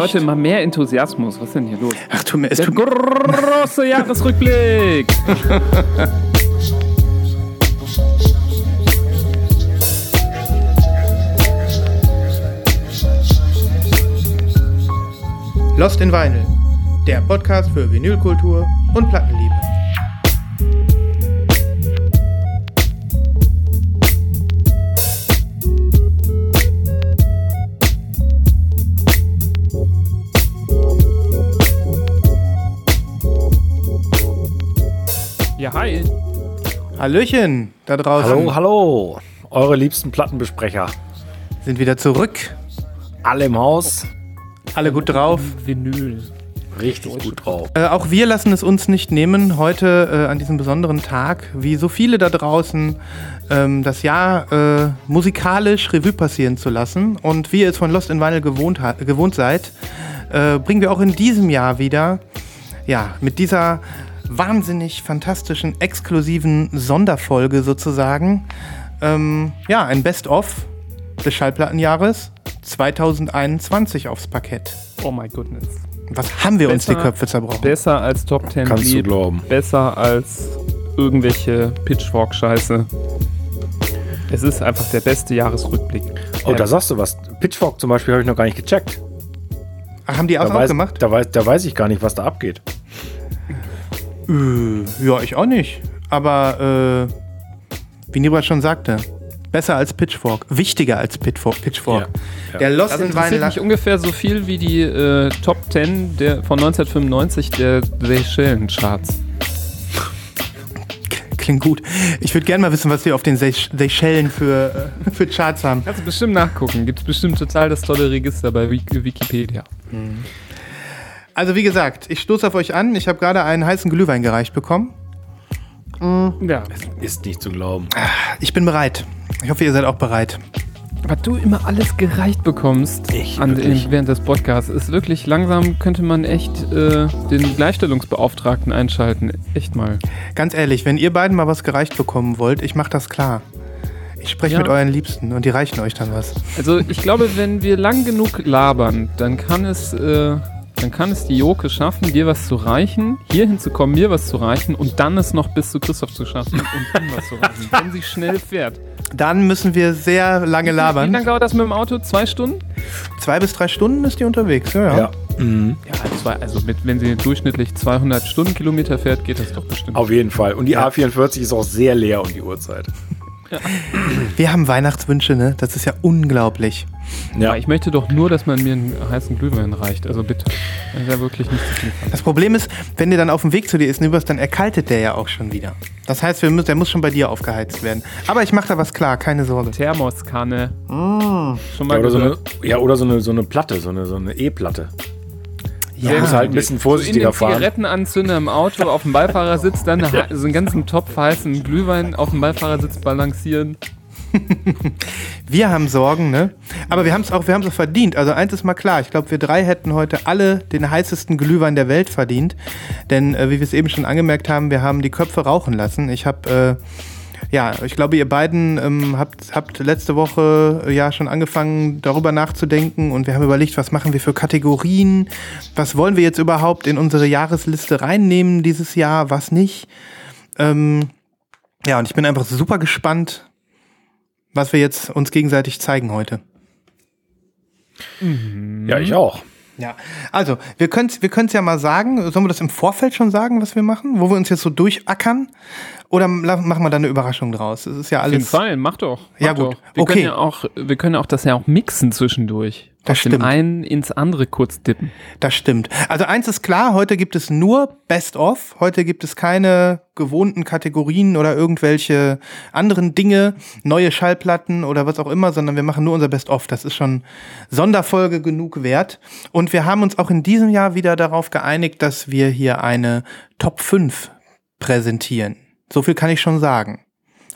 Leute immer mehr Enthusiasmus. Was ist denn hier los? Ach, tu mir, es Der tut große Jahresrückblick. Lost in Vinyl, der Podcast für Vinylkultur und Plattenliebe. Hallöchen da draußen Hallo, hallo, eure liebsten Plattenbesprecher. sind wieder zurück. Alle im Haus, Alle gut drauf. Vinyl. richtig gut drauf. Äh, auch wir lassen es uns nicht nehmen, heute äh, an diesem besonderen Tag, wie so viele da draußen, ähm, das Jahr äh, musikalisch Revue passieren zu lassen. Und wie ihr es von Lost in Vinyl gewohnt, gewohnt seid, äh, bringen wir auch in diesem Jahr wieder, ja, mit dieser wahnsinnig fantastischen, exklusiven Sonderfolge sozusagen, ähm, ja, ein Best-of des Schallplattenjahres 2021 aufs Parkett. Oh my goodness. Was haben wir uns die Besser- Köpfe zerbrochen? Besser als Top 10 Kannst du Lied. glauben. Besser als irgendwelche Pitchfork-Scheiße. Es ist einfach der beste Jahresrückblick. Oh, da sagst du was. Pitchfork zum Beispiel habe ich noch gar nicht gecheckt. Ach, haben die auch Da weiß, gemacht? da, weiß, da weiß ich gar nicht, was da abgeht. Äh, ja, ich auch nicht. Aber äh, wie Nibrat schon sagte, besser als Pitchfork, wichtiger als Pitchfork. Pitchfork. Ja, ja. Der Lost Das in interessiert mich ungefähr so viel wie die äh, Top 10 der, von 1995 der Seychellen-Charts. Klingt gut. Ich würde gerne mal wissen, was wir auf den Seych- Seychellen für, äh, für Charts haben. Kannst du bestimmt nachgucken. Gibt es bestimmt total das tolle Register bei Wik- Wikipedia. Also wie gesagt, ich stoße auf euch an. Ich habe gerade einen heißen Glühwein gereicht bekommen. Ja. Ist nicht zu glauben. Ich bin bereit. Ich hoffe, ihr seid auch bereit. Was du immer alles gereicht bekommst Ich, an, in, während des Podcasts, ist wirklich langsam, könnte man echt äh, den Gleichstellungsbeauftragten einschalten. Echt mal. Ganz ehrlich, wenn ihr beiden mal was gereicht bekommen wollt, ich mache das klar. Ich spreche Ja. mit euren Liebsten und die reichen euch dann was. Also ich glaube, wenn wir lang genug labern, dann kann es, äh, dann kann es die Joke schaffen, dir was zu reichen, hier hinzukommen, mir was zu reichen und dann es noch bis zu Christoph zu schaffen und ihm was zu reichen, wenn sie schnell fährt. Dann müssen wir sehr lange Wie labern. lange dauert das mit dem Auto? Zwei Stunden? Zwei bis drei Stunden ist die unterwegs. Ja, ja. Ja. Mhm. Ja, zwei, also mit, wenn sie durchschnittlich 200 Stundenkilometer fährt, geht das doch bestimmt. Auf jeden Fall. Und die A44 ist auch sehr leer um die Uhrzeit. Wir haben Weihnachtswünsche, ne? Das ist ja unglaublich. Ja. Aber ich möchte doch nur, dass man mir einen heißen Glühwein reicht. Also bitte. Das ist ja wirklich nicht zu viel. Das Problem ist, wenn der dann auf dem Weg zu dir ist, Nübers, dann erkaltet der ja auch schon wieder. Das heißt, wir müssen, der muss schon bei dir aufgeheizt werden. Aber ich mache da was klar, keine Sorge. Thermoskanne. Schon Ja, mal oder so eine, ja, oder so eine, so eine Platte, so eine, so eine E-Platte. Ja, muss halt ein bisschen in vorsichtiger den fahren. Zigarettenanzünder im Auto auf dem Beifahrersitz, dann so einen ganzen Topf heißen Glühwein auf dem Beifahrersitz balancieren. wir haben Sorgen, ne? Aber wir haben es auch, wir haben es verdient. Also eins ist mal klar, ich glaube, wir drei hätten heute alle den heißesten Glühwein der Welt verdient. Denn äh, wie wir es eben schon angemerkt haben, wir haben die Köpfe rauchen lassen. Ich habe äh, ja, ich glaube, ihr beiden ähm, habt, habt letzte Woche äh, ja schon angefangen, darüber nachzudenken und wir haben überlegt, was machen wir für Kategorien, was wollen wir jetzt überhaupt in unsere Jahresliste reinnehmen dieses Jahr, was nicht. Ähm, ja, und ich bin einfach super gespannt, was wir jetzt uns gegenseitig zeigen heute. Ja, ich auch. Ja, also wir können es wir können's ja mal sagen. Sollen wir das im Vorfeld schon sagen, was wir machen? Wo wir uns jetzt so durchackern? Oder machen wir da eine Überraschung draus? Es ist ja Auf jeden alles. Fall, mach doch. Mach Ja, gut. Doch. Wir, Okay. können ja auch, wir können auch das ja auch mixen zwischendurch. Das Aus dem stimmt. einen ins andere kurz dippen. Das stimmt. Also eins ist klar, heute gibt es nur Best of. Heute gibt es keine gewohnten Kategorien oder irgendwelche anderen Dinge, neue Schallplatten oder was auch immer, sondern wir machen nur unser Best of. Das ist schon Sonderfolge genug wert. Und wir haben uns auch in diesem Jahr wieder darauf geeinigt, dass wir hier eine Top 5 präsentieren. So viel kann ich schon sagen.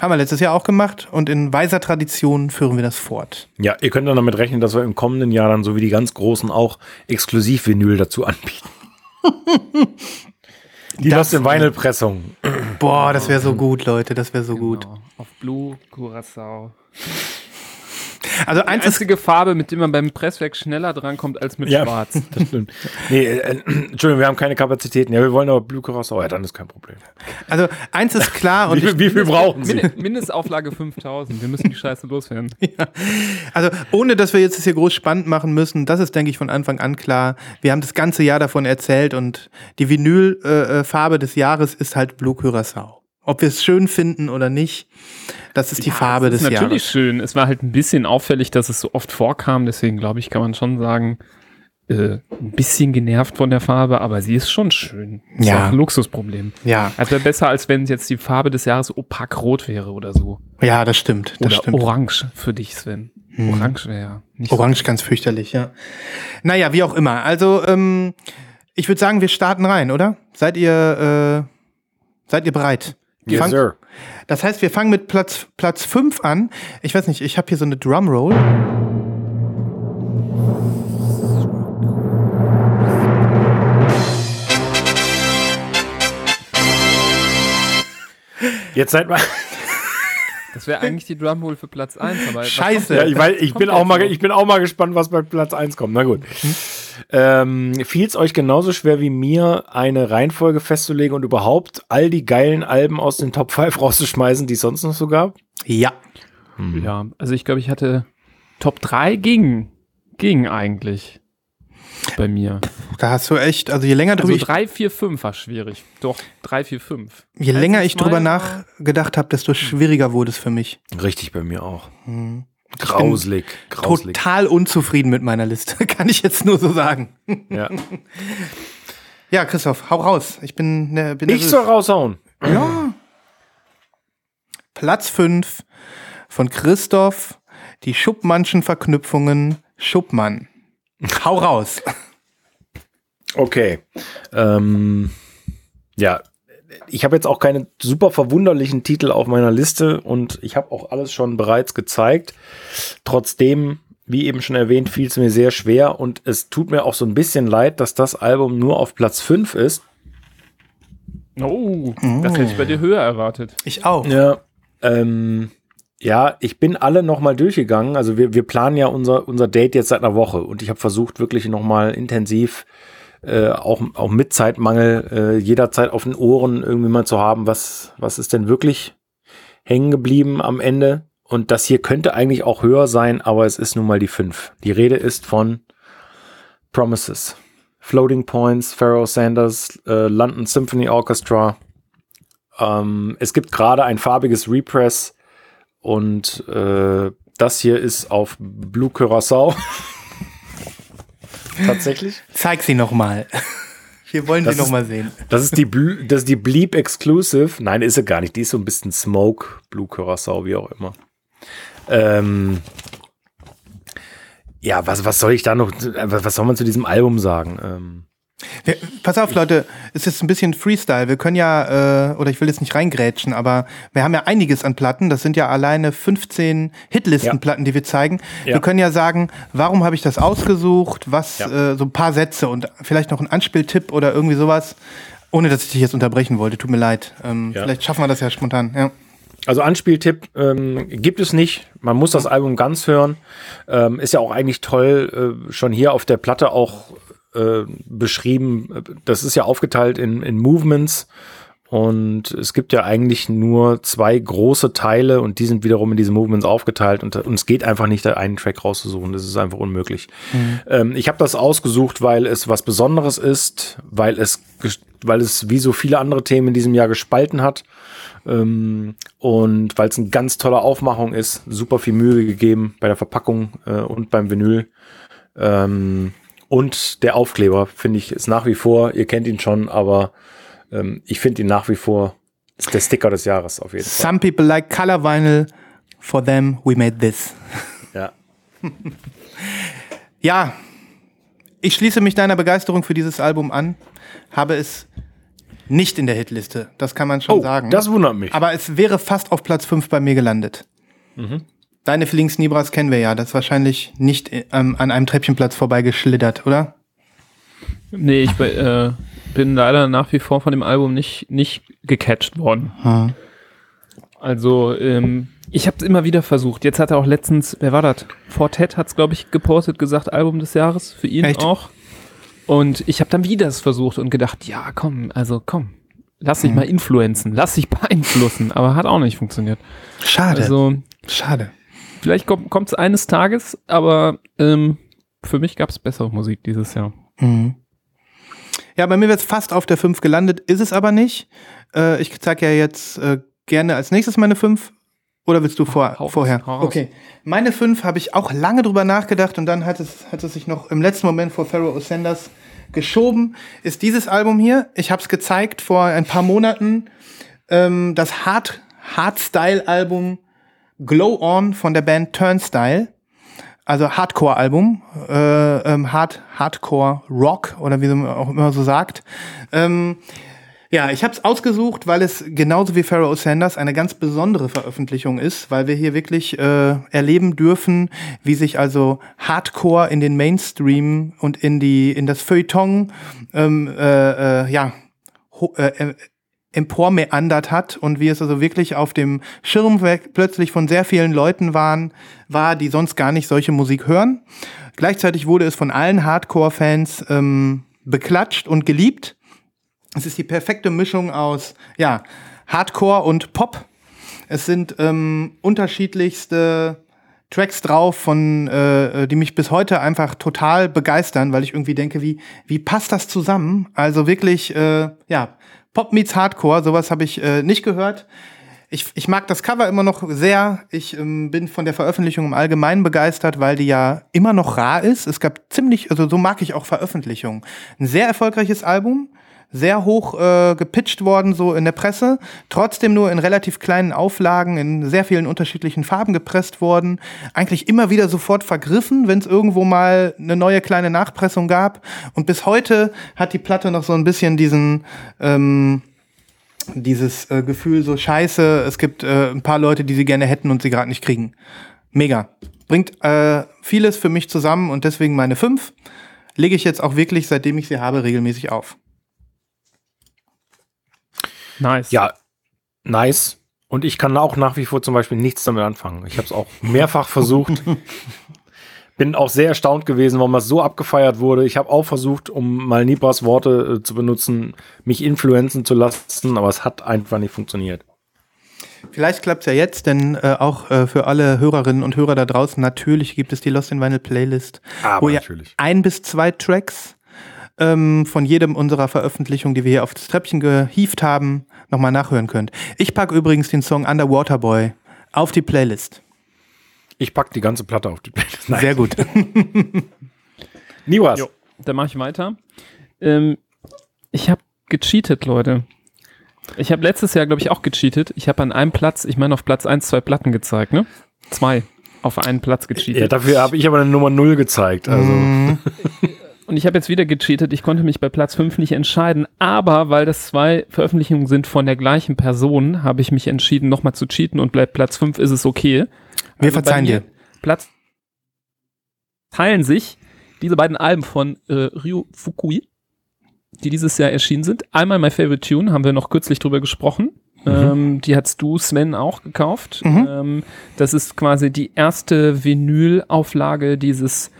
Haben wir letztes Jahr auch gemacht und in weiser Tradition führen wir das fort. Ja, ihr könnt dann damit rechnen, dass wir im kommenden Jahr dann so wie die ganz Großen auch Exklusiv-Vinyl dazu anbieten. Die Das- Lost in Vinyl-Pressung. Boah, das wäre so gut, Leute, das wäre so gut. Genau. Auf Blue, Curacao. Also Die eins ist, einzige Farbe, mit der man beim Presswerk schneller drankommt als mit Ja. Schwarz. Das stimmt. Nee, äh, Entschuldigung, wir haben keine Kapazitäten. Ja, wir wollen aber Blue Curacao. Ja, dann ist kein Problem. also eins ist klar und Wie, viel- wie viel brauchen Sie? Min Mindestauflage 5000. Wir müssen die Scheiße loswerden. Also ohne, dass wir jetzt das hier groß spannend machen müssen, das ist, denke ich, von Anfang an klar. Wir haben das ganze Jahr davon erzählt und die Vinylfarbe äh, Farbe des Jahres ist halt Blue Curacao. Ob wir es schön finden oder nicht, das ist die Farbe Das des ist natürlich Jahres. schön. Es war halt ein bisschen auffällig, dass es so oft vorkam. Deswegen glaube ich, kann man schon sagen, äh, ein bisschen genervt von der Farbe, aber sie ist schon schön. Ist Ja. auch ein Luxusproblem. Ja, Also wäre besser, als wenn jetzt die Farbe des Jahres opak rot wäre oder so. ja, das stimmt. Das oder stimmt. Hm. orange für dich, Sven. Orange wäre ja nicht Orange ganz fürchterlich, ja. Naja, wie auch immer. Also, ähm, ich würde sagen, wir starten rein, oder? Seid ihr, äh, seid ihr bereit? Yes, Fangt- sir. Das heißt, wir fangen mit Platz, Platz 5 an. Ich weiß nicht, ich habe hier so eine Drumroll. Jetzt seid mal. Das wäre eigentlich die Drumroll für Platz 1. Aber was Scheiße. Ja, ich, weil, ich, bin auch mal, ich bin auch mal gespannt, was bei Platz 1 kommt. Na gut. Ähm, Fiel es euch genauso schwer wie mir, eine Reihenfolge festzulegen und überhaupt all die geilen Alben aus den Top 5 rauszuschmeißen, die es sonst noch so gab? Ja. kommt? Ja, also ich glaube, ich hatte Top 3 ging, ging eigentlich bei mir. Da hast du echt, also je länger, drüber Also ich, 3, 4, 5 war schwierig. Doch, 3, 4, 5. je länger ich drüber nachgedacht habe, desto schwieriger wurde es für mich. Richtig, bei mir auch. Hm. Grauslig. Grauslig. Total unzufrieden mit meiner Liste, kann ich jetzt nur so sagen. Ja. Ja, Christoph, hau raus. Ich bin, ne, bin Ich nervös. soll raushauen. Ja. Platz 5 von Christoph, die Schuppmannschen Verknüpfungen Schuppmann. Hau raus. Okay. Ähm, ja, ich habe jetzt auch keine super verwunderlichen Titel auf meiner Liste und ich habe auch alles schon bereits gezeigt. Trotzdem, wie eben schon erwähnt, fiel es mir sehr schwer und es tut mir auch so ein bisschen leid, dass das Album nur auf Platz 5 ist. Oh, das hätte ich bei dir höher erwartet. Ich auch. Ja. Ähm, ja, ich bin alle nochmal durchgegangen. Also wir, wir planen ja unser, unser Date jetzt seit einer Woche und ich habe versucht, wirklich nochmal intensiv, äh, auch, auch mit Zeitmangel, äh, jederzeit auf den Ohren irgendwie mal zu haben, was, was ist denn wirklich hängen geblieben am Ende. Und das hier könnte eigentlich auch höher sein, aber es ist nun mal die 5. Die Rede ist von Promises. Floating Points, Pharaoh Sanders, äh, London Symphony Orchestra, ähm, es gibt gerade ein farbiges Repress und äh, das hier ist auf Blue Curacao. Tatsächlich. Zeig sie nochmal. Wir wollen Das sie nochmal sehen. Das ist die das ist die Bleep Exclusive. Nein, ist sie gar nicht. Die ist so ein bisschen Smoke, Blue Curacao, wie auch immer. Ähm, ja, was, was soll ich da noch, was, was soll man zu diesem Album sagen? Ähm, Wir, pass auf, Leute, es ist ein bisschen Freestyle. Wir können ja, äh, oder ich will jetzt nicht reingrätschen, aber wir haben ja einiges an Platten. Das sind ja alleine 15 Hitlistenplatten, die wir zeigen. Ja. Wir können ja sagen, warum habe ich das ausgesucht? Was, Ja. äh, so ein paar Sätze und vielleicht noch ein Anspieltipp oder irgendwie sowas. Ohne dass ich dich jetzt unterbrechen wollte, tut mir leid. Ähm, Ja. Vielleicht schaffen wir das ja spontan. Ja. Also Anspieltipp ähm, gibt es nicht. Man muss das Album ganz hören. Ähm, ist ja auch eigentlich toll, äh, schon hier auf der Platte auch äh, beschrieben. Das ist ja aufgeteilt in, in Movements. Und es gibt ja eigentlich nur zwei große Teile und die sind wiederum in diese Movements aufgeteilt und, und es geht einfach nicht, da einen Track rauszusuchen. Das ist einfach unmöglich. Ähm, ich habe das ausgesucht, weil es was Besonderes ist, weil es, weil es wie so viele andere Themen in diesem Jahr gespalten hat. Ähm, und weil es eine ganz tolle Aufmachung ist, super viel Mühe gegeben bei der Verpackung äh, und beim Vinyl. Ähm, und der Aufkleber, finde ich, ist nach wie vor, ihr kennt ihn schon, aber ähm, ich finde ihn nach wie vor der Sticker des Jahres auf jeden Fall. Some people like color vinyl. For them, we made this. Ja. Ja, ich schließe mich deiner Begeisterung für dieses Album an, habe es nicht in der Hitliste, das kann man schon Oh, sagen. das wundert mich. Aber es wäre fast auf Platz 5 bei mir gelandet. Mhm. Deine Feelings Nibras kennen wir ja, das ist wahrscheinlich nicht ähm, an einem Treppchenplatz vorbeigeschlittert, oder? Nee, ich äh, bin leider nach wie vor von dem Album nicht, nicht gecatcht worden. Also, ähm, Ich habe es immer wieder versucht. Jetzt hat er auch letztens, wer war das? Fortet hat es, glaube ich, gepostet, gesagt, Album des Jahres. Für ihn Echt? auch. Und ich habe dann wieder es versucht und gedacht, ja, komm, also komm, lass dich Mhm. mal influenzen, lass dich beeinflussen. Aber hat auch nicht funktioniert. Schade. Also Schade. Vielleicht kommt es eines Tages, aber ähm, für mich gab es bessere Musik dieses Jahr. Mhm. Ja, bei mir wird es fast auf der 5 gelandet, ist es aber nicht. Äh, ich zeig ja jetzt äh, gerne als nächstes meine 5. Oder willst du vor, hau vorher? hau. Okay. Meine 5 habe ich auch lange drüber nachgedacht und dann hat es, hat es sich noch im letzten Moment vor Pharaoh Sanders geschoben. Ist dieses Album hier. Ich habe es gezeigt vor ein paar Monaten. Ähm, das Hard, Hardstyle-Album Glow On von der Band Turnstyle also Hardcore-Album, äh, ähm, Hard, Hardcore Rock oder wie man auch immer so sagt. Ähm, ja, ich habe es ausgesucht, weil es genauso wie Pharaoh Sanders eine ganz besondere Veröffentlichung ist, weil wir hier wirklich äh, erleben dürfen, wie sich also Hardcore in den Mainstream und in die in das Feuilleton ähm, äh, äh, ja ho- äh, äh, empormeandert hat und wie es also wirklich auf dem Schirm plötzlich von sehr vielen Leuten waren, war, die sonst gar nicht solche Musik hören. Gleichzeitig wurde es von allen Hardcore-Fans ähm, beklatscht und geliebt. Es ist die perfekte Mischung aus ja, Hardcore und Pop. Es sind ähm, unterschiedlichste Tracks drauf, von, äh, die mich bis heute einfach total begeistern, weil ich irgendwie denke, wie, wie passt das zusammen? Also wirklich, äh, ja, Pop meets Hardcore, sowas habe ich äh, nicht gehört. Ich, ich mag das Cover immer noch sehr. Ich ähm, bin von der Veröffentlichung im Allgemeinen begeistert, weil die ja immer noch rar ist. Es gab ziemlich, also so mag ich auch Veröffentlichungen. Ein sehr erfolgreiches Album, sehr hoch äh, gepitcht worden, so in der Presse, trotzdem nur in relativ kleinen Auflagen, in sehr vielen unterschiedlichen Farben gepresst worden, eigentlich immer wieder sofort vergriffen, wenn es irgendwo mal eine neue kleine Nachpressung gab. Und bis heute hat die Platte noch so ein bisschen diesen, ähm, dieses äh, Gefühl so scheiße, es gibt äh, ein paar Leute, die sie gerne hätten und sie gerade nicht kriegen. Mega. Bringt äh, vieles für mich zusammen und deswegen meine fünf lege ich jetzt auch wirklich, seitdem ich sie habe, regelmäßig auf. Nice. Ja, nice. Und ich kann auch nach wie vor zum Beispiel nichts damit anfangen. Ich habe es auch mehrfach versucht. Bin auch sehr erstaunt gewesen, warum das so abgefeiert wurde. Ich habe auch versucht, um mal Nibras Worte äh, zu benutzen, mich influenzen zu lassen, aber es hat einfach nicht funktioniert. Vielleicht klappt's ja jetzt, denn äh, auch äh, für alle Hörerinnen und Hörer da draußen, natürlich gibt es die Lost in Vinyl Playlist, Aber wo ihr natürlich. ein bis zwei Tracks ähm, von jedem unserer Veröffentlichungen, die wir hier auf das Treppchen gehievt haben, nochmal nachhören könnt. Ich packe übrigens den Song Underwater Boy auf die Playlist. Ich pack die ganze Platte auf die Playlist. Nein. Sehr gut. Nibras. Jo. Dann mache ich weiter. Ähm, ich habe gecheatet, Leute. Ich habe letztes Jahr, glaube ich, auch gecheatet. Ich habe an einem Platz, ich meine auf Platz 1 zwei Platten gezeigt, ne? Zwei auf einen Platz gecheatet. Ja, dafür habe ich aber eine Nummer 0 gezeigt. Also, Mhm. Und ich habe jetzt wieder gecheatet. Ich konnte mich bei Platz 5 nicht entscheiden. Aber weil das zwei Veröffentlichungen sind von der gleichen Person, habe ich mich entschieden, nochmal zu cheaten und bleibt Platz 5 ist es okay. Wir Also bei verzeihen dir. Platz teilen sich diese beiden Alben von äh, Ryu Fukui, die dieses Jahr erschienen sind. Einmal My Favorite Tune, haben wir noch kürzlich drüber gesprochen. Ähm, die hast du, Sven, auch gekauft. Mhm. Ähm, das ist quasi die erste Vinyl-Auflage dieses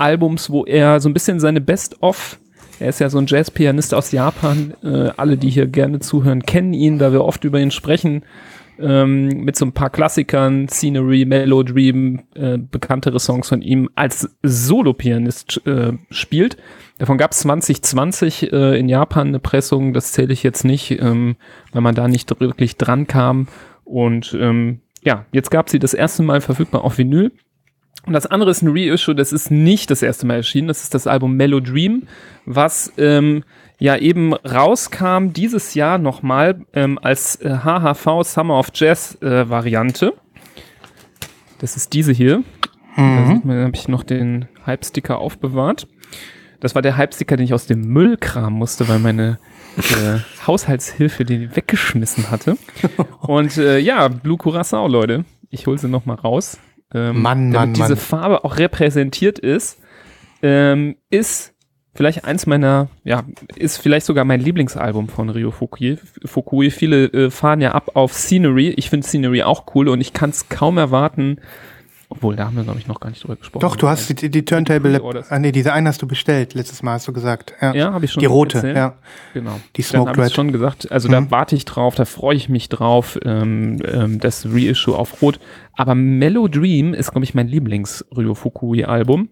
Albums, wo er so ein bisschen seine Best-of er ist ja so ein Jazzpianist aus Japan. Äh, alle, die hier gerne zuhören, kennen ihn, da wir oft über ihn sprechen. Ähm, mit so ein paar Klassikern, Scenery, Melodream, äh, bekanntere Songs von ihm als Solo-Pianist äh, spielt. Davon gab es 2020 äh, in Japan eine Pressung, das zähle ich jetzt nicht, ähm, weil man da nicht wirklich dran kam. Und ähm, ja, jetzt gab sie das erste Mal verfügbar auf Vinyl. Und das andere ist ein Reissue, das ist nicht das erste Mal erschienen, das ist das Album Melodream, was ähm, ja eben rauskam dieses Jahr nochmal ähm, als äh, HHV Summer of Jazz äh, Variante. Das ist diese hier. Man, da habe ich noch den Hype-Sticker aufbewahrt. Das war der Hype-Sticker, den ich aus dem Müll kramen musste, weil meine äh, Haushaltshilfe den weggeschmissen hatte. Und äh, ja, Blue Curacao, Leute. Ich hole sie noch mal raus. Ähm, Mann, damit Mann, diese Mann. Farbe auch repräsentiert ist, ähm, ist vielleicht eins meiner, ja, ist vielleicht sogar mein Lieblingsalbum von Rio Fukui. Fukui. Viele äh, fahren ja ab auf Scenery. Ich finde Scenery auch cool und ich kann es kaum erwarten. Obwohl, da haben wir, glaube ich, noch gar nicht drüber gesprochen. Doch, du hast die, die Turntable. Ah, nee, diese eine hast du bestellt, letztes Mal hast du gesagt. Ja, Ja, habe ich schon Die rote, erzählt. ja. Genau. Die Smoke habe ich Red. schon gesagt. Also Mhm. da warte ich drauf, da freue ich mich drauf. Ähm, ähm, das Reissue auf Rot. Aber Mellow Dream ist, glaube ich, mein Lieblings-Ryo Fukui-Album.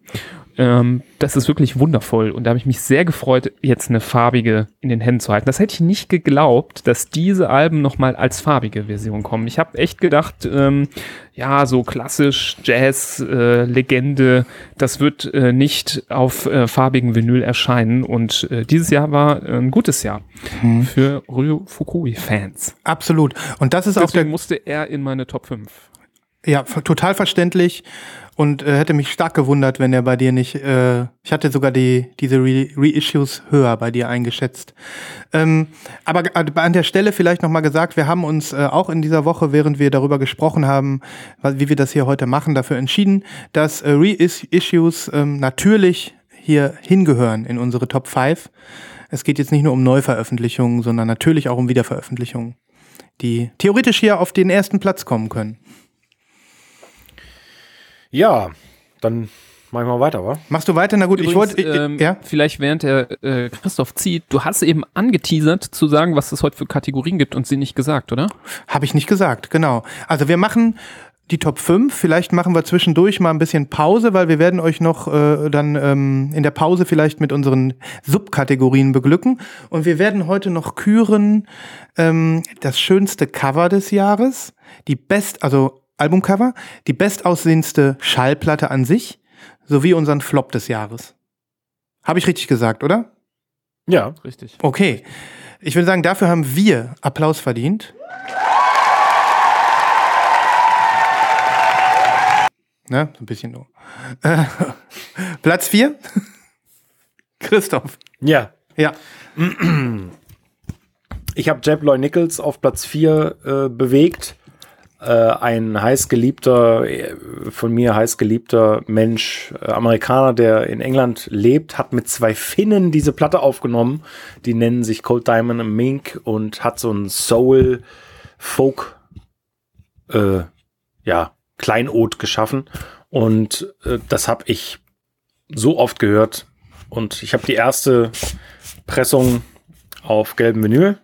Ähm, das ist wirklich wundervoll und da habe ich mich sehr gefreut, jetzt eine farbige in den Händen zu halten. Das hätte ich nicht geglaubt, dass diese Alben nochmal als farbige Version kommen. Ich habe echt gedacht, ähm, ja, so klassisch Jazz, äh, Legende, das wird äh, nicht auf äh, farbigen Vinyl erscheinen und äh, dieses Jahr war ein gutes Jahr Mhm. für Ryo Fukui-Fans. Absolut. Und das ist auch der Deswegen musste er in meine Top 5. Ja, total verständlich und äh, hätte mich stark gewundert, wenn er bei dir nicht. Äh, ich hatte sogar die diese Re Reissues höher bei dir eingeschätzt. Ähm, aber an der Stelle vielleicht noch mal gesagt: Wir haben uns äh, auch in dieser Woche, während wir darüber gesprochen haben, wie wir das hier heute machen, dafür entschieden, dass äh, Reissues ähm, natürlich hier hingehören in unsere Top 5. Es geht jetzt nicht nur um Neuveröffentlichungen, sondern natürlich auch um Wiederveröffentlichungen, die theoretisch hier auf den ersten Platz kommen können. Ja, dann machen wir mal weiter, wa? Machst du weiter? Na gut, ich Übrigens, wollte. ich- ähm, ja? Vielleicht während der äh, Christoph zieht, du hast eben angeteasert zu sagen, was es heute für Kategorien gibt und sie nicht gesagt, oder? Habe ich nicht gesagt, genau. Also wir machen die Top 5. Vielleicht machen wir zwischendurch mal ein bisschen Pause, weil wir werden euch noch äh, dann ähm, in der Pause vielleicht mit unseren Subkategorien beglücken. Und wir werden heute noch küren ähm, das schönste Cover des Jahres, die best, also Albumcover, die bestaussehendste Schallplatte an sich, sowie unseren Flop des Jahres. Habe ich richtig gesagt, oder? Ja. Richtig. Okay. Ich würde sagen, dafür haben wir Applaus verdient. Ne, so ein bisschen nur. Äh, Platz 4? Christoph. Ja. Ja. Ich habe Jeb Loy Nichols auf Platz 4 äh, bewegt. Äh, ein heiß geliebter, äh, von mir heiß geliebter Mensch, äh, Amerikaner, der in England lebt, hat mit zwei Finnen diese Platte aufgenommen. Die nennen sich Cold Diamond and Mink und hat so ein Soul Folk, äh, ja, Kleinod geschaffen. Und äh, das habe ich so oft gehört. Und ich habe die erste Pressung auf gelbem Vinyl.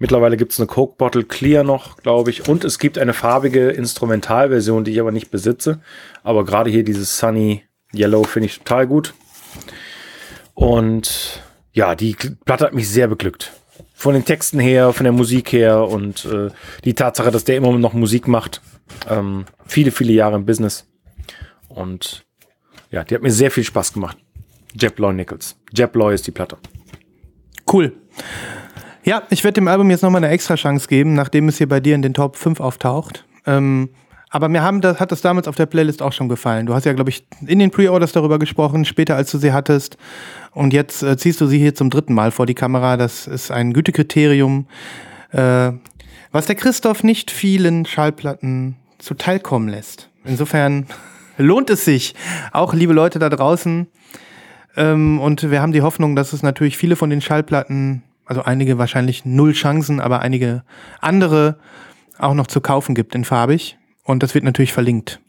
Mittlerweile gibt es eine Coke Bottle Clear noch, glaube ich. Und es gibt eine farbige Instrumentalversion, die ich aber nicht besitze. Aber gerade hier dieses Sunny Yellow finde ich total gut. Und ja, die Platte hat mich sehr beglückt. Von den Texten her, von der Musik her und äh, die Tatsache, dass der immer noch Musik macht. Ähm, viele, viele Jahre im Business. Und ja, die hat mir sehr viel Spaß gemacht. Jeb Loy Nichols. Jeb Loy ist die Platte. Cool. Ja, ich werde dem Album jetzt nochmal eine extra Chance geben, nachdem es hier bei dir in den Top 5 auftaucht. Ähm, aber mir haben das, hat das damals auf der Playlist auch schon gefallen. Du hast ja, glaube ich, in den Pre-Orders darüber gesprochen, später als du sie hattest. Und jetzt äh, ziehst du sie hier zum dritten Mal vor die Kamera. Das ist ein Gütekriterium, äh, was der Christoph nicht vielen Schallplatten zuteilkommen lässt. Insofern lohnt es sich, auch liebe Leute da draußen. Ähm, und wir haben die Hoffnung, dass es natürlich viele von den Schallplatten, also einige wahrscheinlich null Chancen, aber einige andere auch noch zu kaufen gibt in farbig. Und das wird natürlich verlinkt.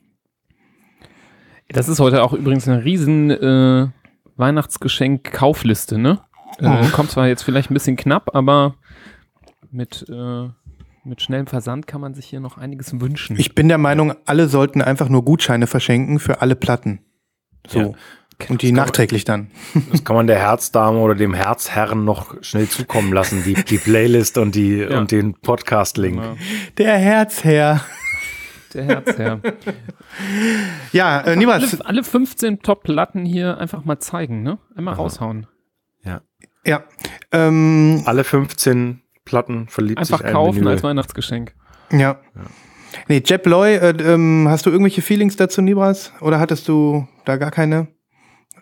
Das ist heute auch übrigens eine riesen äh, Weihnachtsgeschenk-Kaufliste, ne? Äh, Mhm. kommt zwar jetzt vielleicht ein bisschen knapp, aber mit, äh, mit schnellem Versand kann man sich hier noch einiges wünschen. Ich bin der Meinung, alle sollten einfach nur Gutscheine verschenken für alle Platten. So. Ja. Und die nachträglich dann. Das kann man der Herzdame oder dem Herzherren noch schnell zukommen lassen, die, die Playlist und, die, Ja. und den Podcast-Link. Ja, Der Herzherr. der Herzherr. Ja, äh, alle, Nibas. alle 15 Top-Platten hier einfach mal zeigen, ne? Einmal raushauen. Ja. Ähm, Alle 15 Platten verliebt Einfach sich ein kaufen als Weihnachtsgeschenk. ja. Nee, Jeb Loy, äh, ähm, hast du irgendwelche Feelings dazu, Nibras? Oder hattest du da gar keine?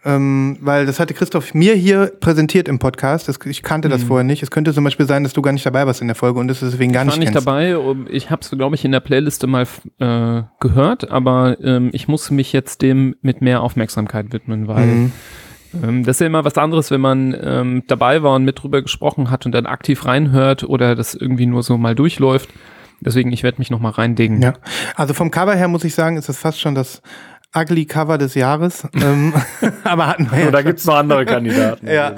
Ähm, weil das hatte Christoph mir hier präsentiert im Podcast. Das, ich kannte das vorher nicht. Es könnte zum Beispiel sein, dass du gar nicht dabei warst in der Folge und das deswegen gar Ich war nicht nicht dabei. Ich habe es, glaube ich, in der Playliste mal äh, gehört, aber ähm, ich muss mich jetzt dem mit mehr Aufmerksamkeit widmen, weil Mhm. Ähm, das ist ja immer was anderes, wenn man ähm, dabei war und mit drüber gesprochen hat und dann aktiv reinhört oder das irgendwie nur so mal durchläuft. Deswegen, ich werde mich noch mal reindingen. Ja, also vom Cover her muss ich sagen, ist das fast schon das ugly Cover des Jahres. ähm, aber hatten wir ja. Oder gibt es noch andere Kandidaten? Ja.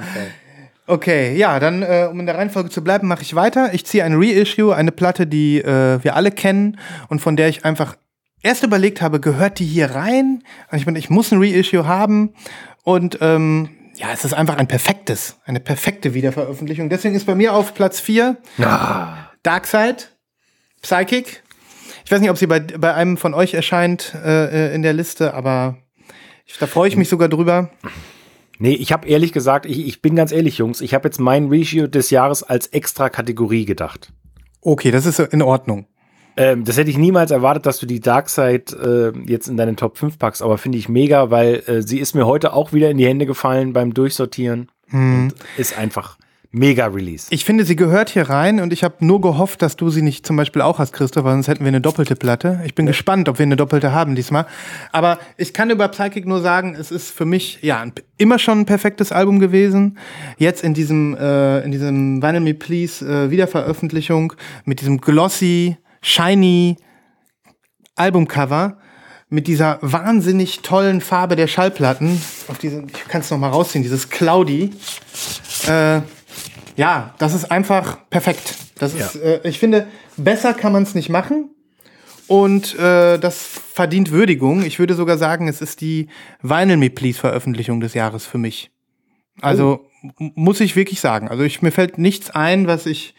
Okay, ja, dann, äh, um in der Reihenfolge zu bleiben, mache ich weiter. Ich ziehe ein Reissue, eine Platte, die äh, wir alle kennen und von der ich einfach erst überlegt habe, gehört die hier rein? Und ich meine, ich muss ein Reissue haben und ähm, ja, es ist einfach ein perfektes, eine perfekte Wiederveröffentlichung. Deswegen ist bei mir auf Platz 4 Ah, Darkseid, Psychic. Ich weiß nicht, ob sie bei, bei einem von euch erscheint äh, äh, in der Liste, aber ich, da freue ich mich sogar drüber. nee, ich habe ehrlich gesagt, ich, ich bin ganz ehrlich, Jungs, ich habe jetzt mein Ratio des Jahres als extra Kategorie gedacht. Okay, das ist in Ordnung. Ähm, das hätte ich niemals erwartet, dass du die Darkseid äh, jetzt in deinen Top 5 packst, aber finde ich mega, weil äh, sie ist mir heute auch wieder in die Hände gefallen beim Durchsortieren und ist einfach mega Release. Ich finde, sie gehört hier rein und ich habe nur gehofft, dass du sie nicht zum Beispiel auch hast, Christoph, weil sonst hätten wir eine doppelte Platte. Ich bin gespannt, ob wir eine doppelte haben diesmal. Aber ich kann über Psychic nur sagen, es ist für mich ja immer schon ein perfektes Album gewesen. Jetzt in diesem äh, in diesem Vinyl Me Please äh, Wiederveröffentlichung mit diesem glossy, shiny Albumcover mit dieser wahnsinnig tollen Farbe der Schallplatten. Auf diese, ich kann es noch mal rausziehen, dieses Cloudy. Äh, ja, das ist einfach perfekt. Das ist, äh, ich finde, besser kann man es nicht machen. Und äh, das verdient Würdigung. Ich würde sogar sagen, es ist die Vinyl Me Please Veröffentlichung des Jahres für mich. Also m- muss ich wirklich sagen. Also ich, mir fällt nichts ein, was ich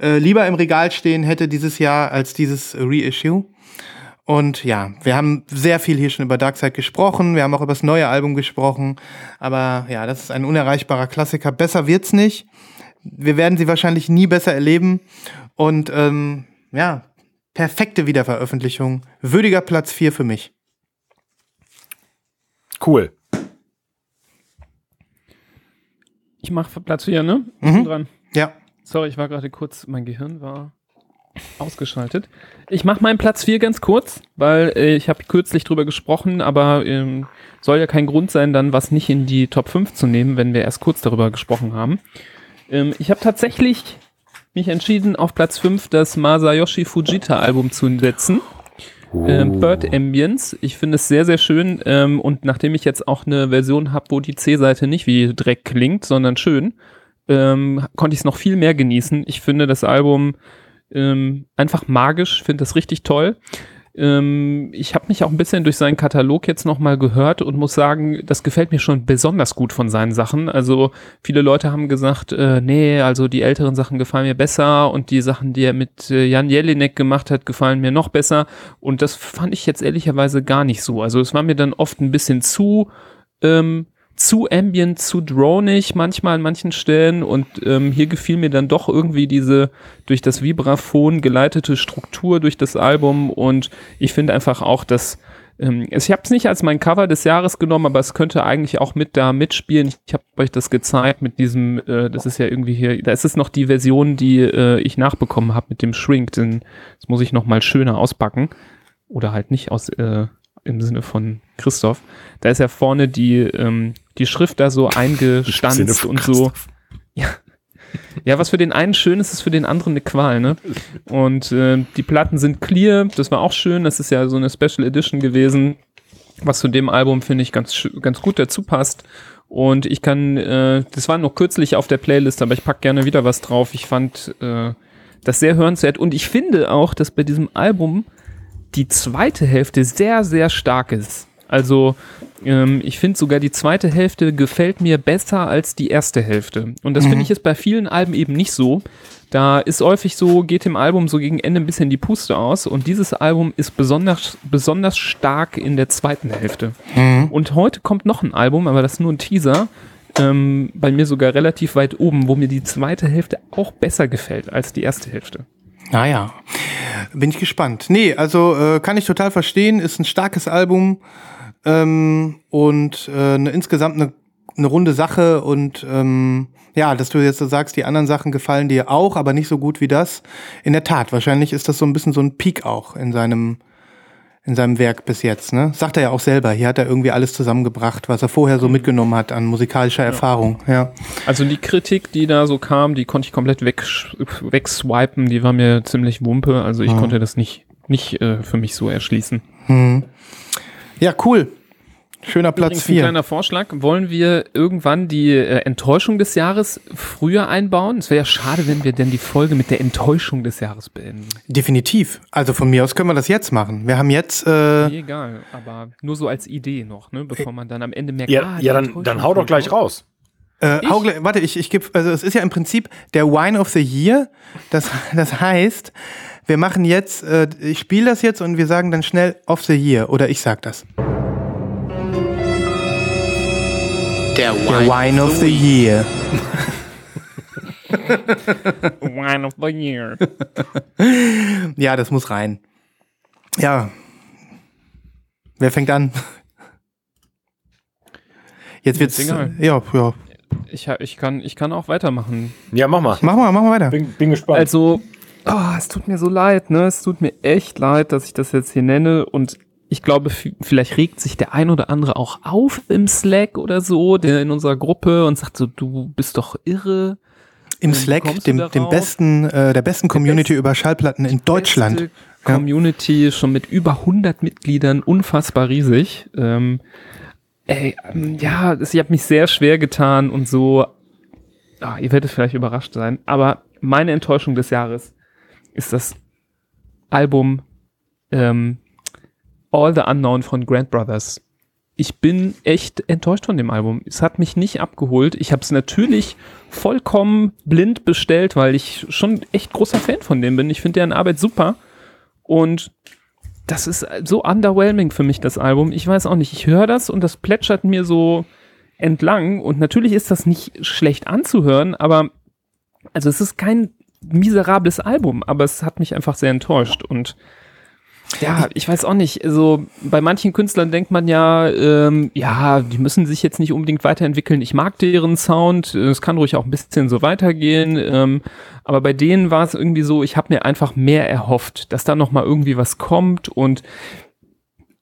äh, lieber im Regal stehen hätte dieses Jahr als dieses Reissue. Und ja, wir haben sehr viel hier schon über Darkseid gesprochen. Wir haben auch über das neue Album gesprochen. Aber ja, das ist ein unerreichbarer Klassiker. Besser wird's nicht. Wir werden sie wahrscheinlich nie besser erleben. Und ähm, ja, perfekte Wiederveröffentlichung. Würdiger Platz 4 für mich. Cool. Ich mache Platz 4, ne? Ich bin dran. Ja. Sorry, ich war gerade kurz, mein Gehirn war ausgeschaltet. Ich mache meinen Platz 4 ganz kurz, weil äh, ich habe kürzlich drüber gesprochen, aber ähm, soll ja kein Grund sein, dann was nicht in die Top 5 zu nehmen, wenn wir erst kurz darüber gesprochen haben. Ähm, ich habe tatsächlich mich entschieden, auf Platz 5 das Masayoshi Fujita Album zu setzen. Ähm, Bird Ambience. Ich finde es sehr, sehr schön. Ähm, und nachdem ich jetzt auch eine Version habe, wo die C-Seite nicht wie Dreck klingt, sondern schön, ähm, konnte ich es noch viel mehr genießen. Ich finde das Album ähm, einfach magisch, finde das richtig toll. Ähm, ich habe mich auch ein bisschen durch seinen Katalog jetzt nochmal gehört und muss sagen, das gefällt mir schon besonders gut von seinen Sachen. Also viele Leute haben gesagt, äh, nee, also die älteren Sachen gefallen mir besser und die Sachen, die er mit äh, Jan Jelinek gemacht hat, gefallen mir noch besser. Und das fand ich jetzt ehrlicherweise gar nicht so. Also es war mir dann oft ein bisschen zu ähm, zu ambient, zu dronig manchmal an manchen Stellen und ähm, hier gefiel mir dann doch irgendwie diese durch das Vibraphon geleitete Struktur durch das Album und ich finde einfach auch, dass ähm, ich habe es nicht als mein Cover des Jahres genommen, aber es könnte eigentlich auch mit da mitspielen. Ich habe euch das gezeigt mit diesem, äh, das ist ja irgendwie hier, da ist es noch die Version, die äh, ich nachbekommen habe mit dem Shrink, denn das muss ich noch mal schöner auspacken oder halt nicht aus äh, im Sinne von Christoph. Da ist ja vorne die, ähm, die Schrift da so eingestanzt und so. Ja. ja, was für den einen schön ist, ist für den anderen eine Qual, ne? Und äh, die Platten sind clear, das war auch schön, das ist ja so eine Special Edition gewesen, was zu dem Album, finde ich, ganz, ganz gut dazu passt. Und ich kann, äh, das war noch kürzlich auf der Playlist, aber ich pack gerne wieder was drauf. Ich fand äh, das sehr hörenswert und ich finde auch, dass bei diesem Album die zweite Hälfte sehr, sehr stark ist. Also ähm, ich finde sogar die zweite Hälfte gefällt mir besser als die erste Hälfte. Und das finde ich ist bei vielen Alben eben nicht so. Da ist häufig so, geht dem Album so gegen Ende ein bisschen die Puste aus. Und dieses Album ist besonders, besonders stark in der zweiten Hälfte. Und heute kommt noch ein Album, aber das ist nur ein Teaser. Ähm, bei mir sogar relativ weit oben, wo mir die zweite Hälfte auch besser gefällt als die erste Hälfte. Naja, bin ich gespannt. Nee, also äh, kann ich total verstehen, ist ein starkes Album ähm, und äh, eine, insgesamt eine, eine runde Sache und ähm, ja, dass du jetzt so sagst, die anderen Sachen gefallen dir auch, aber nicht so gut wie das. In der Tat, wahrscheinlich ist das so ein bisschen so ein Peak auch in seinem in seinem Werk bis jetzt, ne? Sagt er ja auch selber. Hier hat er irgendwie alles zusammengebracht, was er vorher so mitgenommen hat an musikalischer Erfahrung. Ja. Also die Kritik, die da so kam, die konnte ich komplett weg, wegswipen. Die war mir ziemlich wumpe. Also ich Mhm. konnte das nicht, nicht äh, für mich so erschließen. Hm. Ja, cool. Schöner Platz Übrigens ein 4. kleiner Vorschlag. Wollen wir irgendwann die äh, Enttäuschung des Jahres früher einbauen? Es wäre ja schade, wenn wir denn die Folge mit der Enttäuschung des Jahres beenden. Definitiv. Also von mir aus können wir das jetzt machen. Wir haben jetzt, äh, Nee, egal, aber nur so als Idee noch, ne? bevor man dann am Ende merkt, Ja, ah, ja dann, dann hau doch gleich raus. Äh, hau gleich- warte, ich, ich gebe, also es ist ja im Prinzip der Wine of the Year. Das, das heißt, wir machen jetzt, äh, ich spiele das jetzt und wir sagen dann schnell of the Year oder ich sag das. Der Der Wine of the Year. Wine of the Year. Ja, das muss rein. Ja. Wer fängt an? Jetzt wird's. Ja, ja. Ich, ich, kann, ich kann auch weitermachen. Ja, mach mal. Mach mal, mach mal weiter. Bin, bin gespannt. Also, ah, es tut mir so leid, ne? Es tut mir echt leid, dass ich das jetzt hier nenne und ich glaube, vielleicht regt sich der ein oder andere auch auf im Slack oder so, der in unserer Gruppe und sagt so, du bist doch irre. Im Slack, dem, dem besten, äh, der besten Community über Schallplatten in Deutschland. Beste Community, schon mit über 100 Mitgliedern, unfassbar riesig. Ähm, ey, ähm, ja, ich habe mich sehr schwer getan und so. Ah, ihr werdet vielleicht überrascht sein, aber meine Enttäuschung des Jahres ist das Album ähm, All the Unknown von Grant Brothers. Ich bin echt enttäuscht von dem Album. Es hat mich nicht abgeholt. Ich habe es natürlich vollkommen blind bestellt, weil ich schon echt großer Fan von dem bin. Ich finde deren Arbeit super. Und das ist so underwhelming für mich, das Album. Ich weiß auch nicht. Ich höre das und das plätschert mir so entlang. Und natürlich ist das nicht schlecht anzuhören, aber also es ist kein miserables Album, aber es hat mich einfach sehr enttäuscht. Und ja, ich weiß auch nicht. Also bei manchen Künstlern denkt man ja, ähm, ja, die müssen sich jetzt nicht unbedingt weiterentwickeln. Ich mag deren Sound. Es kann ruhig auch ein bisschen so weitergehen. Ähm, aber bei denen war es irgendwie so, ich habe mir einfach mehr erhofft, dass da noch mal irgendwie was kommt und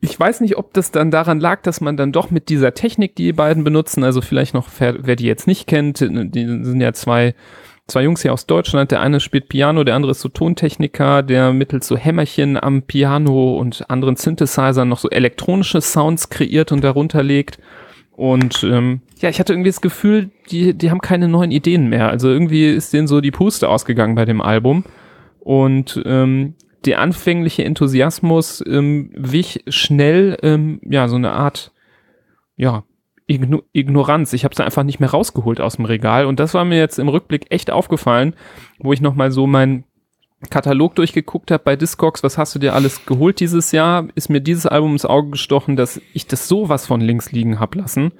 ich weiß nicht, ob das dann daran lag, dass man dann doch mit dieser Technik, die die beiden benutzen, also vielleicht noch, wer, wer die jetzt nicht kennt, die sind ja zwei, zwei Jungs hier aus Deutschland. Der eine spielt Piano, der andere ist so Tontechniker, der mittels so Hämmerchen am Piano und anderen Synthesizern noch so elektronische Sounds kreiert und darunter legt. Und ähm, ja, ich hatte irgendwie das Gefühl, die, die haben keine neuen Ideen mehr. Also irgendwie ist denen so die Puste ausgegangen bei dem Album. Und ähm, der anfängliche Enthusiasmus ähm, wich schnell, ähm, ja, so eine Art, ja, Igno Ignoranz. Ich habe es einfach nicht mehr rausgeholt aus dem Regal. Und das war mir jetzt im Rückblick echt aufgefallen, wo ich nochmal so meinen Katalog durchgeguckt habe bei Discogs, was hast du dir alles geholt dieses Jahr, ist mir dieses Album ins Auge gestochen, dass ich das sowas von links liegen hab lassen.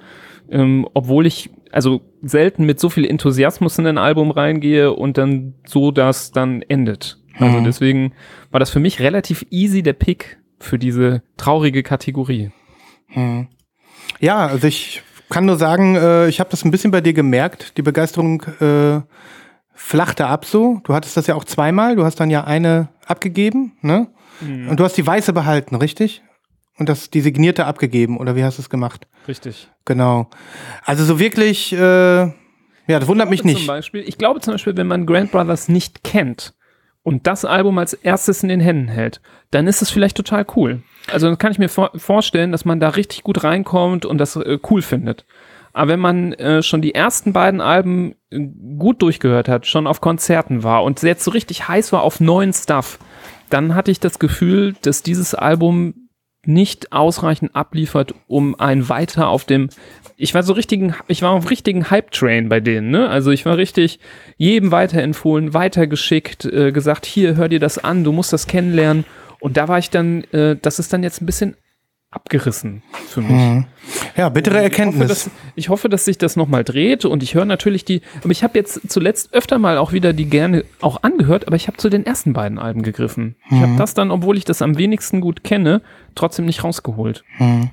Ähm, obwohl ich also selten mit so viel Enthusiasmus in ein Album reingehe und dann so das dann endet. Also Mhm. deswegen war das für mich relativ easy der Pick für diese traurige Kategorie. Hm. Ja, also ich kann nur sagen, äh, ich habe das ein bisschen bei dir gemerkt. Die Begeisterung äh, flachte ab so. Du hattest das ja auch zweimal. Du hast dann ja eine abgegeben, ne? Und du hast die weiße behalten, richtig? Und das die signierte abgegeben oder wie hast du es gemacht? Richtig. Genau. Also so wirklich, äh, ja, das wundert mich Zum nicht. Beispiel, ich glaube zum Beispiel, wenn man Grant Brothers nicht kennt und das Album als erstes in den Händen hält, dann ist es vielleicht total cool. Also dann kann ich mir vor vorstellen, dass man da richtig gut reinkommt und das äh, cool findet. Aber wenn man äh, schon die ersten beiden Alben äh, gut durchgehört hat, schon auf Konzerten war und jetzt so richtig heiß war auf neuen Stuff, dann hatte ich das Gefühl, dass dieses Album nicht ausreichend abliefert, um ein weiter auf dem, ich war so richtigen, ich war auf richtigen Hype-Train bei denen, ne? Also ich war richtig jedem weiterempfohlen, weitergeschickt, äh, gesagt, hier, hör dir das an, du musst das kennenlernen. Und da war ich dann, äh, das ist dann jetzt ein bisschen abgerissen für mich. Mhm. Ja, bittere Ich hoffe, Erkenntnis. dass, ich hoffe, dass sich das nochmal dreht und ich höre natürlich die, aber ich habe jetzt zuletzt öfter mal auch wieder die gerne auch angehört, aber ich habe zu den ersten beiden Alben gegriffen. Ich Mhm. habe das dann, obwohl ich das am wenigsten gut kenne, trotzdem nicht rausgeholt. Mhm.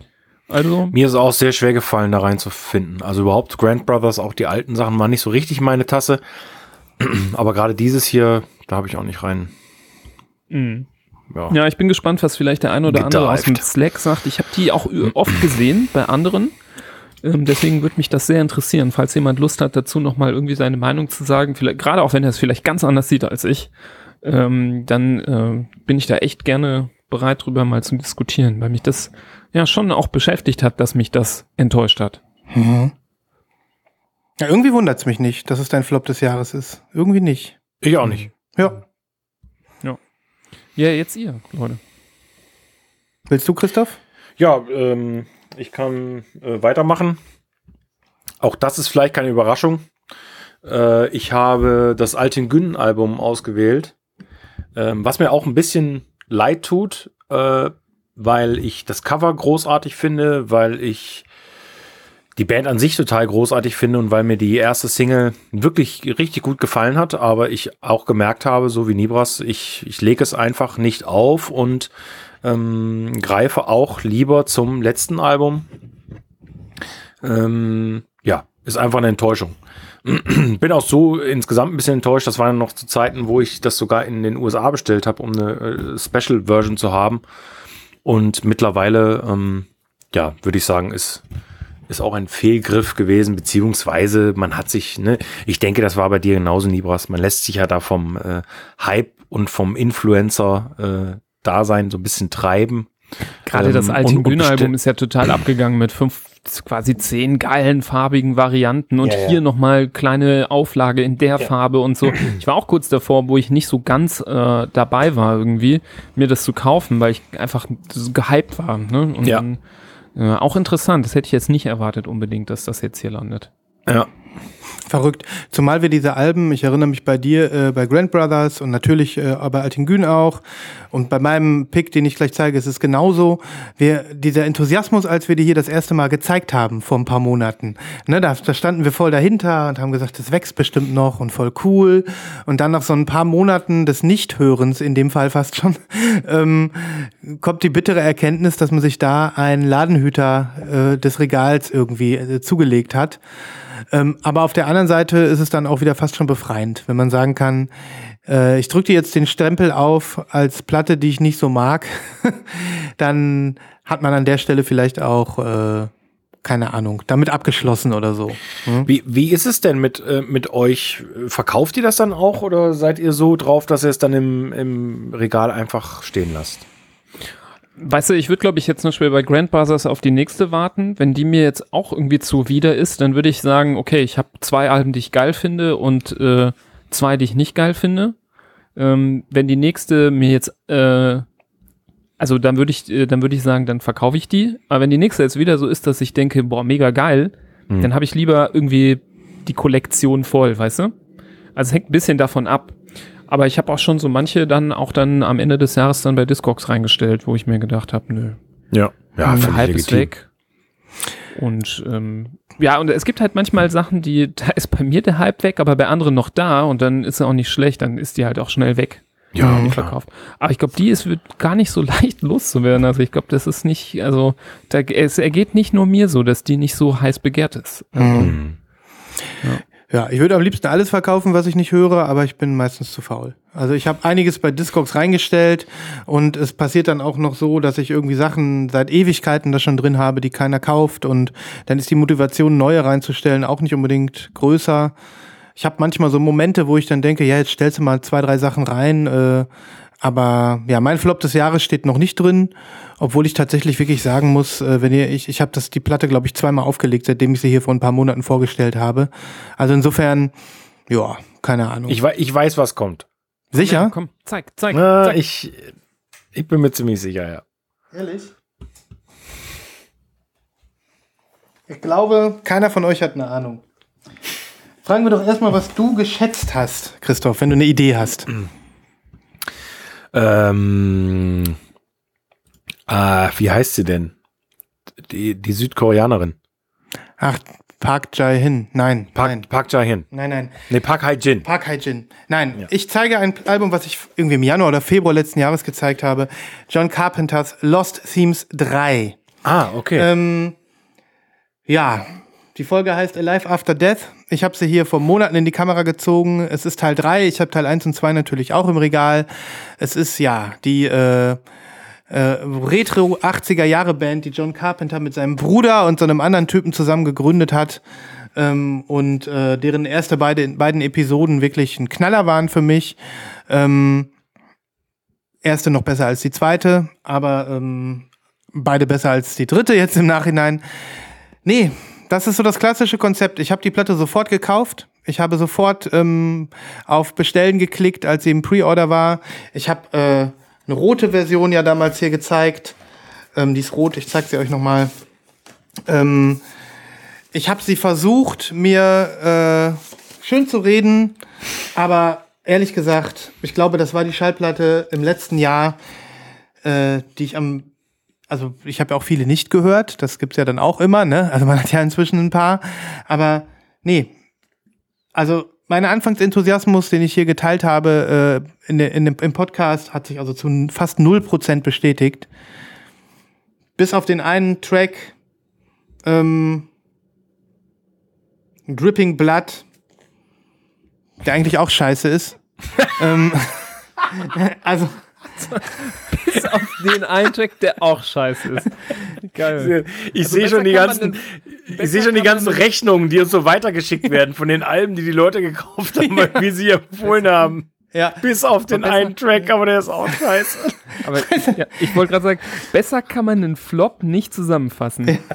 Also, Mir ist auch sehr schwer gefallen, da reinzufinden. Also überhaupt Grant Brothers, auch die alten Sachen waren nicht so richtig meine Tasse. Aber gerade dieses hier, da habe ich auch nicht rein. mh. Ja. Ja, ich bin gespannt, was vielleicht der eine oder andere aus dem. Slack sagt. Ich habe die auch oft gesehen bei anderen. Ähm, deswegen würde mich das sehr interessieren, falls jemand Lust hat, dazu nochmal irgendwie seine Meinung zu sagen. Vielleicht, gerade auch wenn er es vielleicht ganz anders sieht als ich, ähm, dann äh, bin ich da echt gerne bereit, drüber mal zu diskutieren, weil mich das ja schon auch beschäftigt hat, dass mich das enttäuscht hat. Ja, irgendwie wundert es mich nicht, dass es dein Flop des Jahres ist. Irgendwie nicht. Ich auch nicht. Ja. Ja, jetzt ihr, Leute. Willst du, Christoph? Ja, ähm, ich kann äh, weitermachen. Auch das ist vielleicht keine Überraschung. Äh, ich habe das Alten Gün-Album ausgewählt, ähm, was mir auch ein bisschen leid tut, äh, weil ich das Cover großartig finde, weil ich die Band an sich total großartig finde und weil mir die erste Single wirklich richtig gut gefallen hat, aber ich auch gemerkt habe, so wie Nibras, ich, ich lege es einfach nicht auf und ähm, greife auch lieber zum letzten Album. Ähm, ja, ist einfach eine Enttäuschung. Bin auch so insgesamt ein bisschen enttäuscht. Das waren noch zu Zeiten, wo ich das sogar in den USA bestellt habe, um eine äh, Special Version zu haben. Und mittlerweile, ähm, ja, würde ich sagen, ist, ist auch ein Fehlgriff gewesen, beziehungsweise man hat sich, ne, ich denke, das war bei dir genauso, Nibras, man lässt sich ja da vom äh, Hype und vom Influencer äh, Dasein so ein bisschen treiben. Gerade Ähm, das alte Bühnenalbum ist ja total abgegangen mit fünf, quasi zehn geilen farbigen Varianten und Ja, ja. hier nochmal kleine Auflage in der Farbe und so. Ich war auch kurz davor, wo ich nicht so ganz äh, dabei war irgendwie, mir das zu kaufen, weil ich einfach so gehypt war. Ne? Und Ja. dann, äh, auch interessant, das hätte ich jetzt nicht erwartet unbedingt, dass das jetzt hier landet. Ja, Verrückt. Zumal wir diese Alben, ich erinnere mich bei dir, äh, bei Grand Brothers und natürlich äh, bei Altingün auch. Und bei meinem Pick, den ich gleich zeige, ist es genauso. Wir, dieser Enthusiasmus, als wir die hier das erste Mal gezeigt haben, vor ein paar Monaten. Ne, da, da standen wir voll dahinter und haben gesagt, das wächst bestimmt noch und voll cool. Und dann nach so ein paar Monaten des Nichthörens, in dem Fall fast schon, ähm, kommt die bittere Erkenntnis, dass man sich da einen Ladenhüter äh, des Regals irgendwie äh, zugelegt hat. Ähm, aber auf der anderen Seite ist es dann auch wieder fast schon befreiend, wenn man sagen kann, äh, ich drücke dir jetzt den Stempel auf als Platte, die ich nicht so mag, dann hat man an der Stelle vielleicht auch, äh, keine Ahnung, damit abgeschlossen oder so. Hm? Wie, wie ist es denn mit, äh, mit euch? Verkauft ihr das dann auch oder seid ihr so drauf, dass ihr es dann im, im Regal einfach stehen lasst? Weißt du, ich würde, glaube ich, jetzt nur schwer bei Grand Brothers auf die nächste warten. Wenn die mir jetzt auch irgendwie zuwider ist, dann würde ich sagen, okay, ich habe zwei Alben, die ich geil finde und äh, zwei, die ich nicht geil finde. Ähm, wenn die nächste mir jetzt, äh, also dann würde ich, äh, dann würde ich sagen, dann verkaufe ich die. Aber wenn die nächste jetzt wieder so ist, dass ich denke, boah, mega geil, Hm. dann habe ich lieber irgendwie die Kollektion voll, weißt du? Also es hängt ein bisschen davon ab. Aber ich habe auch schon so manche dann auch dann am Ende des Jahres dann bei Discogs reingestellt, wo ich mir gedacht habe, nö, Ja. Ja, völlig Hype ist weg. Und ähm, ja, und es gibt halt manchmal Sachen, die, da ist bei mir der Hype weg, aber bei anderen noch da und dann ist er auch nicht schlecht, dann ist die halt auch schnell weg. Ja, klar. verkauft. Aber ich glaube, die ist wird gar nicht so leicht loszuwerden. Also ich glaube, das ist nicht, also da, es ergeht nicht nur mir so, dass die nicht so heiß begehrt ist. Also, Mhm. Ja, ich würde am liebsten alles verkaufen, was ich nicht höre, aber ich bin meistens zu faul. Also ich habe einiges bei Discogs reingestellt und es passiert dann auch noch so, dass ich irgendwie Sachen seit Ewigkeiten da schon drin habe, die keiner kauft und dann ist die Motivation, neue reinzustellen, auch nicht unbedingt größer. Ich habe manchmal so Momente, wo ich dann denke, ja, jetzt stellst du mal zwei, drei Sachen rein, äh, aber ja, mein Flop des Jahres steht noch nicht drin, obwohl ich tatsächlich wirklich sagen muss, äh, wenn ihr, ich, ich habe das die Platte, glaube ich, zweimal aufgelegt, seitdem ich sie hier vor ein paar Monaten vorgestellt habe. Also insofern, ja, keine Ahnung. Ich, ich weiß, was kommt. Sicher? Komm, zeig, zeig, Na, zeig. ich, ich bin mir ziemlich sicher, ja. Ehrlich? Ich glaube, keiner von euch hat eine Ahnung. Fragen wir doch erstmal, was du geschätzt hast, Christoph, wenn du eine Idee hast. Ähm, ah, wie heißt sie denn? Die, die Südkoreanerin. Ach, Park Jae-hin. Nein, Park, nein, Park Jae-hin. nein, nein. Nee, Park Hae-jin. Park Hae-jin. Nein, Ja. ich zeige ein Album, was ich irgendwie im Januar oder Februar letzten Jahres gezeigt habe. John Carpenters Lost Themes 3. Ah, okay. Ähm, ja, Die Folge heißt Alive After Death. Ich habe sie hier vor Monaten in die Kamera gezogen. Es ist Teil 3. Ich habe Teil 1 und 2 natürlich auch im Regal. Es ist ja die äh, äh, Retro 80er Jahre Band, die John Carpenter mit seinem Bruder und so einem anderen Typen zusammen gegründet hat. Ähm, und äh, deren erste beide, beiden Episoden wirklich ein Knaller waren für mich. Ähm, erste noch besser als die zweite, aber ähm, beide besser als die dritte jetzt im Nachhinein. Nee, das ist so das klassische Konzept. Ich habe die Platte sofort gekauft. Ich habe sofort ähm, auf Bestellen geklickt, als sie im Pre-Order war. Ich habe äh, eine rote Version ja damals hier gezeigt. Ähm, die ist rot, ich zeige sie euch nochmal. Ähm, ich habe sie versucht, mir äh, schön zu reden, aber ehrlich gesagt, ich glaube, das war die Schallplatte im letzten Jahr, äh, die ich am also ich habe ja auch viele nicht gehört, das gibt's ja dann auch immer, ne? Also man hat ja inzwischen ein paar, aber nee. Also mein Anfangsenthusiasmus, den ich hier geteilt habe äh, in, de, in dem, im Podcast, hat sich also zu fast 0% bestätigt. Bis auf den einen Track ähm, Dripping Blood, der eigentlich auch scheiße ist. ähm, also Bis auf den einen Track, der auch scheiße ist. Geil. Ich Also sehe schon die ganzen, denn- ich sehe schon die ganzen Rechnungen, die uns so weitergeschickt werden von den Alben, die die Leute gekauft haben, weil wir sie empfohlen haben. ja. Bis auf den einen Track, aber der ist auch scheiße. Aber ja, ich wollte gerade sagen, besser kann man einen Flop nicht zusammenfassen.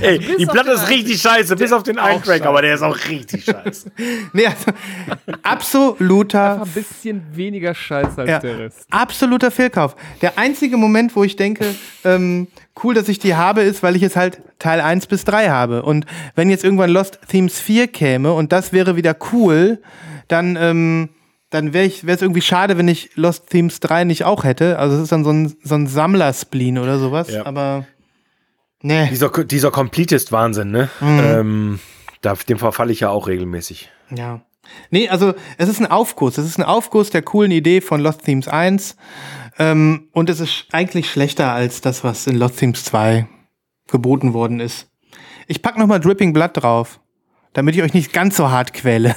Ey, bis die Platte ist richtig scheiße, bis auf den einen Track, aber der ist auch richtig scheiße. Nee, also, absoluter Einfach ein bisschen weniger Scheiße als Ja, der Rest. absoluter Fehlkauf. Der einzige Moment, wo ich denke, ähm, cool, dass ich die habe, ist, weil ich jetzt halt Teil 1 bis 3 habe. Und wenn jetzt irgendwann Lost Themes 4 käme und das wäre wieder cool, dann, ähm, dann wäre es irgendwie schade, wenn ich Lost Themes 3 nicht auch hätte. Also es ist dann so ein, so ein Sammlerspleen oder sowas. Ja. Aber nee, Dieser, dieser Completist-Wahnsinn, ne? Ähm, da, dem verfalle ich ja auch regelmäßig. ja. Nee, also es ist ein Aufguss. Es ist ein Aufguss der coolen Idee von Lost Themes 1. Ähm, und es ist eigentlich schlechter als das, was in Lost Themes 2 geboten worden ist. Ich pack noch mal Dripping Blood drauf, damit ich euch nicht ganz so hart quäle.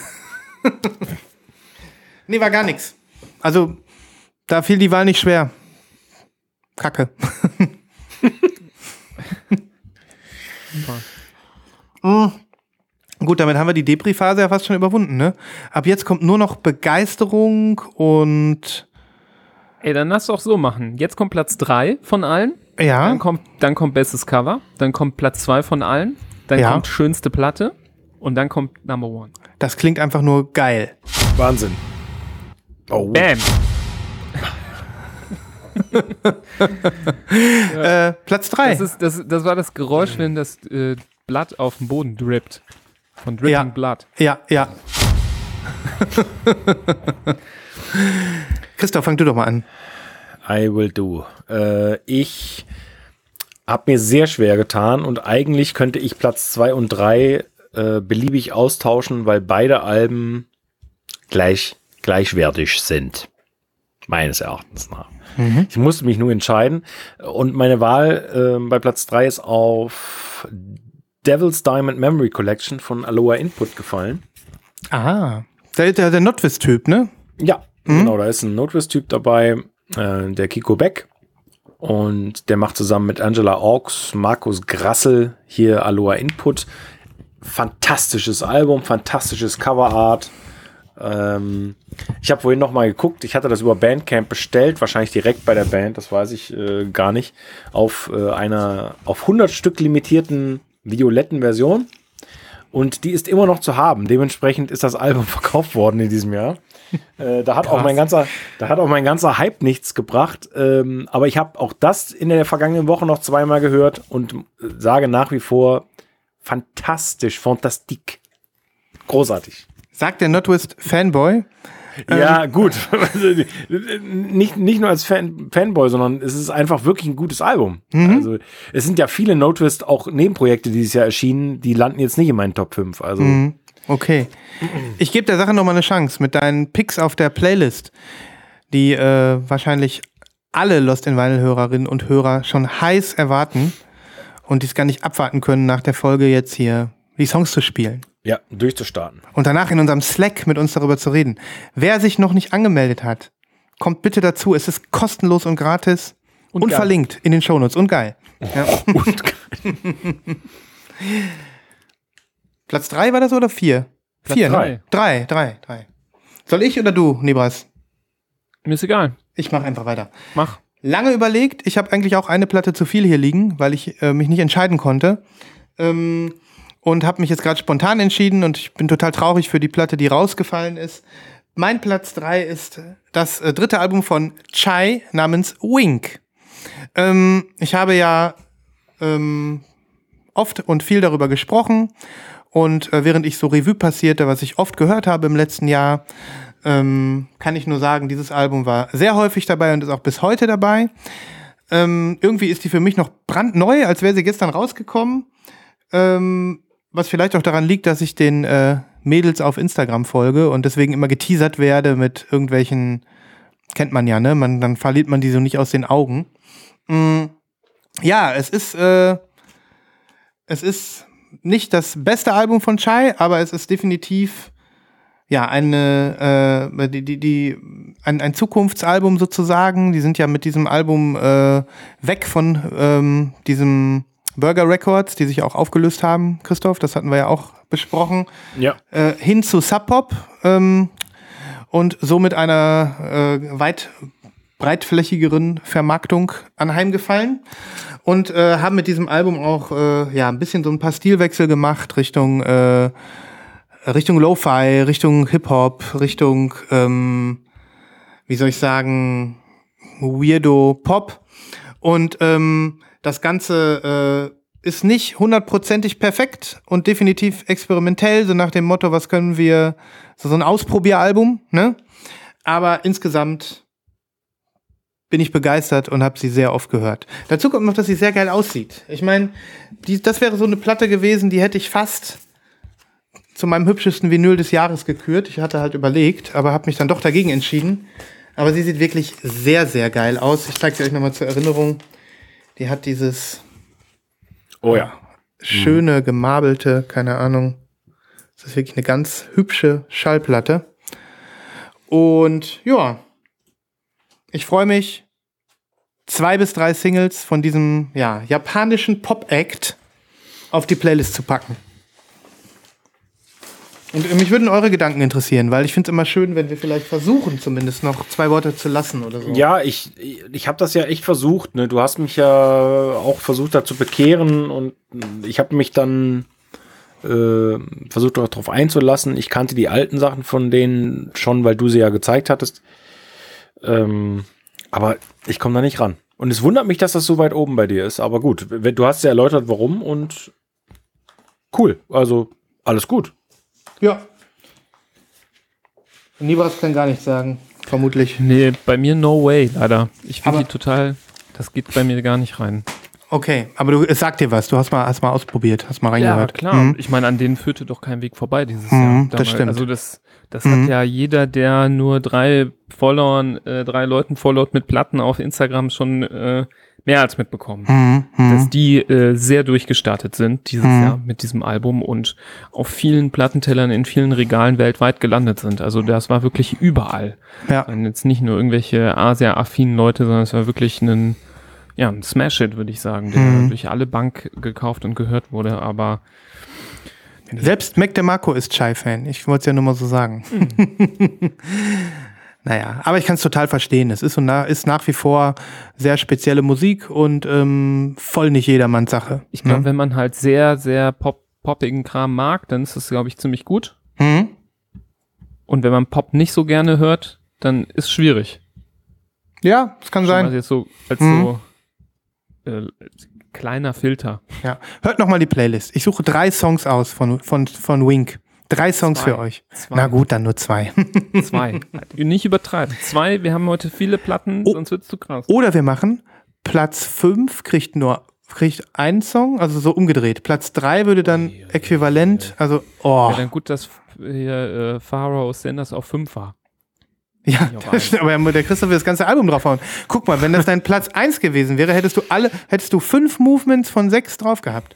nee, war gar nichts. Also, da fiel die Wahl nicht schwer. Kacke. Mm. Gut, damit haben wir die Depri-Phase ja fast schon überwunden, ne? Ab jetzt kommt nur noch Begeisterung und Ey, dann lass doch so machen. Jetzt kommt Platz 3 von allen. ja, Dann kommt, dann kommt bestes Cover. Dann kommt Platz 2 von allen. Dann Ja. kommt schönste Platte. Und dann kommt Number One. das klingt einfach nur geil. Wahnsinn. Oh. Bam! Äh, Platz 3. Das, das, das war das Geräusch, wenn das äh, Blatt auf den Boden drippt. Von Dripping Ja. Blood. Ja, ja. Christoph, fang du doch mal an. I will do. Äh, ich habe mir sehr schwer getan und eigentlich könnte ich Platz 2 und 3 äh, beliebig austauschen, weil beide Alben gleich, gleichwertig sind. Meines Erachtens nach. Ich musste mich nur entscheiden. Und meine Wahl äh, bei Platz 3 ist auf Devil's Diamond Memory Collection von Aloha Input gefallen. Ah. Der, der, der Notwist-Typ, ne? Ja, genau, da ist ein Notwist-Typ dabei, äh, der Kiko Beck. Und der macht zusammen mit Angela Orks, Markus Grassel hier Aloha Input. Fantastisches Album, fantastisches Coverart. Ähm, ich habe vorhin noch mal geguckt, ich hatte das über Bandcamp bestellt, wahrscheinlich direkt bei der Band, das weiß ich äh, gar nicht, auf äh, einer auf 100 Stück limitierten violetten Version. Und die ist immer noch zu haben. Dementsprechend ist das Album verkauft worden in diesem Jahr. Äh, da hat auch mein ganzer, da hat auch mein ganzer Hype nichts gebracht. Ähm, aber ich habe auch das in der vergangenen Woche noch zweimal gehört und äh, sage nach wie vor fantastisch, fantastik, großartig. Sagt der Notwist-Fanboy. Ja, gut. nicht, nicht nur als Fan, Fanboy, sondern es ist einfach wirklich ein gutes Album. Also, es sind ja viele No Twist auch Nebenprojekte dieses Jahr erschienen, die landen jetzt nicht in meinen Top 5. Also, Mhm. Okay. Ich gebe der Sache noch mal eine Chance mit deinen Picks auf der Playlist, die äh, wahrscheinlich alle Lost in Vinyl Hörerinnen und Hörer schon heiß erwarten. und die es gar nicht abwarten können, nach der Folge jetzt hier die Songs zu spielen. Ja, durchzustarten. Und danach in unserem Slack mit uns darüber zu reden. Wer sich noch nicht angemeldet hat, kommt bitte dazu. Es ist kostenlos und gratis und, geil. verlinkt in den Shownotes und geil. Ja. Platz drei war das oder vier? Platz vier, drei. Ne? Drei, drei, drei. Soll ich oder du, Nibras? Mir ist egal. Ich mache einfach weiter. Mach. Lange überlegt. Ich habe eigentlich auch eine Platte zu viel hier liegen, weil ich äh, mich nicht entscheiden konnte. Ähm, und habe mich jetzt gerade spontan entschieden und ich bin total traurig für die Platte, die rausgefallen ist. Mein Platz drei ist das äh, dritte Album von Chai namens Wink. Ähm, ich habe ja ähm, oft und viel darüber gesprochen und äh, während ich so Revue passierte, was ich oft gehört habe im letzten Jahr, ähm, kann ich nur sagen, dieses Album war sehr häufig dabei und ist auch bis heute dabei. Ähm, irgendwie ist die für mich noch brandneu, als wäre sie gestern rausgekommen. Ähm, was vielleicht auch daran liegt, dass ich den äh, Mädels auf Instagram folge und deswegen immer geteasert werde mit irgendwelchen, kennt man ja, ne? Man, dann verliert man die so nicht aus den Augen. Mm, ja, es ist, äh, es ist nicht das beste Album von Chai, aber es ist definitiv ja eine äh, die, die, die ein, ein Zukunftsalbum sozusagen. Die sind ja mit diesem Album äh, weg von ähm, diesem Burger Records, die sich auch aufgelöst haben, Christoph, das hatten wir ja auch besprochen, Ja. äh, hin zu Sub Pop ähm, und somit einer äh, weit breitflächigeren Vermarktung anheimgefallen und äh, haben mit diesem Album auch äh, ja ein bisschen so ein paar Stilwechsel gemacht Richtung äh, Richtung Lo-Fi, Richtung Hip Hop, Richtung ähm, wie soll ich sagen Weirdo Pop und ähm, das Ganze äh, ist nicht hundertprozentig perfekt und definitiv experimentell, so nach dem Motto, was können wir, so, ein Ausprobieralbum, ne? Aber insgesamt bin ich begeistert und habe sie sehr oft gehört. Dazu kommt noch, dass sie sehr geil aussieht. Ich meine, das wäre so eine Platte gewesen, die hätte ich fast zu meinem hübschesten Vinyl des Jahres gekürt. Ich hatte halt überlegt, aber habe mich dann doch dagegen entschieden. Aber sie sieht wirklich sehr, sehr geil aus. Ich zeige sie euch nochmal zur Erinnerung. Die hat dieses Oh ja. schöne, gemabelte, keine Ahnung. Das ist wirklich eine ganz hübsche Schallplatte. Und ja, ich freue mich, zwei bis drei Singles von diesem ja, japanischen Pop-Act auf die Playlist zu packen. Und äh, mich würden eure Gedanken interessieren, weil ich finde es immer schön, wenn wir vielleicht versuchen, zumindest noch zwei Worte zu lassen oder so. Ja, ich, ich habe das ja echt versucht. Ne? Du hast mich ja auch versucht, da zu bekehren und ich habe mich dann äh, versucht, darauf einzulassen. Ich kannte die alten Sachen von denen schon, weil du sie ja gezeigt hattest. Ähm, aber ich komme da nicht ran. Und es wundert mich, dass das so weit oben bei dir ist. Aber gut, du hast ja erläutert, warum und cool. Also alles gut. Ja. Nibras kann gar nichts sagen, vermutlich. Nee, bei mir no way, leider. Ich finde die total, das geht bei mir gar nicht rein. Okay, aber du, es sagt dir was. Du hast mal, hast mal ausprobiert, hast mal Ja, reingehört. klar. Mhm. Ich meine, an denen führte doch kein Weg vorbei dieses Mhm, Jahr. das stimmt. Also das, das Mhm. hat ja jeder, der nur drei Followern, äh, drei Leuten followt mit Platten auf Instagram schon äh, mehr als mitbekommen. Mhm, Dass mhm. die äh, sehr durchgestartet sind dieses Mhm. Jahr mit diesem Album und auf vielen Plattentellern in vielen Regalen weltweit gelandet sind. Also das war wirklich überall. Ja. Und jetzt nicht nur irgendwelche Asia-affinen Leute, sondern es war wirklich ein, ja, ein Smash-Hit, würde ich sagen, der Mhm. durch alle Bank gekauft und gehört wurde, aber Selbst Mac DeMarco ist Chai-Fan. Ich wollte es ja nur mal so sagen. naja, aber ich kann es total verstehen. Es ist, und na, ist nach wie vor sehr spezielle Musik und ähm, voll nicht jedermanns Sache. ich glaube, ne? wenn man halt sehr, sehr pop poppigen Kram mag, dann ist das, glaube ich, ziemlich gut. Mhm. Und wenn man Pop nicht so gerne hört, dann ist schwierig. Ja, das kann Schon sein. jetzt so als Mhm. so äh, kleiner Filter. Ja. Hört noch mal die Playlist. Ich suche drei Songs aus von, von, von Wink. Drei Songs Zwei. für euch. Zwei. Na gut, dann nur zwei. Zwei. nicht übertreiben. Zwei, wir haben heute viele Platten, Oh. sonst wird's zu krass. Oder wir machen Platz 5 kriegt nur kriegt einen Song, also so umgedreht. Platz 3 würde dann äquivalent, also oh, Ja, dann gut, dass hier äh, Pharaoh Sanders auf 5 war. Ja, Ja, das stimmt, aber der Christoph will das ganze Album draufhauen. Guck mal, wenn das dein Platz 1 gewesen wäre, hättest du alle, hättest du fünf Movements von sechs drauf gehabt.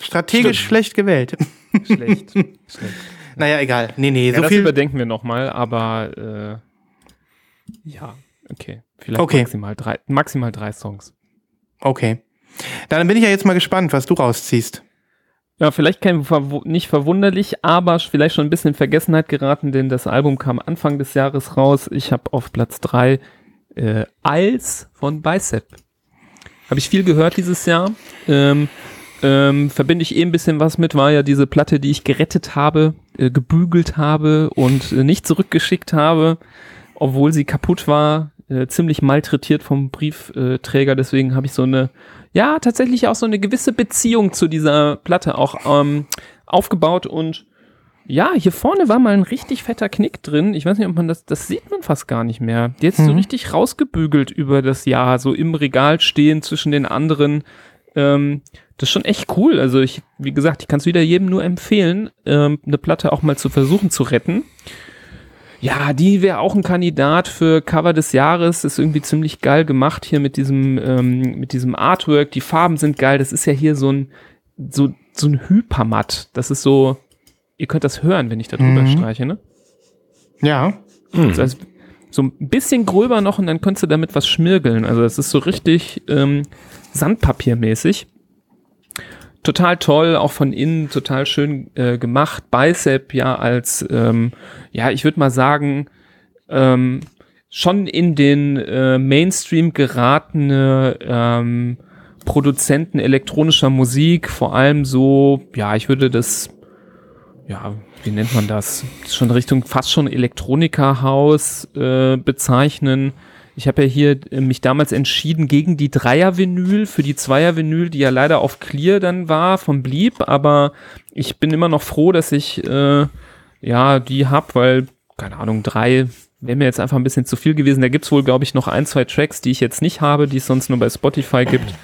Strategisch Stimmt. schlecht gewählt. Schlecht. Schlecht. Naja, egal. Nee, nee, Ja, so das viel. überdenken wir nochmal, aber äh, ja, okay. Vielleicht Okay. Maximal, drei, maximal drei Songs. Okay. Dann bin ich ja jetzt mal gespannt, was du rausziehst. Ja, vielleicht kein nicht verwunderlich, aber vielleicht schon ein bisschen in Vergessenheit geraten, denn das Album kam Anfang des Jahres raus. Ich habe auf Platz drei äh, Als von Bicep. Habe ich viel gehört dieses Jahr. Ähm, ähm, verbinde ich eh ein bisschen was mit, war ja diese Platte, die ich gerettet habe, äh, gebügelt habe und äh, nicht zurückgeschickt habe, obwohl sie kaputt war, äh, ziemlich malträtiert vom Briefträger. Deswegen habe ich so eine, ja, tatsächlich auch so eine gewisse Beziehung zu dieser Platte auch ähm, aufgebaut und ja, hier vorne war mal ein richtig fetter Knick drin. Ich weiß nicht, ob man das, das sieht man fast gar nicht mehr. Die ist so Mhm. richtig rausgebügelt über das Jahr, so im Regal stehen zwischen den anderen. Ähm, das ist schon echt cool. Also ich, wie gesagt, ich kann es wieder jedem nur empfehlen, ähm, eine Platte auch mal zu versuchen zu retten. Ja, die wäre auch ein Kandidat für Cover des Jahres. Ist irgendwie ziemlich geil gemacht hier mit diesem, ähm, mit diesem Artwork. Die Farben sind geil. Das ist ja hier so ein, so, so ein Hypermatt. Das ist so, ihr könnt das hören, wenn ich da drüber Mhm. streiche, ne? Ja. Hm. Das heißt, so ein bisschen gröber noch und dann könntest du damit was schmirgeln. Also das ist so richtig ähm, Sandpapiermäßig. Total toll, auch von innen total schön äh, gemacht. Bicep ja als, ähm, ja, ich würde mal sagen, ähm, schon in den äh, Mainstream geratene ähm, Produzenten elektronischer Musik, vor allem so, ja, ich würde das, ja, wie nennt man das? Schon Richtung fast schon Elektronikerhaus äh, bezeichnen. Ich habe ja hier äh, mich damals entschieden gegen die Dreier-Vinyl für die Zweier-Vinyl, die ja leider auf Clear dann war, von Blieb, aber ich bin immer noch froh, dass ich äh, ja die hab, weil, keine Ahnung, drei wäre mir jetzt einfach ein bisschen zu viel gewesen. Da gibt's wohl, glaube ich, noch ein, zwei Tracks, die ich jetzt nicht habe, die es sonst nur bei Spotify gibt.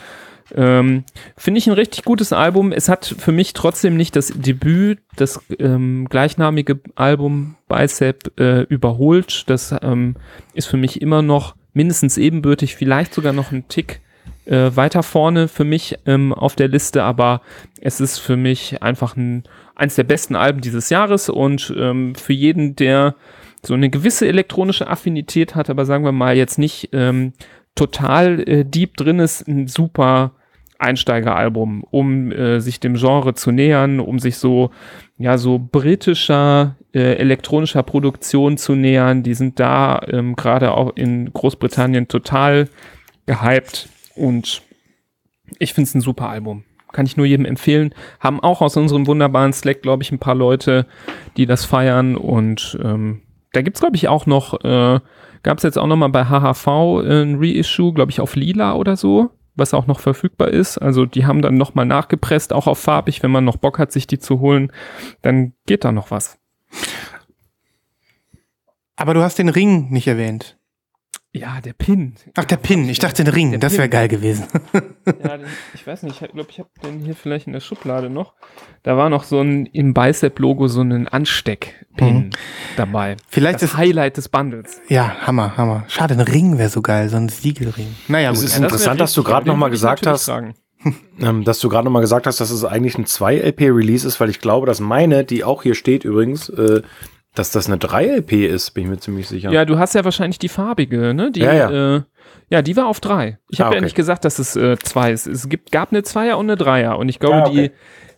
Ähm, Finde ich ein richtig gutes Album. Es hat für mich trotzdem nicht das Debüt, das ähm, gleichnamige Album Bicep äh, überholt. Das ähm, ist für mich immer noch mindestens ebenbürtig, vielleicht sogar noch ein Tick äh, weiter vorne für mich ähm, auf der Liste, aber es ist für mich einfach ein, eins der besten Alben dieses Jahres. Und ähm, für jeden, der so eine gewisse elektronische Affinität hat, aber sagen wir mal jetzt nicht ähm, total äh, deep drin ist, ein super Einsteigeralbum, um äh, sich dem Genre zu nähern, um sich so, ja, so britischer äh, elektronischer Produktion zu nähern. Die sind da ähm, gerade auch in Großbritannien total gehypt und ich finde es ein super Album. Kann ich nur jedem empfehlen. Haben auch aus unserem wunderbaren Slack, glaube ich, ein paar Leute, die das feiern und ähm, da gibt's glaube ich, auch noch, äh, gab es jetzt auch noch mal bei HHV ein Reissue, glaube ich, auf Lila oder so, was auch noch verfügbar ist. Also die haben dann noch mal nachgepresst, auch auf farbig, wenn man noch Bock hat, sich die zu holen, dann geht da noch was. Aber du hast den Ring nicht erwähnt. Ja, der Pin. Ach, der Pin. Ich dachte den Ring. Der Das wäre geil gewesen. Ja, den, ich weiß nicht, ich glaube, ich habe den hier vielleicht in der Schublade noch. Da war noch so ein im Bicep-Logo so ein Ansteck-Pin Mhm. dabei. Vielleicht Das ist, Highlight des Bundles. ja, Hammer, Hammer. Schade, ein Ring wäre so geil, so ein Siegelring. Naja, Es gut. ist Ja, das interessant, dass du gerade aber den noch mal würde ich gesagt hast, tragen. ähm, dass du gerade noch mal gesagt hast, dass es eigentlich ein 2-LP-Release ist, weil ich glaube, dass meine, die auch hier steht übrigens, äh, dass das eine 3-LP ist, bin ich mir ziemlich sicher. Ja, du hast ja wahrscheinlich die farbige, ne? Die, Ja, ja. Äh, ja, die war auf drei. Ich habe Ah, ja okay. nicht gesagt, dass es äh, zwei ist. Es gibt, gab eine Zweier und eine Dreier. Und ich glaube, Ah, okay.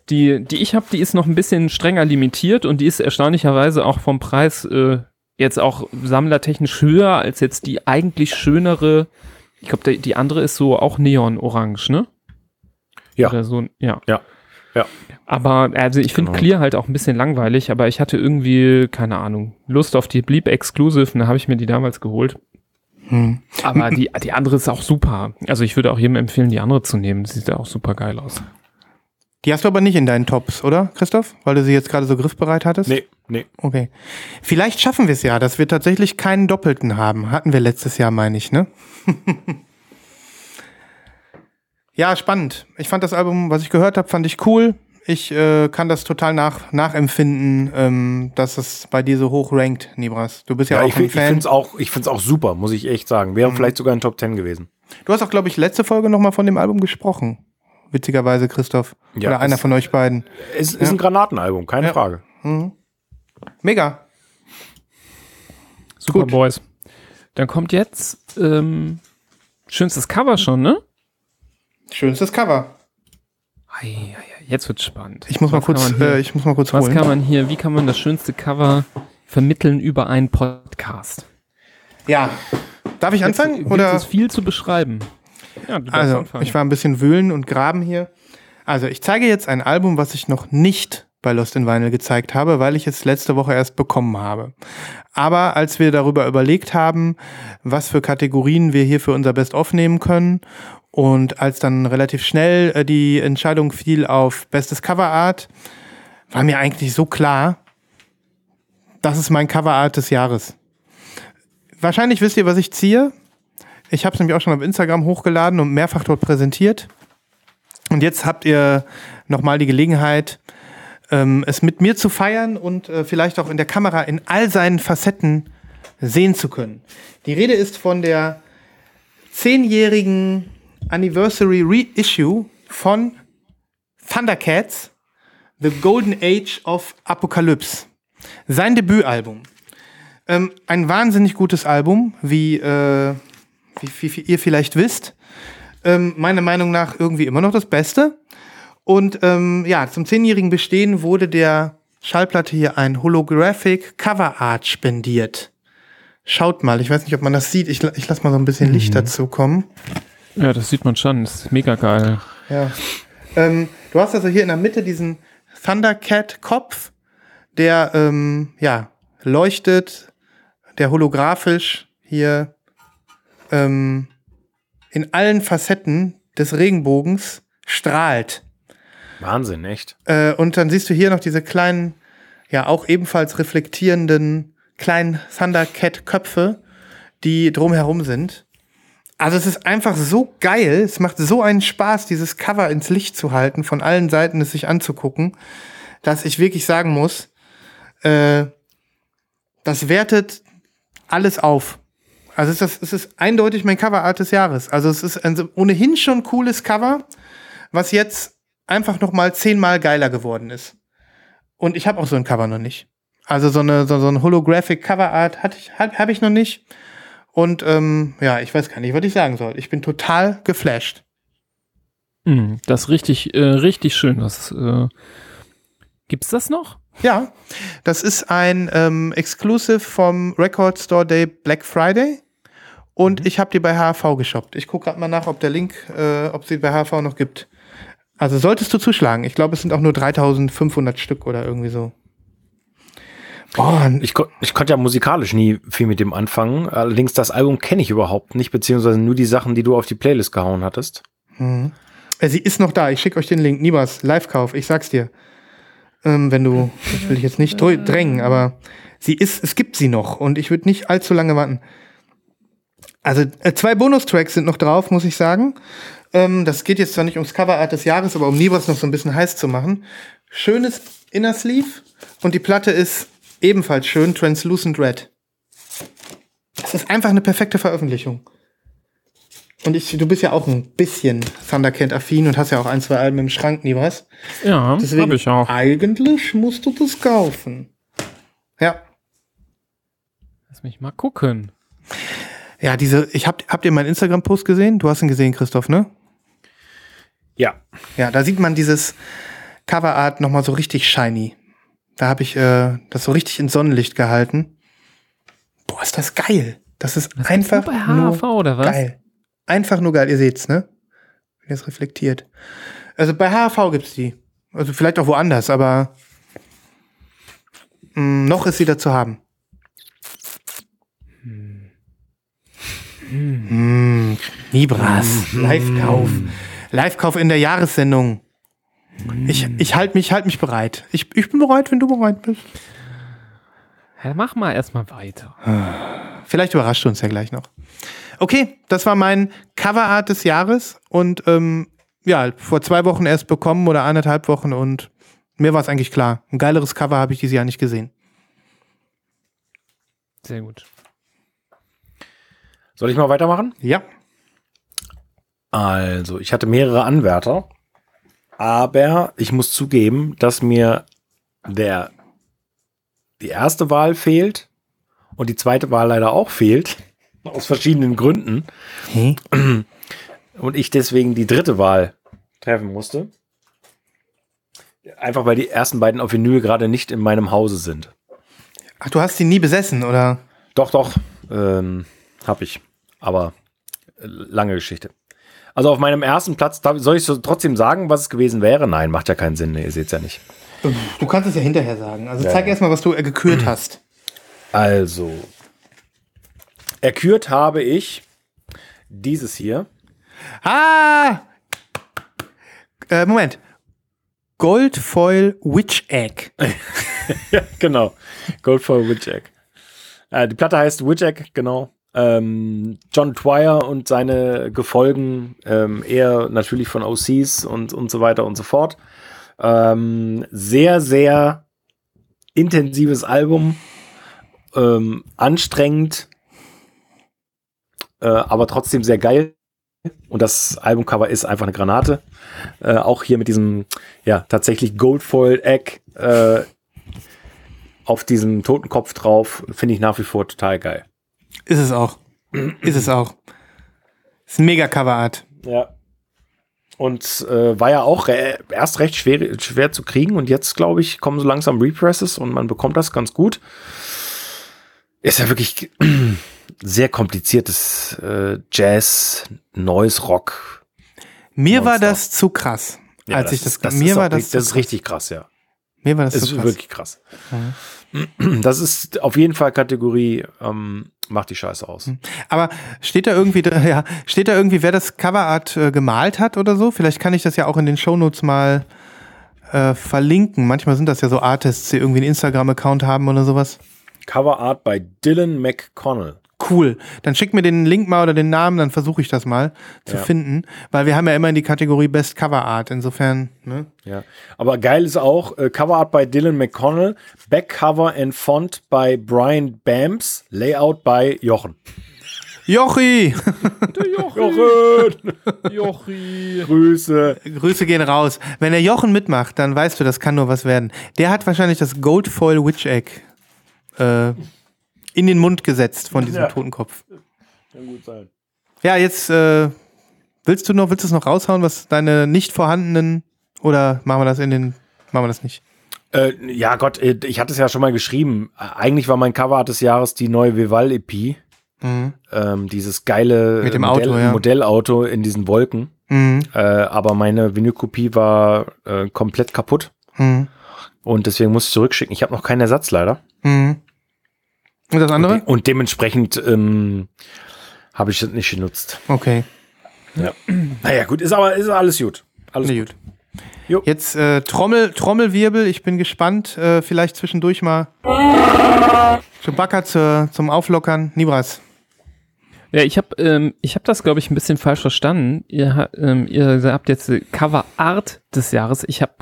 die, die, die ich habe, die ist noch ein bisschen strenger limitiert und die ist erstaunlicherweise auch vom Preis äh, jetzt auch sammlertechnisch höher als jetzt die eigentlich schönere. Ich glaube, die andere ist so auch neon-orange, ne? Ja. Oder so, ja. Ja. Ja. Aber also ich finde Genau. Clear halt auch ein bisschen langweilig, aber ich hatte irgendwie, keine Ahnung, Lust auf die Bleep Exclusive und da habe ich mir die damals geholt. Hm. Aber die, die andere ist auch super. Also ich würde auch jedem empfehlen, die andere zu nehmen. Sieht ja auch super geil aus. Die hast du aber nicht in deinen Tops, oder, Christoph? Weil du sie jetzt gerade so griffbereit hattest? Nee, nee. Okay. Vielleicht schaffen wir es ja, dass wir tatsächlich keinen Doppelten haben. Hatten wir letztes Jahr, meine ich, ne? ja, spannend. Ich fand das Album, was ich gehört habe, fand ich cool. Ich äh, kann das total nach, nachempfinden, ähm, dass es bei dir so hoch rankt, Nibras. Du bist ja, Ja, auch ich, ein ich finde Fan. es auch, ich find's auch super, muss ich echt sagen. Wäre vielleicht sogar in Top 10 gewesen. Du hast auch, glaube ich, letzte Folge nochmal von dem Album gesprochen. Witzigerweise, Christoph. Ja, Oder einer es- von euch beiden. Es ist ein Granatenalbum, keine Ja. Frage. Mega. Super Gut. Boys. Dann kommt jetzt ähm, schönstes Cover schon, ne? Schönstes Cover. Ei, ei, ei, Jetzt wird's spannend. Ich muss mal Was kurz, hier- äh, ich muss mal kurz Was holen. kann man hier, wie kann man das schönste Cover vermitteln über einen Podcast? ja. Darf ich anfangen? Gibt Oder? es viel zu beschreiben? Ja, du Also, anfangen. ich war ein bisschen wühlen und graben hier. Also, ich zeige jetzt ein Album, was ich noch nicht bei Lost in Vinyl gezeigt habe, weil ich es letzte Woche erst bekommen habe. Aber als wir darüber überlegt haben, was für Kategorien wir hier für unser Best-of nehmen können und als dann relativ schnell äh, die Entscheidung fiel auf bestes Coverart, war mir eigentlich so klar, das ist mein Coverart des Jahres. Wahrscheinlich wisst ihr, was ich ziehe. Ich habe es nämlich auch schon auf Instagram hochgeladen und mehrfach dort präsentiert. Und jetzt habt ihr nochmal die Gelegenheit, ähm, es mit mir zu feiern und äh, vielleicht auch in der Kamera in all seinen Facetten sehen zu können. Die Rede ist von der zehnjährigen Anniversary Reissue von Thundercats, The Golden Age of Apocalypse. Sein Debütalbum. Ähm, ein wahnsinnig gutes Album, wie, äh, wie, wie, wie ihr vielleicht wisst. Ähm, meiner Meinung nach irgendwie immer noch das Beste. Und ähm, ja, zum zehnjährigen Bestehen wurde der Schallplatte hier ein Holographic Cover Art spendiert. Schaut mal, ich weiß nicht, ob man das sieht. Ich, ich lasse mal so ein bisschen Licht dazu kommen. Ja, das sieht man schon. Das ist mega geil. Ja. Ähm, du hast also hier in der Mitte diesen Thundercat-Kopf, der ähm, ja, leuchtet, der holographisch hier ähm, in allen Facetten des Regenbogens strahlt. Wahnsinn, echt. Äh, und dann siehst du hier noch diese kleinen, ja auch ebenfalls reflektierenden kleinen Thundercat-Köpfe, die drumherum sind. Also es ist einfach so geil, es macht so einen Spaß, dieses Cover ins Licht zu halten, von allen Seiten es sich anzugucken, dass ich wirklich sagen muss, äh, das wertet alles auf. Also es ist, es ist eindeutig mein Coverart des Jahres. Also es ist ein ohnehin schon cooles Cover, was jetzt einfach noch mal zehnmal geiler geworden ist. Und ich habe auch so ein Cover noch nicht. Also so eine so, so ein holographic Coverart hatte ich habe hab ich noch nicht. Und ähm, ja, ich weiß gar nicht, was ich sagen soll. Ich bin total geflasht. Mm, Das ist richtig, äh, richtig schön. Das, äh, gibt's das noch? Ja, das ist ein ähm, Exclusive vom Record Store Day Black Friday. Und ich habe die bei HV geshoppt. Ich gucke gerade mal nach, ob der Link, äh, ob sie bei HV noch gibt. Also solltest du zuschlagen. Ich glaube, es sind auch nur 3500 Stück oder irgendwie so. Boah, Ich, ich konnte ja musikalisch nie viel mit dem anfangen. Allerdings das Album kenne ich überhaupt nicht, beziehungsweise nur die Sachen, die du auf die Playlist gehauen hattest. äh, sie ist noch da. Ich schicke euch den Link. Nibas, Live-Kauf. Ich sag's dir. Ähm, wenn du, ich will dich jetzt nicht drängen, aber sie ist, es gibt sie noch und ich würde nicht allzu lange warten. Also äh, zwei Bonustracks sind noch drauf, muss ich sagen. Ähm, das geht jetzt zwar nicht ums Coverart des Jahres, aber um Nibas noch so ein bisschen heiß zu machen. Schönes Inner Sleeve und die Platte ist ebenfalls schön, Translucent Red. Das ist einfach eine perfekte Veröffentlichung. Und ich, du bist ja auch ein bisschen Thundercat-affin und hast ja auch ein, zwei Alben im Schrank, Nibas. Ja, Deswegen, habe ich auch. eigentlich musst du das kaufen. Ja. Lass mich mal gucken. Ja, diese, ich hab, habt ihr meinen Instagram-Post gesehen? Du hast ihn gesehen, Christoph, ne? Ja. Ja, da sieht man dieses Coverart nochmal so richtig shiny. Da habe ich äh, das so richtig ins Sonnenlicht gehalten. Boah, ist das geil. Das ist Das einfach nur bei nur HAV oder was? geil. Einfach nur geil. Ihr seht's, ne? Wie das reflektiert. Also bei HAV gibt's die. Also vielleicht auch woanders, aber mh, noch ist sie da zu haben. Hm. Nibras, Live-Kauf. Live-Kauf in der Jahressendung. Ich, ich halte mich, halt mich bereit. Ich, ich bin bereit, wenn du bereit bist. Ja, mach mal erstmal weiter. Vielleicht überrascht du uns ja gleich noch. Okay, das war mein Coverart des Jahres und ähm, ja, vor zwei Wochen erst bekommen oder anderthalb Wochen und mir war es eigentlich klar. Ein geileres Cover habe ich dieses Jahr nicht gesehen. Sehr gut. Soll ich mal weitermachen? Ja. Also, ich hatte mehrere Anwärter, aber ich muss zugeben, dass mir der die erste Wahl fehlt und die zweite Wahl leider auch fehlt. Aus verschiedenen Gründen. Hey. Und ich deswegen die dritte Wahl treffen musste. Einfach weil die ersten beiden auf Vinyl gerade nicht in meinem Hause sind. Ach, du hast die nie besessen, oder? Doch, doch, ähm, hab ich. Aber äh, lange Geschichte. Also auf meinem ersten Platz, soll ich so trotzdem sagen, was es gewesen wäre? Nein, macht ja keinen Sinn. Ihr seht's ja nicht. Du kannst es ja hinterher sagen. Also Ja, zeig erstmal, was du äh, gekürt hast. Also, erkürt habe ich dieses hier. Ah! Äh, Moment. Goldfoil Witch Egg. ja, genau. Goldfoil Witch Egg. Äh, die Platte heißt Witch Egg, genau. Ähm, John Dwyer und seine Gefolgen, ähm, eher natürlich von OCs und, und so weiter und so fort. Ähm, sehr, sehr intensives Album. Ähm, anstrengend, äh, aber trotzdem sehr geil. Und das Albumcover ist einfach eine Granate. Äh, auch hier mit diesem, ja, tatsächlich Goldfoil Egg äh, auf diesem Totenkopf drauf, finde ich nach wie vor total geil. Ist es auch. Ist es auch. Ist ein mega Coverart. Ja. Und äh, war ja auch re erst recht schwer, schwer zu kriegen und jetzt, glaube ich, kommen so langsam Represses und man bekommt das ganz gut. Ist ja wirklich sehr kompliziertes äh, Jazz, Noise, Rock. Mir war Monster. das zu krass. Ja, als ich das, ist- das mir war das, das ist richtig krass, ja. Mir war das zu ist krass. wirklich krass. Das ist auf jeden Fall Kategorie, ähm, macht die Scheiße aus. Aber steht da irgendwie, ja, steht da irgendwie, wer das Coverart äh, gemalt hat oder so? Vielleicht kann ich das ja auch in den Shownotes mal äh, verlinken. Manchmal sind das ja so Artists, die irgendwie einen Instagram-Account haben oder sowas. Cover Art bei Dylan McConnell. Cool. Dann schick mir den Link mal oder den Namen, dann versuche ich das mal zu Ja. finden. Weil wir haben ja immer in die Kategorie Best Cover Art. Insofern, ne? Ja. Aber geil ist auch äh, Cover Art bei Dylan McConnell, Backcover and Font bei Brian Bams, Layout bei Jochen. Jochi! Jochen! Jochi. Grüße. Grüße gehen raus. Wenn der Jochen mitmacht, dann weißt du, das kann nur was werden. Der hat wahrscheinlich das Goldfoil Witch Egg äh, in den Mund gesetzt von diesem Ja. Totenkopf. Kann gut sein. Ja, jetzt äh, willst du noch, willst du es noch raushauen, was deine nicht vorhandenen oder machen wir das in den, machen wir das nicht? Äh, ja, Gott, äh, ich hatte es ja schon mal geschrieben. Äh, Eigentlich war mein Cover Art des Jahres die neue Vival EP. Mhm. Ähm, dieses geile Mit dem Modell, Auto, ja. Modellauto in diesen Wolken. Mhm. Äh, aber meine Vinylkopie war äh, komplett kaputt. Mhm. Und deswegen muss ich zurückschicken. Ich habe noch keinen Ersatz leider. Mhm. Und das andere? Und, de und dementsprechend ähm, habe ich das nicht genutzt. Okay. Naja, gut, ist aber ist alles gut. Alles Nee, gut. gut. Jo. Jetzt äh, Trommel, Trommelwirbel, ich bin gespannt. Äh, vielleicht zwischendurch mal Chewbacca zur, zum Auflockern. Nibras. Ja, ich habe ähm, ich hab das, glaube ich, ein bisschen falsch verstanden. Ihr, ähm, ihr habt jetzt Cover Art des Jahres. Ich habe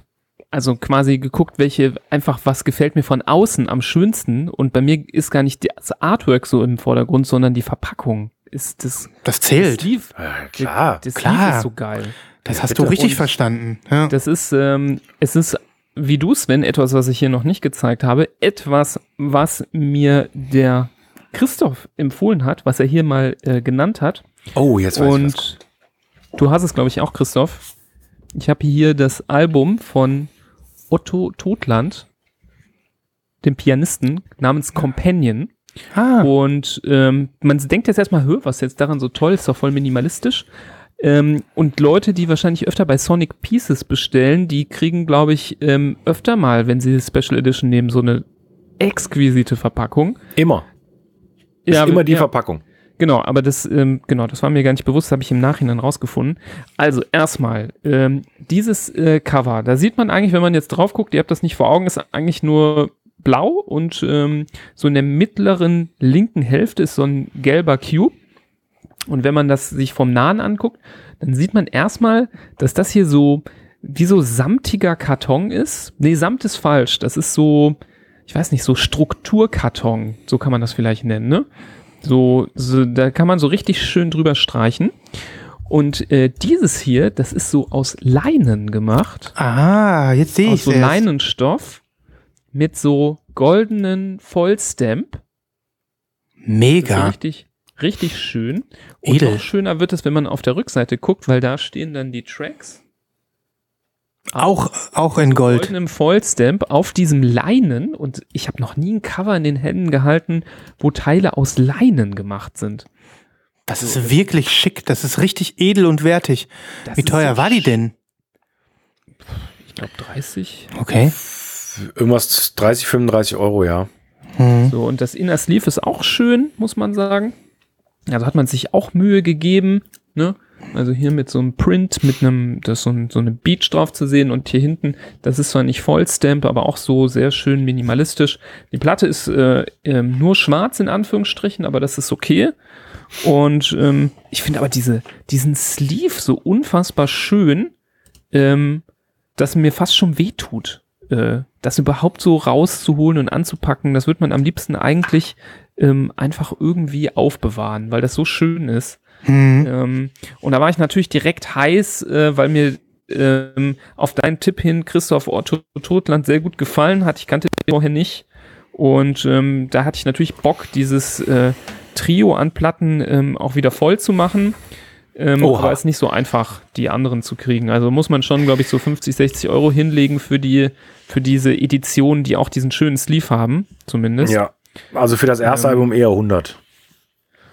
also quasi geguckt, welche einfach was gefällt mir von außen am schönsten. Und bei mir ist gar nicht das Artwork so im Vordergrund, sondern die Verpackung. Ist das, Das das zählt. Sleeve, Ja, klar. das klar. Sleeve ist so geil. Das Ja, hast bitte. du richtig Und- verstanden. Ja. Das ist, ähm, es ist, wie du, Sven, etwas, was ich hier noch nicht gezeigt habe, etwas, was mir der Christoph empfohlen hat, was er hier mal äh, genannt hat. Oh, jetzt weiß ich was. Und du hast es, glaube ich, auch, Christoph. Ich habe hier das Album von Otto Totland, dem Pianisten, namens Companion. Ah, Und ähm, man denkt jetzt erstmal, was jetzt daran so toll ist, doch voll minimalistisch. Ähm, und Leute, die wahrscheinlich öfter bei Sonic Pieces bestellen, die kriegen, glaube ich, ähm, öfter mal, wenn sie Special Edition nehmen, so eine exquisite Verpackung. Immer. Ist immer die ja, Verpackung. Genau, aber das, ähm, genau, das war mir gar nicht bewusst, habe ich im Nachhinein rausgefunden. Also erstmal, ähm, dieses äh, Cover, da sieht man eigentlich, wenn man jetzt drauf guckt, ihr habt das nicht vor Augen, ist eigentlich nur blau und ähm, so in der mittleren linken Hälfte ist so ein gelber Cube. Und wenn man das sich vom Nahen anguckt, dann sieht man erstmal, dass das hier so wie so samtiger Karton ist. Nee, Samt ist falsch. Das ist so, ich weiß nicht, so Strukturkarton. So kann man das vielleicht nennen, ne? So, so da kann man so richtig schön drüber streichen. Und äh, dieses hier, das ist so aus Leinen gemacht. Ah, jetzt sehe ich Aus so es. Leinenstoff mit so goldenen Vollstamp. Mega. richtig, richtig schön. Und Edel. noch schöner wird es, wenn man auf der Rückseite guckt, weil da stehen dann die Tracks. Auch, auch in Gold. goldenem Vollstamp auf diesem Leinen und ich habe noch nie ein Cover in den Händen gehalten, wo Teile aus Leinen gemacht sind. Das ist wirklich schick. Das ist richtig edel und wertig. Das Wie teuer so war die denn? Ich glaube 30. Okay. Irgendwas 30, 35 Euro, ja. Hm. So, und das Inner Sleeve ist auch schön, muss man sagen. Also hat man sich auch Mühe gegeben, ne? Also hier mit so einem Print, mit einem, da ist so, ein, so eine Beach drauf zu sehen und hier hinten, das ist zwar nicht Vollstamp, aber auch so sehr schön minimalistisch. Die Platte ist äh, ähm, nur schwarz in Anführungsstrichen, aber das ist okay. Und ähm, ich finde aber diese, diesen Sleeve so unfassbar schön, ähm, dass mir fast schon wehtut. Äh, das überhaupt so rauszuholen und anzupacken, das wird man am liebsten eigentlich ähm, einfach irgendwie aufbewahren, weil das so schön ist. Hm. Ähm, und da war ich natürlich direkt heiß, äh, weil mir ähm, auf deinen Tipp hin Christoph Otto Totland sehr gut gefallen hat. Ich kannte den vorher nicht. Und ähm, da hatte ich natürlich Bock, dieses äh, Trio an Platten ähm, auch wieder voll zu machen. Ähm, Oha. aber es ist nicht so einfach, die anderen zu kriegen. Also muss man schon, glaube ich, so 50, 60 Euro hinlegen für die, für diese Editionen, die auch diesen schönen Sleeve haben, zumindest. Ja. Also für das erste Ähm, Album eher 100.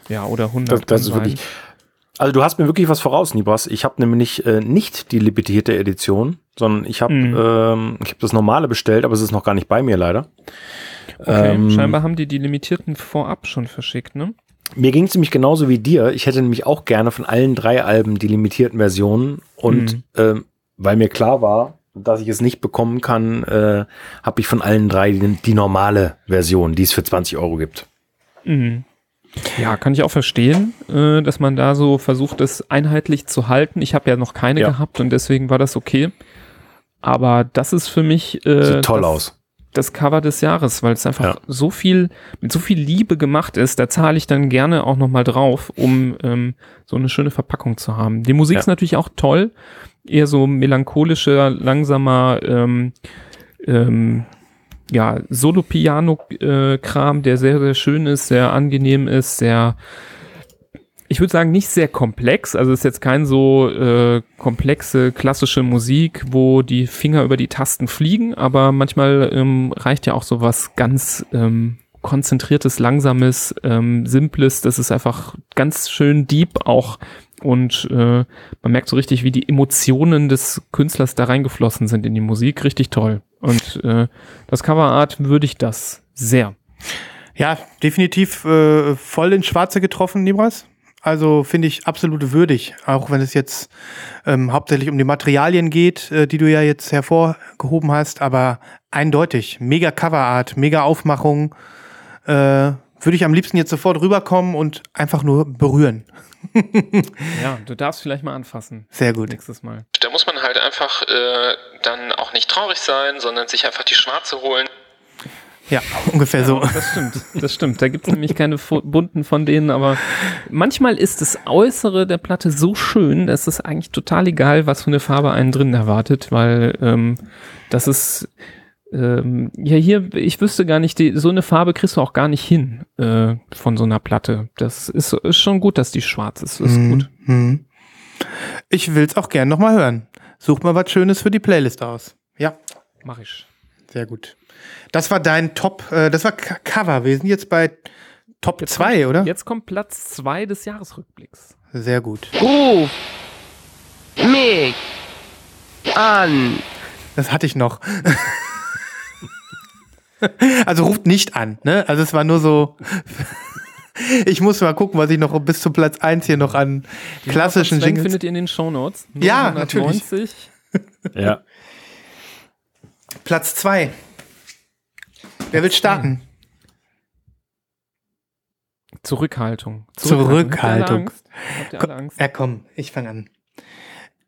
Ja, oder 100. Das, das ist wirklich. Also du hast mir wirklich was voraus, Nibras. Ich habe nämlich äh, nicht die limitierte Edition, sondern ich habe Mhm. ähm, ich habe das normale bestellt, aber es ist noch gar nicht bei mir leider. Okay, Ähm, scheinbar haben die die limitierten vorab schon verschickt, ne? Mir ging es nämlich genauso wie dir. Ich hätte nämlich auch gerne von allen drei Alben die limitierten Versionen und Mhm. ähm, weil mir klar war, dass ich es nicht bekommen kann, äh, habe ich von allen drei die, die normale Version, die es für 20 Euro gibt. Mhm. Ja, kann ich auch verstehen, äh, dass man da so versucht, es einheitlich zu halten. Ich habe ja noch keine Ja. gehabt und deswegen war das okay. Aber das ist für mich äh, Sieht toll das, aus. das Cover des Jahres, weil es einfach Ja. so viel mit so viel Liebe gemacht ist. Da zahle ich dann gerne auch noch mal drauf, um ähm, so eine schöne Verpackung zu haben. Die Musik Ja. ist natürlich auch toll, eher so melancholischer, langsamer ähm, ähm, ja, Solo-Piano-Kram, der sehr, sehr schön ist, sehr angenehm ist, sehr, ich würde sagen, nicht sehr komplex. Also es ist jetzt kein so äh, komplexe, klassische Musik, wo die Finger über die Tasten fliegen, aber manchmal ähm, reicht ja auch so was ganz ähm, konzentriertes, langsames, ähm, simples. Das ist einfach ganz schön deep auch. Und äh, man merkt so richtig, wie die Emotionen des Künstlers da reingeflossen sind in die Musik. Richtig toll. Und äh, das Coverart würdigt das sehr. Ja, definitiv äh, voll ins Schwarze getroffen, Nibras. Also finde ich absolut würdig, auch wenn es jetzt ähm, hauptsächlich um die Materialien geht, äh, die du ja jetzt hervorgehoben hast, aber eindeutig. Mega Coverart, mega Aufmachung. Äh, Würde ich am liebsten jetzt sofort rüberkommen und einfach nur berühren. Ja, du darfst vielleicht mal anfassen. Sehr gut. Nächstes Mal. Da muss man halt einfach äh, dann auch nicht traurig sein, sondern sich einfach die Schwarze holen. Ja, ungefähr so. Das stimmt, das stimmt. Da gibt es nämlich keine bunten von denen, aber manchmal ist das Äußere der Platte so schön, dass es eigentlich total egal, was für eine Farbe einen drin erwartet, weil ähm, das ist ähm, ja hier, ich wüsste gar nicht, die, so eine Farbe kriegst du auch gar nicht hin äh, von so einer Platte. Das ist, ist schon gut, dass die schwarz ist. Ist Mhm, gut. mhm. Ich will's auch gern nochmal hören. Such mal was Schönes für die Playlist aus. Ja, Mach ich. sehr gut. Das war dein Top, äh, das war K Cover. Wir sind jetzt bei Top 2, oder? Jetzt kommt Platz 2 des Jahresrückblicks. Sehr gut. Ruf mich an. Das hatte ich noch. also ruft nicht an, ne? Also es war nur so. Ich muss mal gucken, was ich noch bis zum Platz 1 hier noch an klassischen Slang Jingles. findet ihr in den Shownotes. Ja, natürlich. 990. Ja. Platz 2. Wer will starten? Zurückhaltung. Zurückhaltung. Habt ihr alle Angst? Habt ihr alle Angst? Ja, komm, ich fange an.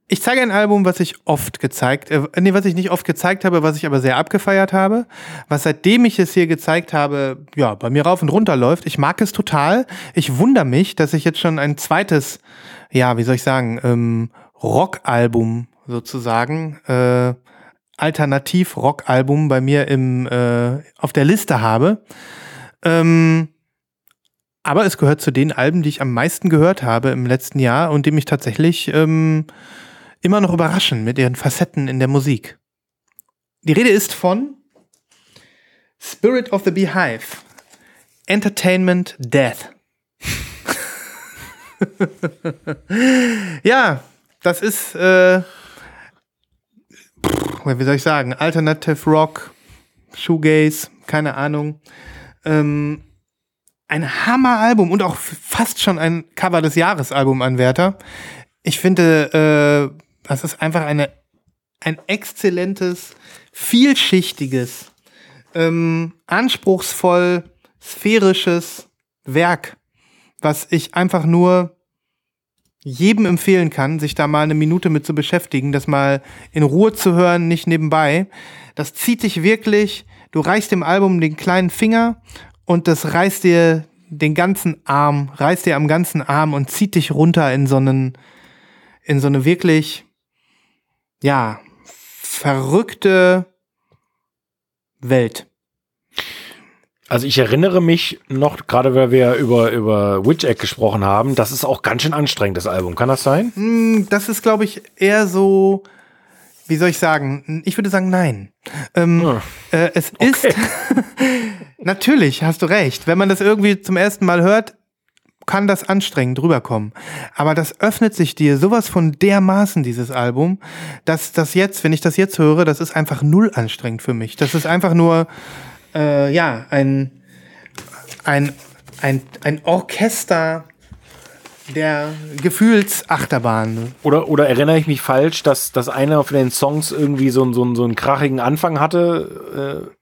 Ich zeige ein Album, was ich oft gezeigt, äh, nee, was ich nicht oft gezeigt habe, was ich aber sehr abgefeiert habe, was seitdem ich es hier gezeigt habe, ja, bei mir rauf und runter läuft. Ich mag es total. Ich wundere mich, dass ich jetzt schon ein zweites, ja, wie soll ich sagen, ähm, Rockalbum sozusagen, äh, Alternativ-Rockalbum bei mir im, äh, auf der Liste habe. Ähm, aber es gehört zu den Alben, die ich am meisten gehört habe im letzten Jahr und die mich tatsächlich ähm, immer noch überraschen mit ihren Facetten in der Musik. Die Rede ist von Spirit of the Beehive. Entertainment Death. ja, das ist, äh, wie soll ich sagen, Alternative Rock, Shoegaze, keine Ahnung. Ähm, ein Hammeralbum und auch fast schon ein Cover des Jahresalbum-Anwärter. Ich finde, äh, das ist einfach eine, ein exzellentes, vielschichtiges, ähm, anspruchsvoll, sphärisches Werk, was ich einfach nur jedem empfehlen kann, sich da mal eine Minute mit zu beschäftigen, das mal in Ruhe zu hören, nicht nebenbei. Das zieht dich wirklich, du reichst dem Album den kleinen Finger und das reißt dir den ganzen Arm, reißt dir am ganzen Arm und zieht dich runter in so einen, in so eine wirklich, ja, verrückte Welt. Also ich erinnere mich noch, gerade weil wir über, über Witch Egg gesprochen haben, das ist auch ganz schön anstrengend, das Album. Kann das sein? Hm, Das ist, glaube ich, eher so, wie soll ich sagen? Ich würde sagen, nein. Ähm, Ah. äh, es ist, natürlich, hast du recht. Wenn man das irgendwie zum ersten Mal hört, kann das anstrengend rüberkommen. Aber das öffnet sich dir sowas von dermaßen, dieses Album, dass das jetzt, wenn ich das jetzt höre, das ist einfach null anstrengend für mich. Das ist einfach nur, äh, ja, ein, ein, ein, ein Orchester der Gefühlsachterbahn. Oder, oder erinnere ich mich falsch, dass, dass einer von den Songs irgendwie so, einen- so, so einen krachigen Anfang hatte?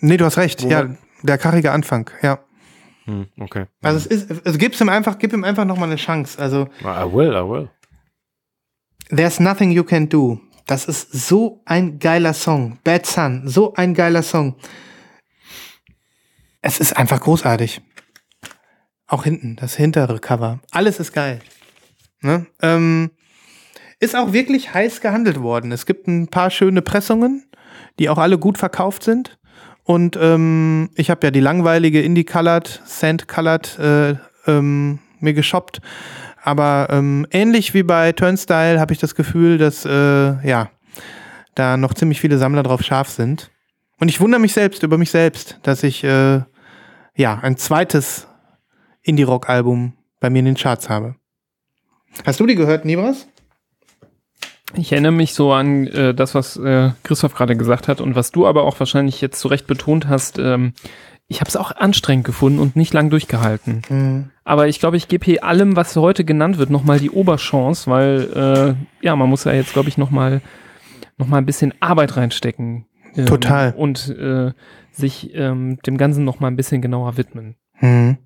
Nee, du hast recht. Ja, der karige Anfang, ja. Hm, okay. Also es ist, also gib's ihm einfach, gib ihm einfach nochmal eine Chance. Also I will, I will. There's Nothing You Can Do. Das ist so ein geiler Song. Bad Sun, so ein geiler Song. Es ist einfach großartig. Auch hinten, das hintere Cover. Alles ist geil. Ne? Ähm, ist auch wirklich heiß gehandelt worden. Es gibt ein paar schöne Pressungen, die auch alle gut verkauft sind. Und ähm, ich habe ja die langweilige Indie-Colored, Sand-Colored äh, ähm, mir geshoppt. Aber ähm, ähnlich wie bei Turnstyle habe ich das Gefühl, dass äh, ja da noch ziemlich viele Sammler drauf scharf sind. Und ich wundere mich selbst über mich selbst, dass ich äh, ja ein zweites Indie-Rock-Album bei mir in den Charts habe. Hast du die gehört, Nibras? Ich erinnere mich so an äh, das, was äh, Christoph gerade gesagt hat und was du aber auch wahrscheinlich jetzt zu Recht betont hast. Ähm, ich habe es auch anstrengend gefunden und nicht lang durchgehalten. Mhm. Aber ich glaube, ich gebe hier allem, was heute genannt wird, nochmal die Oberchance, weil äh, ja, man muss ja jetzt, glaube ich, nochmal noch mal ein bisschen Arbeit reinstecken. Ähm, Total. Und äh, sich ähm, dem Ganzen nochmal ein bisschen genauer widmen. Mhm.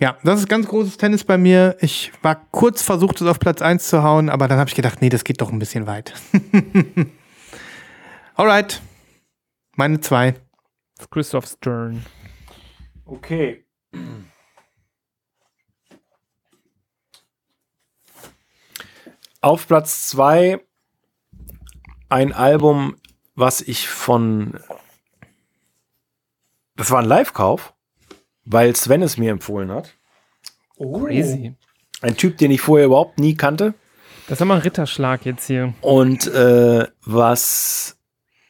Ja, das ist ganz großes Tennis bei mir. Ich war kurz versucht, es auf Platz 1 zu hauen, aber dann habe ich gedacht, nee, das geht doch ein bisschen weit. Alright. Meine zwei. Christoph Stern. Okay. Auf Platz zwei ein Album, was ich von. Das war ein Live-Kauf, weil Sven es mir empfohlen hat. Crazy. Ein Typ, den ich vorher überhaupt nie kannte. Das ist aber ein Ritterschlag jetzt hier. Und äh, was,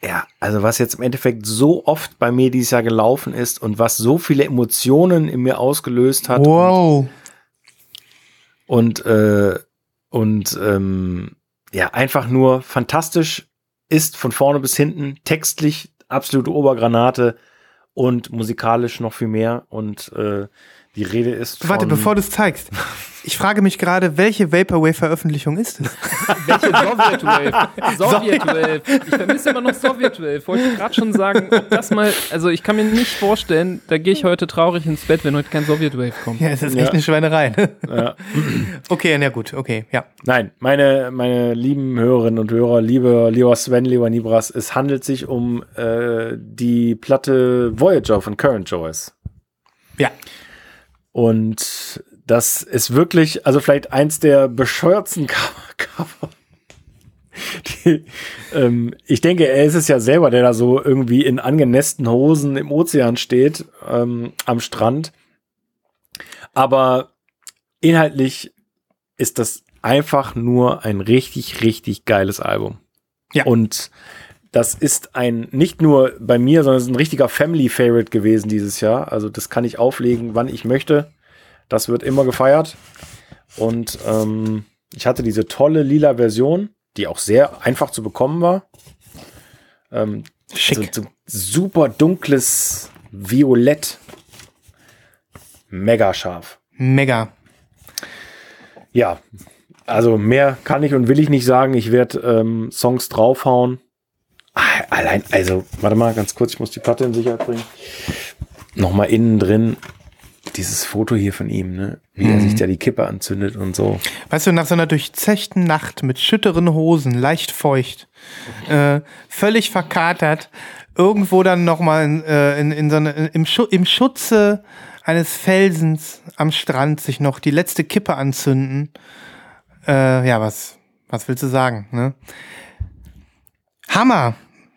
ja, also was jetzt im Endeffekt so oft bei mir dieses Jahr gelaufen ist und was so viele Emotionen in mir ausgelöst hat. Wow. Und, äh, und ähm, ja, einfach nur fantastisch ist von vorne bis hinten, textlich absolute Obergranate und musikalisch noch viel mehr. Und äh, die Rede ist. Warte, bevor du es zeigst. Ich frage mich gerade, welche Vaporwave-Veröffentlichung ist es? Welche Soviet Wave? Soviet Wave. Ich vermisse immer noch Soviet Wave. Wollte ich gerade schon sagen, ob das mal, also ich kann mir nicht vorstellen, da gehe ich heute traurig ins Bett, wenn heute kein Soviet Wave kommt. Ja, es ist echt eine Schweinerei. ne? Ja. Okay, na gut, okay, ja. Nein, meine, meine lieben Hörerinnen und Hörer, liebe, lieber Sven, lieber Nibras, es handelt sich um äh, die Platte Voyager von Current Joyce. Ja. Und das ist wirklich, also vielleicht eins der bescheuertsten Cover. Die, ähm, ich denke, er ist es ja selber, der da so irgendwie in angenässten Hosen im Ozean steht, ähm, am Strand. Aber inhaltlich ist das einfach nur ein richtig, richtig geiles Album. Ja. Und das ist ein, nicht nur bei mir, sondern es ist ein richtiger Family Favorite gewesen dieses Jahr. Also das kann ich auflegen, wann ich möchte. Das wird immer gefeiert. Und ähm, ich hatte diese tolle lila Version, die auch sehr einfach zu bekommen war. Ähm, Schick. So, so super dunkles Violett. Mega scharf. Mega. Ja, also mehr kann ich und will ich nicht sagen. Ich werde ähm, Songs draufhauen. Ah, Allein, also, warte mal ganz kurz, ich muss die Platte in Sicherheit bringen. Nochmal innen drin dieses Foto hier von ihm, ne? Wie er sich da die Kippe anzündet und so. Weißt du, nach so einer durchzechten Nacht mit schütteren Hosen, leicht feucht, äh, völlig verkatert, irgendwo dann nochmal in, äh, in, in so eine, im, Schu im Schutze eines Felsens am Strand sich noch die letzte Kippe anzünden. Äh, ja, was, was willst du sagen? Ne? Hammer!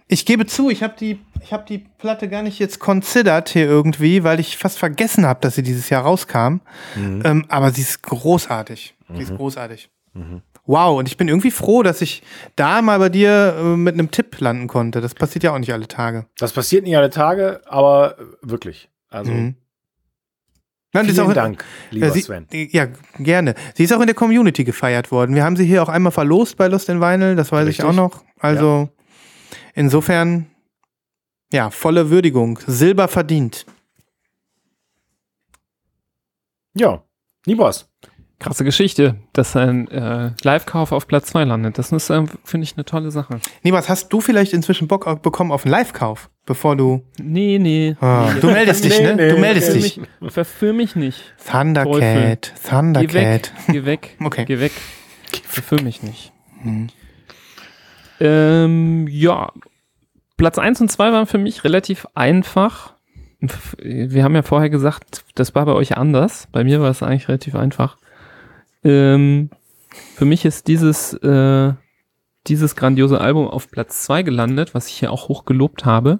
Ich gebe zu, ich habe die, ich hab die Platte gar nicht jetzt considered hier irgendwie, weil ich fast vergessen habe, dass sie dieses Jahr rauskam. Ähm, aber sie ist großartig. Sie ist großartig. Wow, und ich bin irgendwie froh, dass ich da mal bei dir äh, mit einem Tipp landen konnte. Das passiert ja auch nicht alle Tage. Das passiert nicht alle Tage, aber wirklich. Also, Mhm. Nein, vielen auch- Dank, lieber Ja, sie, Sven. Ja, gerne. Sie ist auch in der Community gefeiert worden. Wir haben sie hier auch einmal verlost bei Lost in Vinyl, das weiß Richtig. ich auch noch. Also insofern, ja, volle Würdigung. Silber verdient. Ja, Nibos. Krasse Geschichte, dass ein äh, Live-Kauf auf Platz 2 landet. Das ist, ähm, finde ich, eine tolle Sache. Niemals, hast du vielleicht inzwischen Bock bekommen auf einen Live-Kauf, bevor du. Nee, nee. Ah, du meldest dich, Nee, ne? nee, du meldest dich. mich, verführ mich nicht. Thundercat, Geh weg, Thundercat. geh weg, Okay. geh weg. Verführ mich nicht. Ähm, ja, Platz 1 und 2 waren für mich relativ einfach. Wir haben ja vorher gesagt, das war bei euch anders. Bei mir war es eigentlich relativ einfach. Ähm, für mich ist dieses, äh, dieses grandiose Album auf Platz 2 gelandet, was ich hier auch hoch gelobt habe.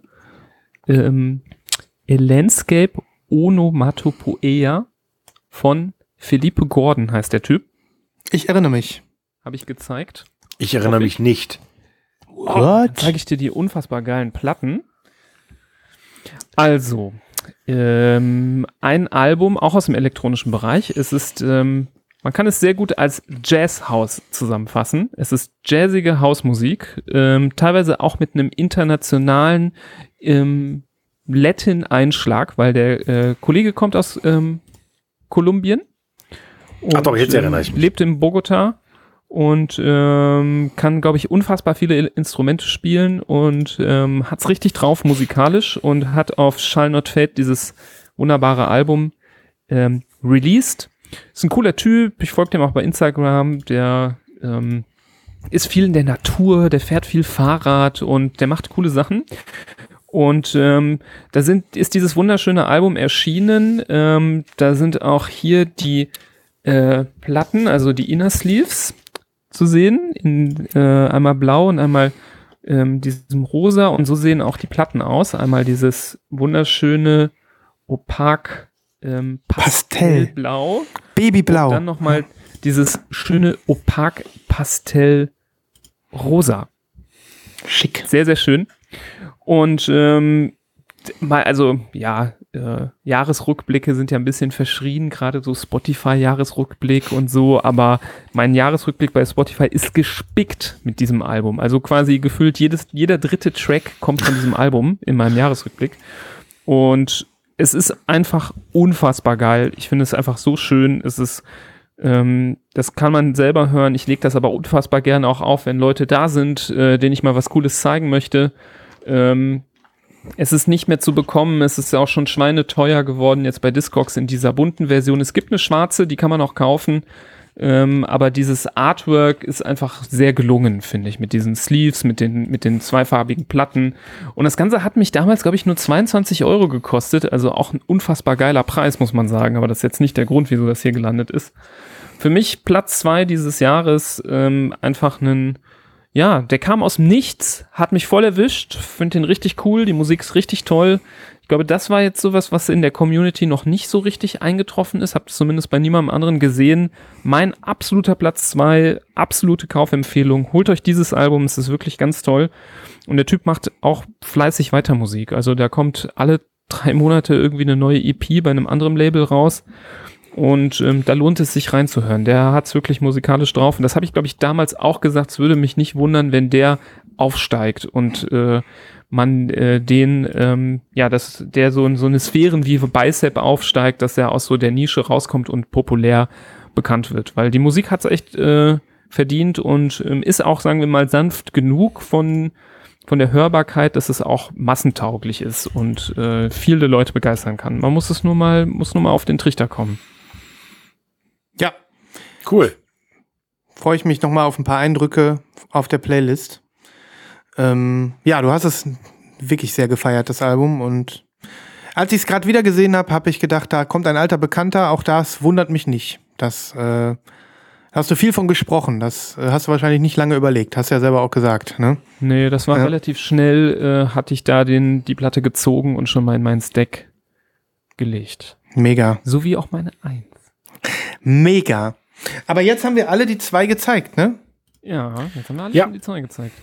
Ähm, A Landscape Onomatopoeia von Philippe Gordon heißt der Typ. Ich erinnere mich. Habe ich gezeigt. Ich erinnere mich nicht. Dann zeige ich dir die unfassbar geilen Platten. Also, ähm, ein Album, auch aus dem elektronischen Bereich. Es ist, ähm, man kann es sehr gut als Jazzhouse zusammenfassen. Es ist jazzige Hausmusik, ähm, teilweise auch mit einem internationalen ähm, Latin-Einschlag, weil der äh, Kollege kommt aus ähm, Kolumbien. Ach doch, jetzt ähm, erinnere ich mich. Lebt in Bogota und ähm, kann, glaube ich, unfassbar viele Instrumente spielen und ähm, hat's richtig drauf musikalisch und hat auf Shall Not Fade dieses wunderbare Album ähm, released. Ist ein cooler Typ, ich folge dem auch bei Instagram, der ähm, ist viel in der Natur, der fährt viel Fahrrad und der macht coole Sachen. Und ähm, da sind, ist dieses wunderschöne Album erschienen. Ähm, da sind auch hier die äh, Platten, also die Inner Sleeves zu sehen, in äh, einmal blau und einmal ähm, diesem rosa und so sehen auch die Platten aus. Einmal dieses wunderschöne opak ähm, Pastell. Pastellblau Babyblau. und dann nochmal dieses schöne opak Pastell rosa. Schick. Sehr, sehr schön. Und ähm, mal, also ja, äh, Jahresrückblicke sind ja ein bisschen verschrien, gerade so Spotify-Jahresrückblick und so, aber mein Jahresrückblick bei Spotify ist gespickt mit diesem Album. Also quasi gefühlt jedes, jeder dritte Track kommt von diesem Album in meinem Jahresrückblick. Und es ist einfach unfassbar geil. Ich finde es einfach so schön. Es ist Ähm, das kann man selber hören. Ich lege das aber unfassbar gerne auch auf, wenn Leute da sind, äh, denen ich mal was Cooles zeigen möchte. Ähm, es ist nicht mehr zu bekommen. Es ist ja auch schon schweineteuer geworden jetzt bei Discogs in dieser bunten Version. Es gibt eine schwarze, die kann man auch kaufen. Ähm, aber dieses Artwork ist einfach sehr gelungen, finde ich, mit diesen Sleeves, mit den, mit den zweifarbigen Platten. Und das Ganze hat mich damals, glaube ich, nur 22 Euro gekostet. Also auch ein unfassbar geiler Preis, muss man sagen. Aber das ist jetzt nicht der Grund, wieso das hier gelandet ist. Für mich Platz zwei dieses Jahres ähm, einfach einen, ja, der kam aus dem Nichts, hat mich voll erwischt, finde den richtig cool, die Musik ist richtig toll. Ich glaube, das war jetzt sowas, was in der Community noch nicht so richtig eingetroffen ist. Habt es zumindest bei niemandem anderen gesehen. Mein absoluter Platz zwei, absolute Kaufempfehlung. Holt euch dieses Album, es ist wirklich ganz toll. Und der Typ macht auch fleißig weiter Musik. Also da kommt alle drei Monate irgendwie eine neue EP bei einem anderen Label raus. Und ähm, da lohnt es sich reinzuhören. Der hat es wirklich musikalisch drauf. Und das habe ich, glaube ich, damals auch gesagt. Es würde mich nicht wundern, wenn der aufsteigt und äh, man äh, den, ähm, ja, dass der so in so eine Sphären wie Bicep aufsteigt, dass er aus so der Nische rauskommt und populär bekannt wird. Weil die Musik hat es echt äh, verdient und ähm, ist auch, sagen wir mal, sanft genug von von der Hörbarkeit, dass es auch massentauglich ist und äh, viele Leute begeistern kann. Man muss es nur mal, muss nur mal auf den Trichter kommen. Ja, Cool. freue ich mich nochmal auf ein paar Eindrücke auf der Playlist. Ähm, ja, du hast es wirklich sehr gefeiert, das Album. Und als ich es gerade wieder gesehen habe, habe ich gedacht, da kommt ein alter Bekannter. Auch das wundert mich nicht. Das äh, hast du viel von gesprochen. Das äh, hast du wahrscheinlich nicht lange überlegt. Hast du ja selber auch gesagt. Ne? Nee, das war Ja. relativ schnell, äh, hatte ich da den, die Platte gezogen und schon mal in mein Stack gelegt. Mega. So wie auch meine Eins. Mega. Aber jetzt haben wir alle die zwei gezeigt, ne? Ja, jetzt haben wir alle Ja. die Zunge gezeigt.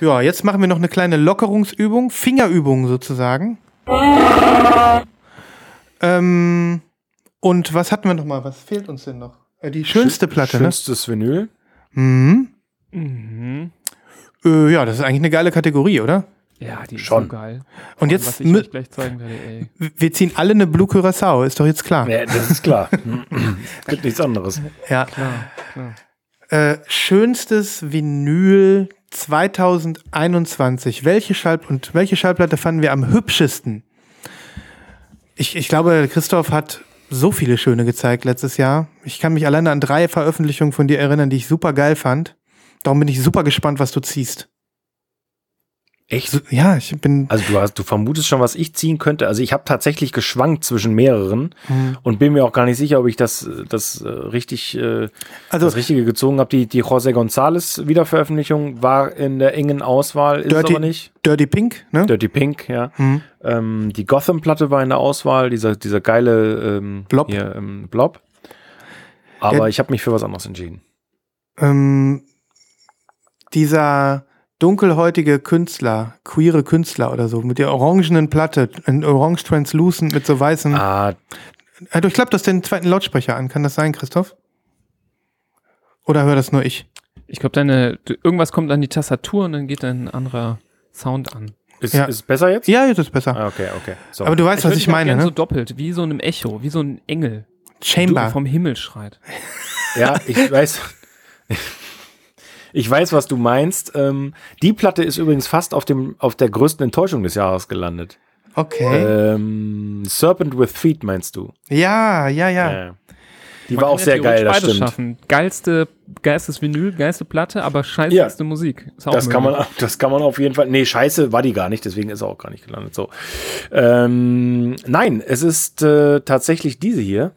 Ja, jetzt machen wir noch eine kleine Lockerungsübung, Fingerübung sozusagen. Ähm, und was hatten wir noch mal? Was fehlt uns denn noch? Äh, die schönste Platte, Schönstes Vinyl. ne? Mhm. Mhm. Äh, ja, das ist eigentlich eine geile Kategorie, oder? Ja, die ist Schon. so geil. Und Was jetzt, ich mü- euch gleich zeigen werde, ey. wir ziehen alle eine Blue Curacao, ist doch jetzt klar. Ja, das ist klar. es gibt nichts anderes. Ja. Klar, klar. Äh, schönstes Vinyl 2021. Welche Schall und welche Schallplatte fanden wir am hübschesten? Ich, ich glaube, Christoph hat so viele schöne gezeigt letztes Jahr. Ich kann mich alleine an drei Veröffentlichungen von dir erinnern, die ich super geil fand. Darum bin ich super gespannt, was du ziehst. Echt? So, ja, ich bin. Also du hast, du vermutest schon, was ich ziehen könnte. Also ich habe tatsächlich geschwankt zwischen mehreren und bin mir auch gar nicht sicher, ob ich das, das äh, richtig, äh, Also- das Richtige gezogen habe. Die, die José González Wiederveröffentlichung war in der engen Auswahl, ist Dirty, aber nicht. Dirty Pink, ne? Dirty Pink, ja. Mhm. Ähm, die Gotham-Platte war in der Auswahl, dieser, dieser geile ähm, Blob. Hier, ähm, Blob. Aber Der- ich habe mich für was anderes entschieden. ähm, dieser dunkelhäutige Künstler, queere Künstler oder so, mit der orangenen Platte, ein orange translucent mit so weißen. Ah, du, ich glaube, das den zweiten Lautsprecher an. Kann das sein, Christoph? Oder hör das nur ich? Ich glaube, deine, irgendwas kommt an die Tastatur und dann geht ein anderer Sound an. ist, Ja. ist es besser jetzt? Ja, jetzt ist besser. Ah, okay, okay. So. Aber du weißt, was würd ich auch meine, gern ne? so doppelt, wie so einem Echo, wie so ein Engel. Chamber. vom Himmel schreit. Ja, ich weiß. Ich weiß, was du meinst. Ähm, die Platte ist übrigens fast auf, dem, auf der größten Enttäuschung des Jahres gelandet. Okay. Ähm, Serpent with Feet meinst du? ja, ja, ja. Ja. Die Man war auch ja sehr geil, das stimmt. schaffen. Geilste, geilstes Vinyl, geilste Platte, aber scheißeste Musik. Ist auch Das kann, man, das kann man auf jeden Fall. Nee, scheiße war die gar nicht, deswegen ist er auch gar nicht gelandet. So. Ähm, nein, es ist äh, tatsächlich diese hier.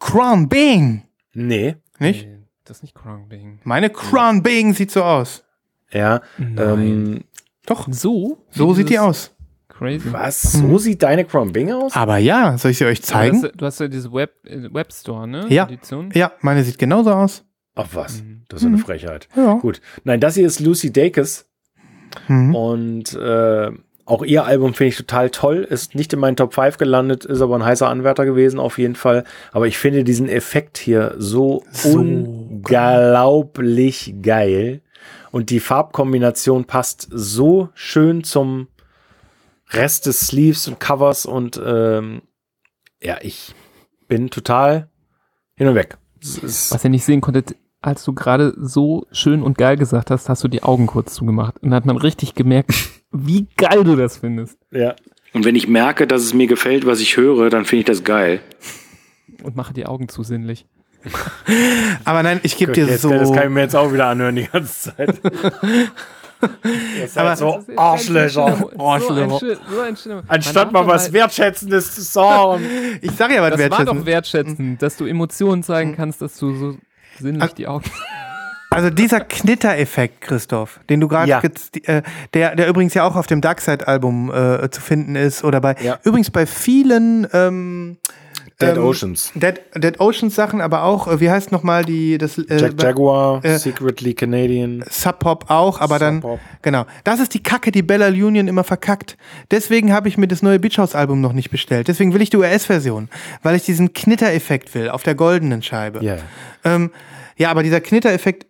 Crown Bing. Nee. Nicht? Das ist nicht Crown Bing. Meine Crown Bing sieht so aus. Ja. Nein. Ähm, Doch, So? so sieht die aus. Crazy. was? So sieht deine Crown Bing aus? Aber ja, soll ich sie euch Du zeigen? hast, du hast ja diese Web, äh, Webstore, ne? Ja. Edition. Ja, meine sieht genauso aus. Ach was, Mhm. das ist eine Frechheit. Ja. Gut. Nein, das hier ist Lucy Dacus. Mhm. Und äh, auch ihr Album finde ich total toll. Ist nicht in meinen Top 5 gelandet, ist aber ein heißer Anwärter gewesen, auf jeden Fall. Aber ich finde diesen Effekt hier so, So unglaublich geil. Und die Farbkombination passt so schön zum Rest des Sleeves und Covers. Und ähm, ja, ich bin total hin und weg. Was ihr nicht sehen konntet, als du gerade so schön und geil gesagt hast, hast du die Augen kurz zugemacht. Und dann hat man richtig gemerkt, wie geil du das findest. ja. Und wenn ich merke, dass es mir gefällt, was ich höre, dann finde ich das geil. Und mache die Augen zu sinnlich. Aber nein, ich gebe dir Jetzt, so. Das kann ich mir jetzt auch wieder anhören die ganze Zeit. Aber- halt so Arschlöcher. Arschlöcher. So ein schöner, Anstatt mal was Wertschätzendes zu sagen. Ich sage ja was Das war wertschätzen. doch wertschätzend, dass du Emotionen zeigen kannst, dass du so sinnlich Also- die Augen. Also dieser Knittereffekt, Christoph, den du gerade, Ja. äh, der, der übrigens ja auch auf dem Darkside-Album äh, zu finden ist oder bei, Ja. übrigens bei vielen ähm, Dead ähm, Oceans. Dead, Dead Oceans Sachen, aber auch, äh, wie heißt nochmal die, das äh, Jack Jaguar, äh, Secretly Canadian. Sub Pop auch, aber dann, Sub genau. Das ist die Kacke, die Bella Union immer verkackt. Deswegen habe ich mir das neue Beach House Album noch nicht bestellt. Deswegen will ich die US-Version, weil ich diesen Knittereffekt will auf der goldenen Scheibe. Ja. Ähm, ja, aber dieser Knittereffekt,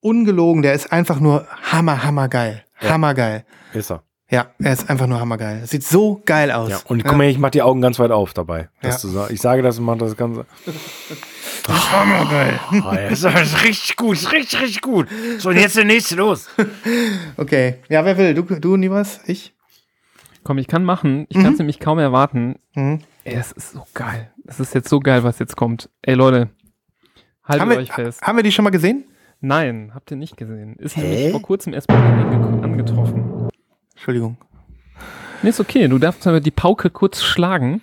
ungelogen, der ist einfach nur hammer, hammer geil. Hammergeil. Ist er. Ja, er ist einfach nur hammergeil. Sieht so geil aus. Ja. Und guck mal, ich mach die Augen ganz weit auf dabei. Das Ja. sagen. Ich sage das und mach das Ganze. Hammergeil. Oh, ja, das ist richtig gut, ist richtig, richtig gut. So, und jetzt der nächste los. Okay. Ja, wer will? Du, du Nivas? Ich? Komm, ich kann machen. Ich kann es nämlich kaum erwarten. Mhm. Ey, das ist so geil. Das ist jetzt so geil, was jetzt kommt. Ey, Leute. Haltet Haben wir, euch fest. haben wir die schon mal gesehen? Nein, habt ihr nicht gesehen. Ist Hä? nämlich vor kurzem erst bei mir ange angetroffen. Entschuldigung. Nee, ist okay. Du darfst aber die Pauke kurz schlagen.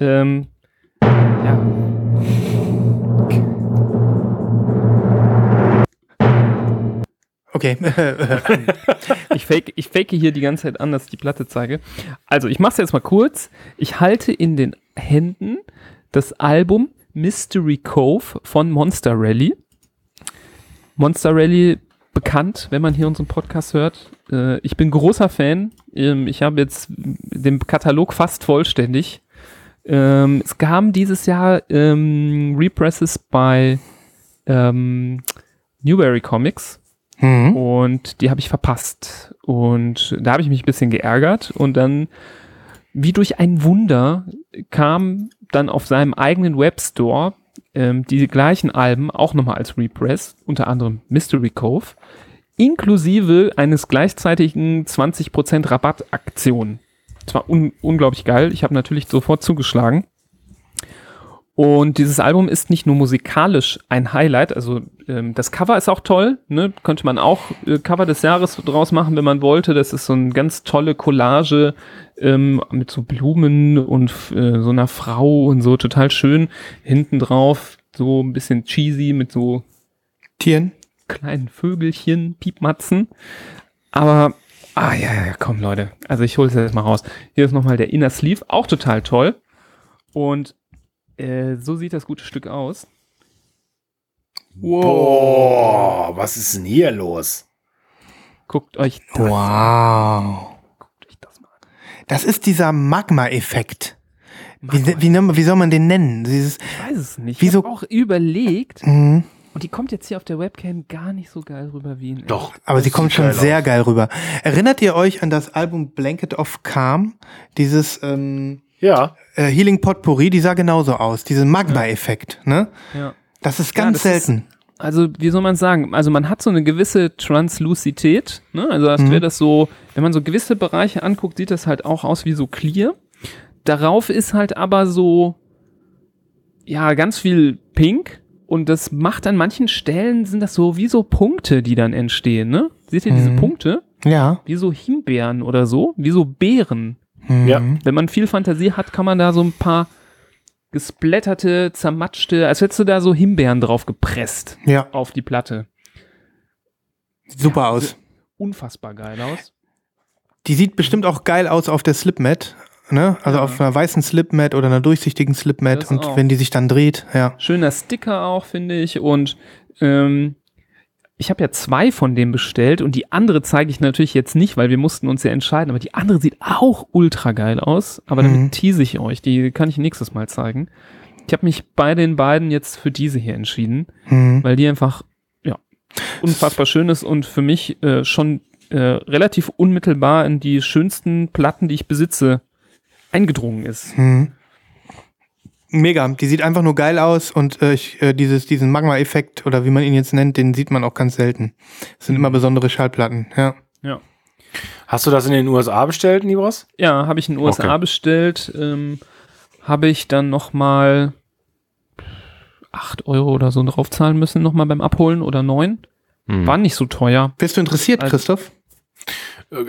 Ähm, ja. Okay. Ich fake, ich fake hier die ganze Zeit an, dass ich die Platte zeige. Also, ich mache es jetzt mal kurz. Ich halte in den Händen das Album Mystery Cove von Monster Rally. Monster Rally bekannt, wenn man hier unseren Podcast hört. Äh, ich bin großer Fan. Ähm, ich habe jetzt den Katalog fast vollständig. Ähm, es kam dieses Jahr ähm, Represses bei ähm, Newberry Comics. mhm. Und die habe ich verpasst. Und da habe ich mich ein bisschen geärgert. Und dann, wie durch ein Wunder, kam dann auf seinem eigenen Webstore ähm, die gleichen Alben auch nochmal als Repress, unter anderem Mystery Cove, inklusive eines gleichzeitigen 20% Rabattaktion. Das war un unglaublich geil. Ich habe natürlich sofort zugeschlagen. Und dieses Album ist nicht nur musikalisch ein Highlight, also ähm, das Cover ist auch toll, ne? könnte man auch äh, Cover des Jahres draus machen, wenn man wollte. Das ist so eine ganz tolle Collage ähm, mit so Blumen und äh, so einer Frau und so total schön. Hinten drauf so ein bisschen cheesy mit so Tieren. Kleinen Vögelchen, Piepmatzen. Aber, ah ja, ja, komm Leute. Also ich hole es jetzt mal raus. Hier ist nochmal der Inner Sleeve, auch total toll. Und äh, so sieht das gute Stück aus. Boah, was ist denn hier los? Guckt euch das, Wow. guckt euch das mal an. Das ist dieser Magma-Effekt. Wie, wie, nennt- wie soll man den nennen? Dieses, Ich weiß es nicht. Wieso- Ich habe auch überlegt. mhm. Und die kommt jetzt hier auf der Webcam gar nicht so geil rüber wie in Doch. Aber sie das kommt schon geil sehr aus. geil rüber. Erinnert ihr euch an das Album Blanket of Calm? Dieses ähm, Ja. äh, Healing Potpourri, die sah genauso aus. Diesen Magma-Effekt. Ne? Ja. Das ist Ja, ganz das ist- selten. also wie soll man sagen, also man hat so eine gewisse Transluzität, ne? Also als Mhm. wäre das so, wenn man so gewisse Bereiche anguckt, sieht das halt auch aus wie so clear. Darauf ist halt aber so, ja, ganz viel Pink und das macht an manchen Stellen, sind das so wie so Punkte, die dann entstehen, ne? Seht ihr diese Mhm. Punkte? ja. Wie so Himbeeren oder so, wie so Beeren. Mhm. Ja. Wenn man viel Fantasie hat, kann man da so ein paar gesplätterte, zermatschte, als hättest du da so Himbeeren drauf gepresst Ja, auf die Platte. sieht super aus. Unfassbar geil aus. Die sieht bestimmt auch geil aus auf der Slipmat. Ne? Also Ja. auf einer weißen Slipmat oder einer durchsichtigen Slipmat Das und auch. wenn die sich dann dreht, ja. Schöner Sticker auch, finde ich. Und ähm, ich habe ja zwei von dem bestellt und die andere zeige ich natürlich jetzt nicht, weil wir mussten uns ja entscheiden. Aber die andere sieht auch ultra geil aus. Aber damit Mhm. tease ich euch. Die kann ich nächstes Mal zeigen. Ich habe mich bei den beiden jetzt für diese hier entschieden, Mhm. weil die einfach ja unfassbar schön ist und für mich äh, schon äh, relativ unmittelbar in die schönsten Platten, die ich besitze, eingedrungen ist. Mhm. Mega, die sieht einfach nur geil aus und äh, ich, äh, dieses, diesen Magma-Effekt oder wie man ihn jetzt nennt, den sieht man auch ganz selten. Das sind immer besondere Schallplatten, ja. Ja. Hast du das in den USA bestellt, Nibras? Ja, habe ich in den USA Okay. bestellt. Ähm, habe ich dann noch mal 8 Euro oder so draufzahlen müssen, noch mal beim Abholen oder 9. Hm. War nicht so teuer. Bist du interessiert, Also- Christoph?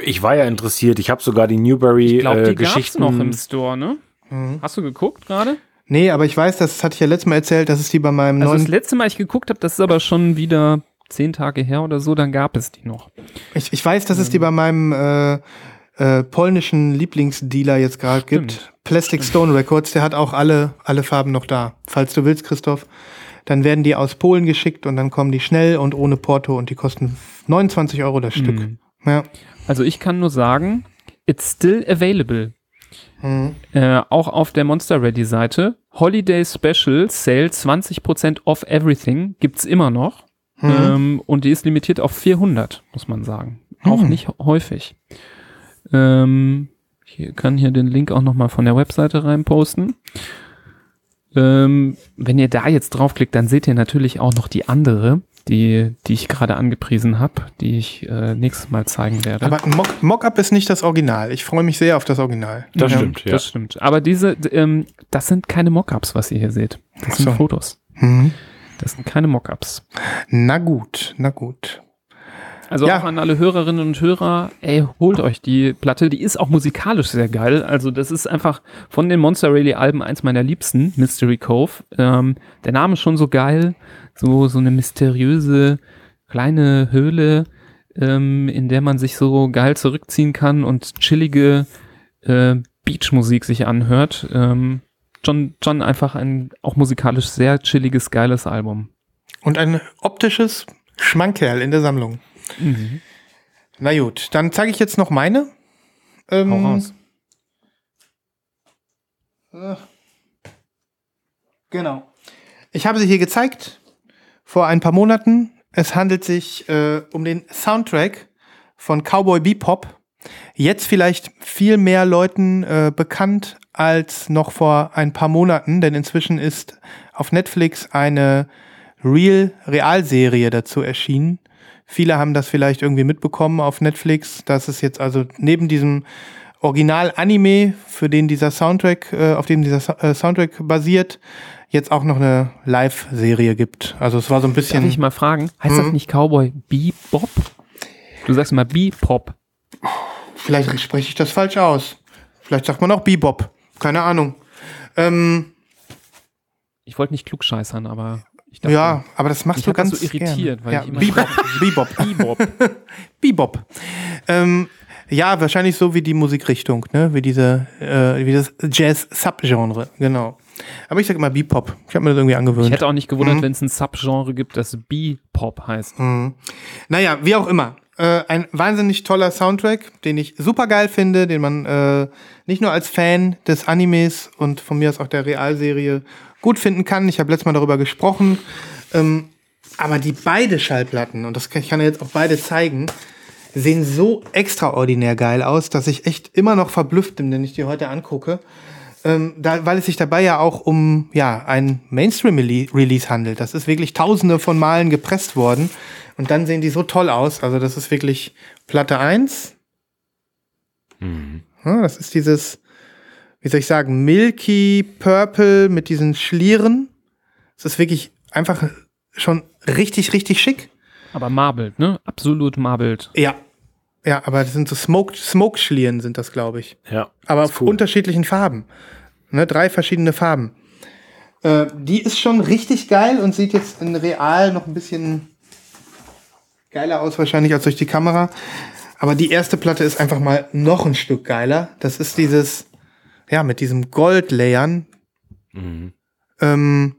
Ich war ja interessiert. Ich habe sogar die Newberry Ich glaube, äh, noch im Store, ne? Mhm. Hast du geguckt gerade? Nee, aber ich weiß, das hatte ich ja letztes Mal erzählt, dass es die bei meinem Also das neuen. letzte Mal, ich geguckt habe, das ist aber schon wieder zehn Tage her oder so, dann gab es die noch. Ich, ich weiß, dass es die bei meinem äh, äh, polnischen Lieblingsdealer jetzt gerade gibt. Stimmt. Plastic Stone Records, der hat auch alle, alle Farben noch da. Falls du willst, Christoph, dann werden die aus Polen geschickt und dann kommen die schnell und ohne Porto und die kosten 29 Euro das Stück. Mhm. Ja. Also ich kann nur sagen, it's still available. Mhm. Äh, auch auf der Monster Ready Seite. Holiday Special Sale 20% off everything gibt's immer noch. Mhm. Ähm, und die ist limitiert auf 400, muss man sagen. Auch Hm. nicht häufig. Ähm, ich kann hier den Link auch nochmal von der Webseite reinposten. Ähm, wenn ihr da jetzt draufklickt, dann seht ihr natürlich auch noch die andere, die, die ich gerade angepriesen habe, die ich äh, nächstes Mal zeigen werde. Aber ein Mock- Mockup ist nicht das Original. Ich freue mich sehr auf das Original. Das ja. stimmt, ja. Das stimmt. Aber diese, ähm, das sind keine Mockups, was ihr hier seht. Das Ach sind so. Fotos. Mhm. Das sind keine Mockups. Na gut, na gut. Also Ja. auch an alle Hörerinnen und Hörer, ey, holt euch die Platte. Die ist auch musikalisch sehr geil. Also das ist einfach von den Monster Rally Alben eins meiner liebsten, Mystery Cove. Ähm, der Name ist schon so geil. So, so eine mysteriöse kleine Höhle, ähm, in der man sich so geil zurückziehen kann und chillige äh, Beachmusik sich anhört. Ähm, John, John einfach ein auch musikalisch sehr chilliges, geiles Album. Und ein optisches Schmankerl in der Sammlung. Na gut, dann zeige ich jetzt noch meine. Ähm, Hau raus. Genau. Ich habe sie hier gezeigt vor ein paar Monaten. Es handelt sich äh, um den Soundtrack von Cowboy Bebop. Jetzt vielleicht viel mehr Leuten äh, bekannt als noch vor ein paar Monaten, denn inzwischen ist auf Netflix eine Real Realserie dazu erschienen. Viele haben das vielleicht irgendwie mitbekommen auf Netflix, dass es jetzt also neben diesem Original-Anime, für den dieser Soundtrack, äh, auf dem dieser So- äh, Soundtrack basiert, jetzt auch noch eine Live-Serie gibt. Also es war so ein Darf bisschen. ich mal fragen, heißt das Mhm. nicht Cowboy Bebop? Du sagst immer Bebop. Vielleicht spreche ich das falsch aus. Vielleicht sagt man auch Bebop. Keine Ahnung. Ähm, Ich wollte nicht klugscheißern, aber ich dachte, ja, aber das machst du hat das ganz so irritiert, gern. weil ja, ich immer- Bebop. Bebop. Bebop. Bebop. Ähm, ja, wahrscheinlich so wie die Musikrichtung, ne? Wie diese, äh, wie das Jazz-Subgenre, genau. Aber ich sag immer Bebop. Ich habe mir das irgendwie angewöhnt. Ich hätte auch nicht gewundert, Mhm. wenn es ein Subgenre gibt, das Bebop heißt. Mhm. Naja, wie auch immer. Äh, ein wahnsinnig toller Soundtrack, den ich super geil finde, den man äh, nicht nur als Fan des Animes und von mir aus auch der Realserie gut finden kann. Ich habe letztes Mal darüber gesprochen. Ähm, aber die beide Schallplatten, und das kann, ich kann ja jetzt auch beide zeigen, sehen so extraordinär geil aus, dass ich echt immer noch verblüfft bin, wenn ich die heute angucke. Ähm, da, weil es sich dabei ja auch um ja, ein Mainstream-Release handelt. Das ist wirklich tausende von Malen gepresst worden. Und dann sehen die so toll aus. Also das ist wirklich Platte 1. Ja, das ist dieses, wie soll ich sagen, Milky Purple mit diesen Schlieren. Es ist wirklich einfach schon richtig, richtig schick. Aber marbled, ne? Absolut marbled. Ja. Ja, aber das sind so Smoke, Smoke-Schlieren sind das, glaube ich. Ja. aber auf cool. unterschiedlichen Farben. Ne, drei verschiedene Farben. Äh, die ist schon richtig geil und sieht jetzt in real noch ein bisschen geiler aus wahrscheinlich als durch die Kamera. Aber die erste Platte ist einfach mal noch ein Stück geiler. Das ist dieses, ja, mit diesem Goldlayern. Mhm. Ähm,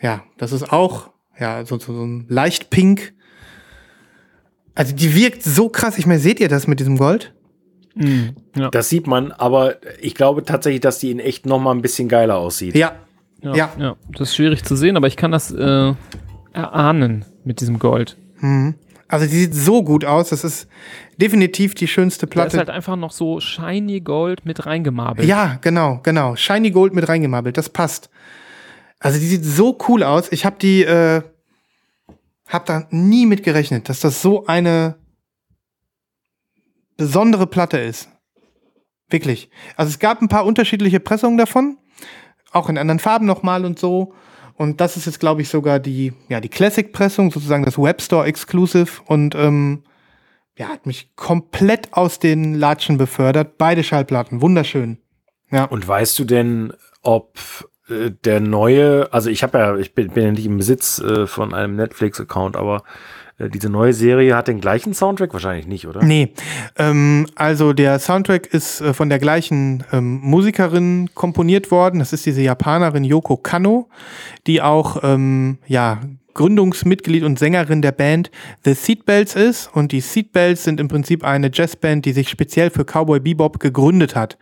ja, das ist auch, ja, so, so, so ein leicht pink. Also die wirkt so krass. Ich meine, seht ihr das mit diesem Gold? Mhm. Ja. Das sieht man, aber ich glaube tatsächlich, dass die in echt noch mal ein bisschen geiler aussieht. Ja, Ja, Ja. ja. Das ist schwierig zu sehen, aber ich kann das äh, erahnen mit diesem Gold. Mhm. Also die sieht so gut aus. Das ist definitiv die schönste Da ist Platte. halt einfach noch so shiny Gold mit reingemabelt. ja, genau, genau. Shiny Gold mit reingemabelt. Das passt. Also die sieht so cool aus. Ich habe die, äh, hab da nie mit gerechnet, dass das so eine besondere Platte ist. Wirklich. Also es gab ein paar unterschiedliche Pressungen davon, auch in anderen Farben nochmal und so. Und das ist jetzt, glaube ich, sogar die, ja, die Classic-Pressung, sozusagen das Webstore Exclusive. Und ähm, ja, hat mich komplett aus den Latschen befördert. Beide Schallplatten, wunderschön. Ja. Und weißt du denn, ob der neue, also ich habe ja, ich bin, bin ja nicht im Besitz äh, von einem Netflix-Account, aber äh, diese neue Serie hat den gleichen Soundtrack wahrscheinlich nicht, oder? Nee, ähm, also der Soundtrack ist äh, von der gleichen ähm, Musikerin komponiert worden. Das ist diese Japanerin Yoko Kanno, die auch ähm, ja Gründungsmitglied und Sängerin der Band The Seatbelts ist. Und die Seatbelts sind im Prinzip eine Jazzband, die sich speziell für Cowboy Bebop gegründet hat.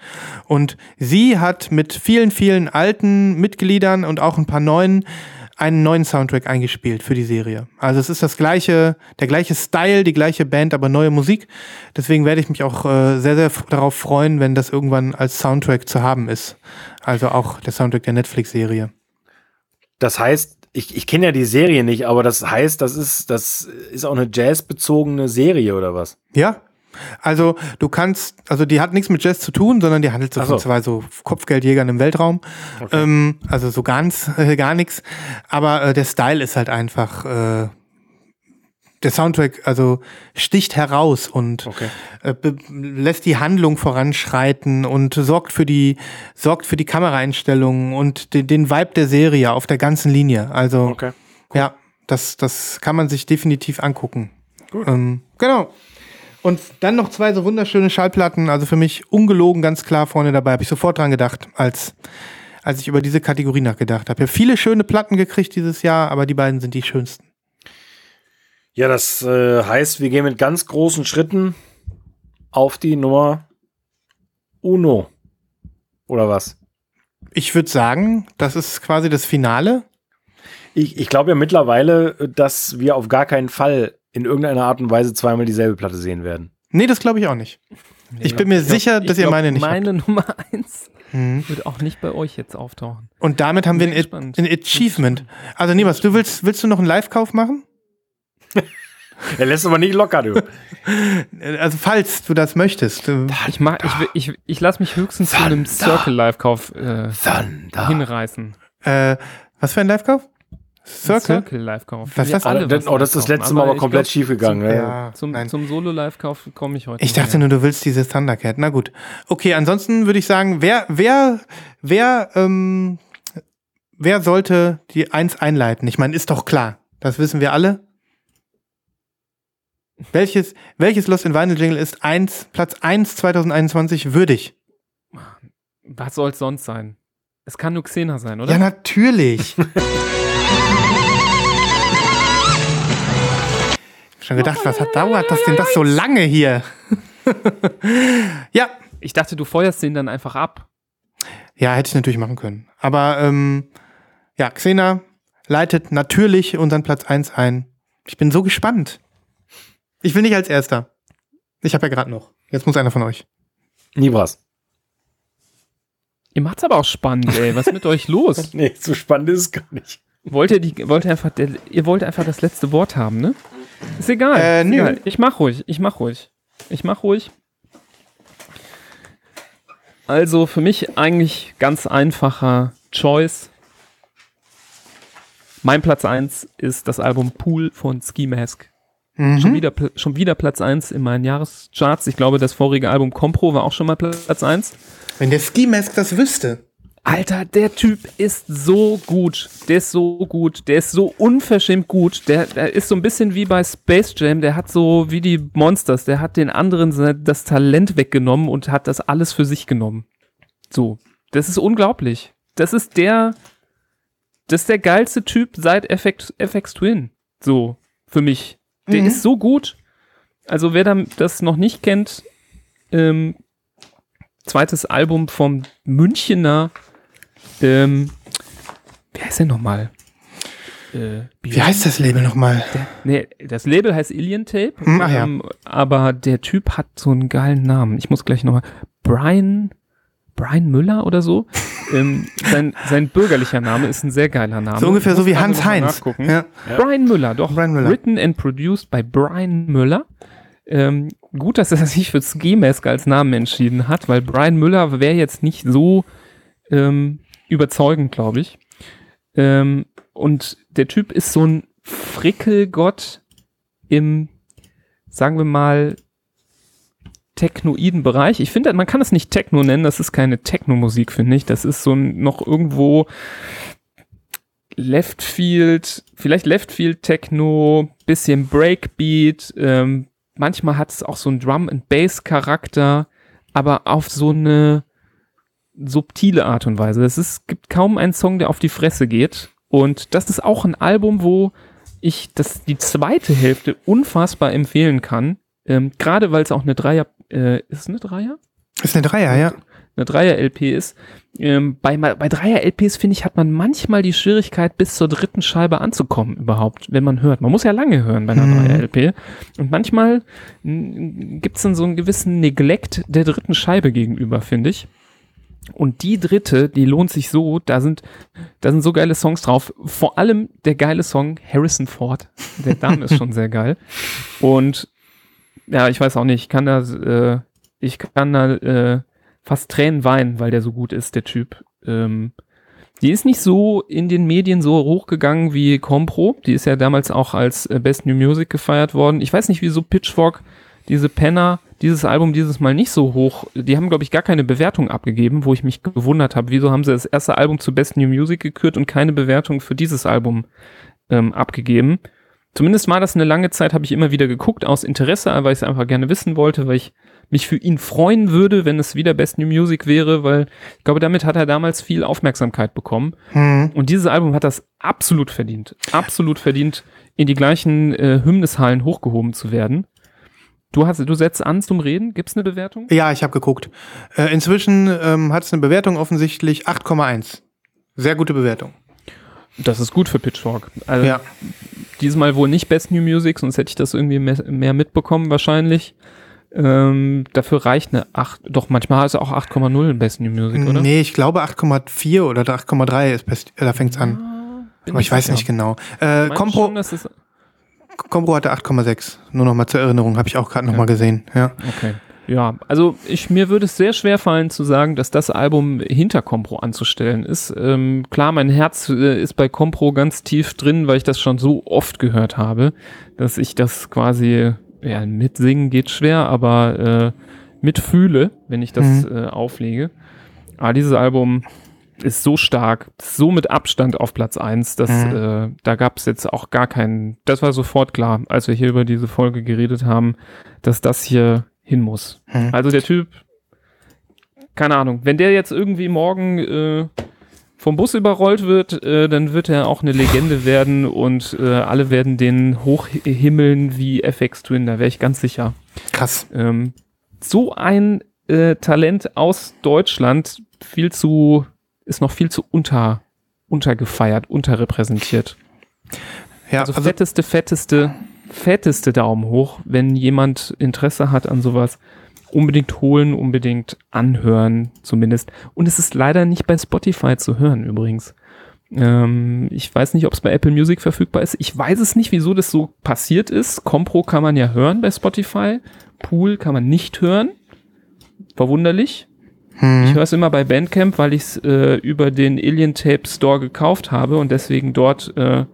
Und sie hat mit vielen, vielen alten Mitgliedern und auch ein paar neuen einen neuen Soundtrack eingespielt für die Serie. Also es ist das gleiche, der gleiche Style, die gleiche Band, aber neue Musik. Deswegen werde ich mich auch äh, sehr, sehr darauf freuen, wenn das irgendwann als Soundtrack zu haben ist. Also auch der Soundtrack der Netflix-Serie. Das heißt, ich, ich kenne ja die Serie nicht, aber das heißt, das ist, das ist auch eine jazzbezogene Serie oder was? Ja. Also du kannst, also die hat nichts mit Jazz zu tun, sondern die handelt so Ach von so. zwei so Kopfgeldjägern im Weltraum. Ähm, also so ganz, äh, gar nichts. Aber äh, der Style ist halt einfach, äh, der Soundtrack, also sticht heraus und Okay. äh, lässt die Handlung voranschreiten und sorgt für die, sorgt für die Kameraeinstellungen und den, den Vibe der Serie auf der ganzen Linie. Also Okay. ja, das, das kann man sich definitiv angucken. Ähm, genau. Und dann noch zwei so wunderschöne Schallplatten, also für mich ungelogen ganz klar vorne dabei. Habe ich sofort dran gedacht, als, als ich über diese Kategorie nachgedacht habe. Ich habe viele schöne Platten gekriegt dieses Jahr, aber die beiden sind die schönsten. Ja, das äh, heißt, wir gehen mit ganz großen Schritten auf die Nummer Uno. Oder was? Ich würde sagen, das ist quasi das Finale. Ich, ich glaube ja mittlerweile, äh, dass wir auf gar keinen Fall in irgendeiner Art und Weise zweimal dieselbe Platte sehen werden. Nee, das glaube ich auch nicht. Ich bin mir sicher, dass ihr glaub, meine nicht Meine Nummer eins Mhm. wird auch nicht bei euch jetzt auftauchen. Und damit haben wir ein, ein Achievement. Also Niemals, du willst, willst du noch einen Live-Kauf machen? Er lässt aber nicht locker, du. Also falls du das möchtest. äh, Ich, mach, ich, ich, ich lasse mich höchstens zu einem Circle Live-Kauf äh, Thunder. hinreißen. Äh, was für ein Live-Kauf? Circle? Circle Live-Kauf. Was ist das? Alle was oh, das ist das letzte Mal aber ich komplett glaub, schief gegangen. ne? Ja, Zum, zum Solo-Live-Kauf komme ich heute. Ich dachte mehr. nur, du willst dieses Thundercat. Na gut. Okay, ansonsten würde ich sagen, wer, wer, wer, ähm, wer sollte die Eins einleiten? Ich meine, ist doch klar. Das wissen wir alle. Welches, welches Lost in Vinyl Jingle ist eins, Platz 1 2021 würdig? Was soll es sonst sein? Es kann nur Xena sein, oder? Ja, natürlich. Schon gedacht, was hat dauert das denn das so lange hier? ja, Ich dachte, du feuerst den dann einfach ab. Ja, hätte ich natürlich machen können. Aber ähm, ja, Xena leitet natürlich unseren Platz 1 ein. Ich bin so gespannt. Ich will nicht als Erster. Ich habe ja gerade noch. Jetzt muss einer von euch. Nibras. Ihr macht's aber auch spannend, ey. Was ist mit euch los? Nee, so spannend ist es gar nicht. Wollt ihr die, wollt ihr einfach, ihr wollt einfach das letzte Wort haben, ne? Ist egal. Äh, ist nö. egal. Ich mach ruhig, ich mach ruhig. Ich mach ruhig. Also für mich eigentlich ganz einfacher Choice. Mein Platz 1 ist das Album Pool von Ski Mask. Schon, Mhm. wieder, Pl- schon wieder Platz 1 in meinen Jahrescharts. Ich glaube, das vorige Album Compro war auch schon mal Platz 1. Wenn der Ski Mask das wüsste. Alter, der Typ ist so gut. Der ist so gut. Der ist so unverschämt gut. Der, der ist so ein bisschen wie bei Space Jam. Der hat so wie die Monsters. Der hat den anderen das Talent weggenommen und hat das alles für sich genommen. So. Das ist unglaublich. Das ist der, das ist der geilste Typ seit FX, FX Twin. So. Für mich. Der Mhm. ist so gut. Also wer da- das noch nicht kennt, ähm, zweites Album vom Münchener, ähm, wer ist der nochmal? äh, Wie heißt das Label nochmal? Nee, das Label heißt Alien Tape, Hm, ach ja. ähm, aber der Typ hat so einen geilen Namen. Ich muss gleich nochmal. Brian, Brian Müller oder so. ähm, sein, sein bürgerlicher Name ist ein sehr geiler Name. So ungefähr so wie Hans Heinz. Ja. Brian Müller, doch. Brian Müller. Written and produced by Brian Müller. Ähm, gut, dass er sich für Ski-Mask als Namen entschieden hat, weil Brian Müller wäre jetzt nicht so ähm, überzeugend, glaube ich. Ähm, und der Typ ist so ein Frickelgott im, sagen wir mal, technoiden Bereich. Ich finde, man kann es nicht Techno nennen, das ist keine Techno-Musik, finde ich. Das ist so noch irgendwo Left Field, vielleicht Left Field Techno, bisschen Breakbeat, ähm, manchmal hat es auch so einen Drum and Bass Charakter, aber auf so eine subtile Art und Weise. Es ist, gibt kaum einen Song, der auf die Fresse geht. Und das ist auch ein Album, wo ich das die zweite Hälfte unfassbar empfehlen kann. Ähm, Gerade weil es auch eine Dreier, äh, ist es eine Dreier? Ist eine Dreier, ja. eine Dreier-LP ist. Ähm, bei bei Dreier-LPs, finde ich, hat man manchmal die Schwierigkeit, bis zur dritten Scheibe anzukommen überhaupt, wenn man hört. Man muss ja lange hören bei einer Mhm. Dreier-LP. Und manchmal gibt es dann so einen gewissen Neglect der dritten Scheibe gegenüber, finde ich. Und die dritte, die lohnt sich so, da sind, da sind so geile Songs drauf. Vor allem der geile Song Harrison Ford. Der Name ist schon sehr geil. Und ja, ich weiß auch nicht, ich kann da, äh, ich kann da äh, fast Tränen weinen, weil der so gut ist, der Typ. Ähm, die ist nicht so in den Medien so hochgegangen wie Compro. Die ist ja damals auch als äh, Best New Music gefeiert worden. Ich weiß nicht, wieso Pitchfork diese Penner dieses Album dieses Mal nicht so hoch. Die haben, glaube ich, gar keine Bewertung abgegeben, wo ich mich gewundert habe. Wieso haben sie das erste Album zu Best New Music gekürt und keine Bewertung für dieses Album ähm, abgegeben? Zumindest war das eine lange Zeit, habe ich immer wieder geguckt, aus Interesse, weil ich es einfach gerne wissen wollte, weil ich mich für ihn freuen würde, wenn es wieder Best New Music wäre, weil ich glaube, damit hat er damals viel Aufmerksamkeit bekommen. Hm. Und dieses Album hat das absolut verdient. Absolut verdient, in die gleichen äh, Hymneshallen hochgehoben zu werden. Du, hast, du setzt an zum Reden. Gibt's eine Bewertung? Ja, ich habe geguckt. Äh, inzwischen ähm, hat es eine Bewertung offensichtlich 8,1. Sehr gute Bewertung. Das ist gut für Pitchfork. Also Ja. diesmal wohl nicht Best New Music, sonst hätte ich das irgendwie mehr, mehr mitbekommen wahrscheinlich. Ähm, dafür reicht eine 8, doch manchmal ist auch 8,0 in Best New Music, oder? Nee, ich glaube 8,4 oder 8,3 ist best, da fängt's an. Bin Aber ich weiß sicher. nicht genau. Äh, Compro, schon, es, Compro hatte 8,6. Nur noch mal zur Erinnerung, habe ich auch gerade noch mal gesehen. Ja. okay. Ja, also ich, mir würde es sehr schwer fallen zu sagen, dass das Album hinter Compro anzustellen ist. Ähm, klar, mein Herz äh, ist bei Compro ganz tief drin, weil ich das schon so oft gehört habe, dass ich das quasi, ja, mitsingen geht schwer, aber äh, mitfühle, wenn ich das Mhm. äh, auflege. Aber dieses Album ist so stark, so mit Abstand auf Platz eins, dass Mhm. äh, da gab es jetzt auch gar keinen, das war sofort klar, als wir hier über diese Folge geredet haben, dass das hier hin muss. Mhm. Also der Typ, keine Ahnung, wenn der jetzt irgendwie morgen äh, vom Bus überrollt wird, äh, dann wird er auch eine Legende werden und äh, alle werden den hochhimmeln wie FX Twin, da wäre ich ganz sicher. Krass. Ähm, so ein äh, Talent aus Deutschland, viel zu, ist noch viel zu unter, untergefeiert, unterrepräsentiert. Ja, Also, also, fetteste, fetteste, fetteste Daumen hoch, wenn jemand Interesse hat an sowas. Unbedingt holen, unbedingt anhören, zumindest. Und es ist leider nicht bei Spotify zu hören, übrigens. Ähm, ich weiß nicht, ob es bei Apple Music verfügbar ist. Ich weiß es nicht, wieso das so passiert ist. Compro kann man ja hören bei Spotify. Pool kann man nicht hören. Verwunderlich. Ich hm. höre es immer bei Bandcamp, weil ich es äh, über den Alien Tape Store gekauft habe und deswegen dort, äh,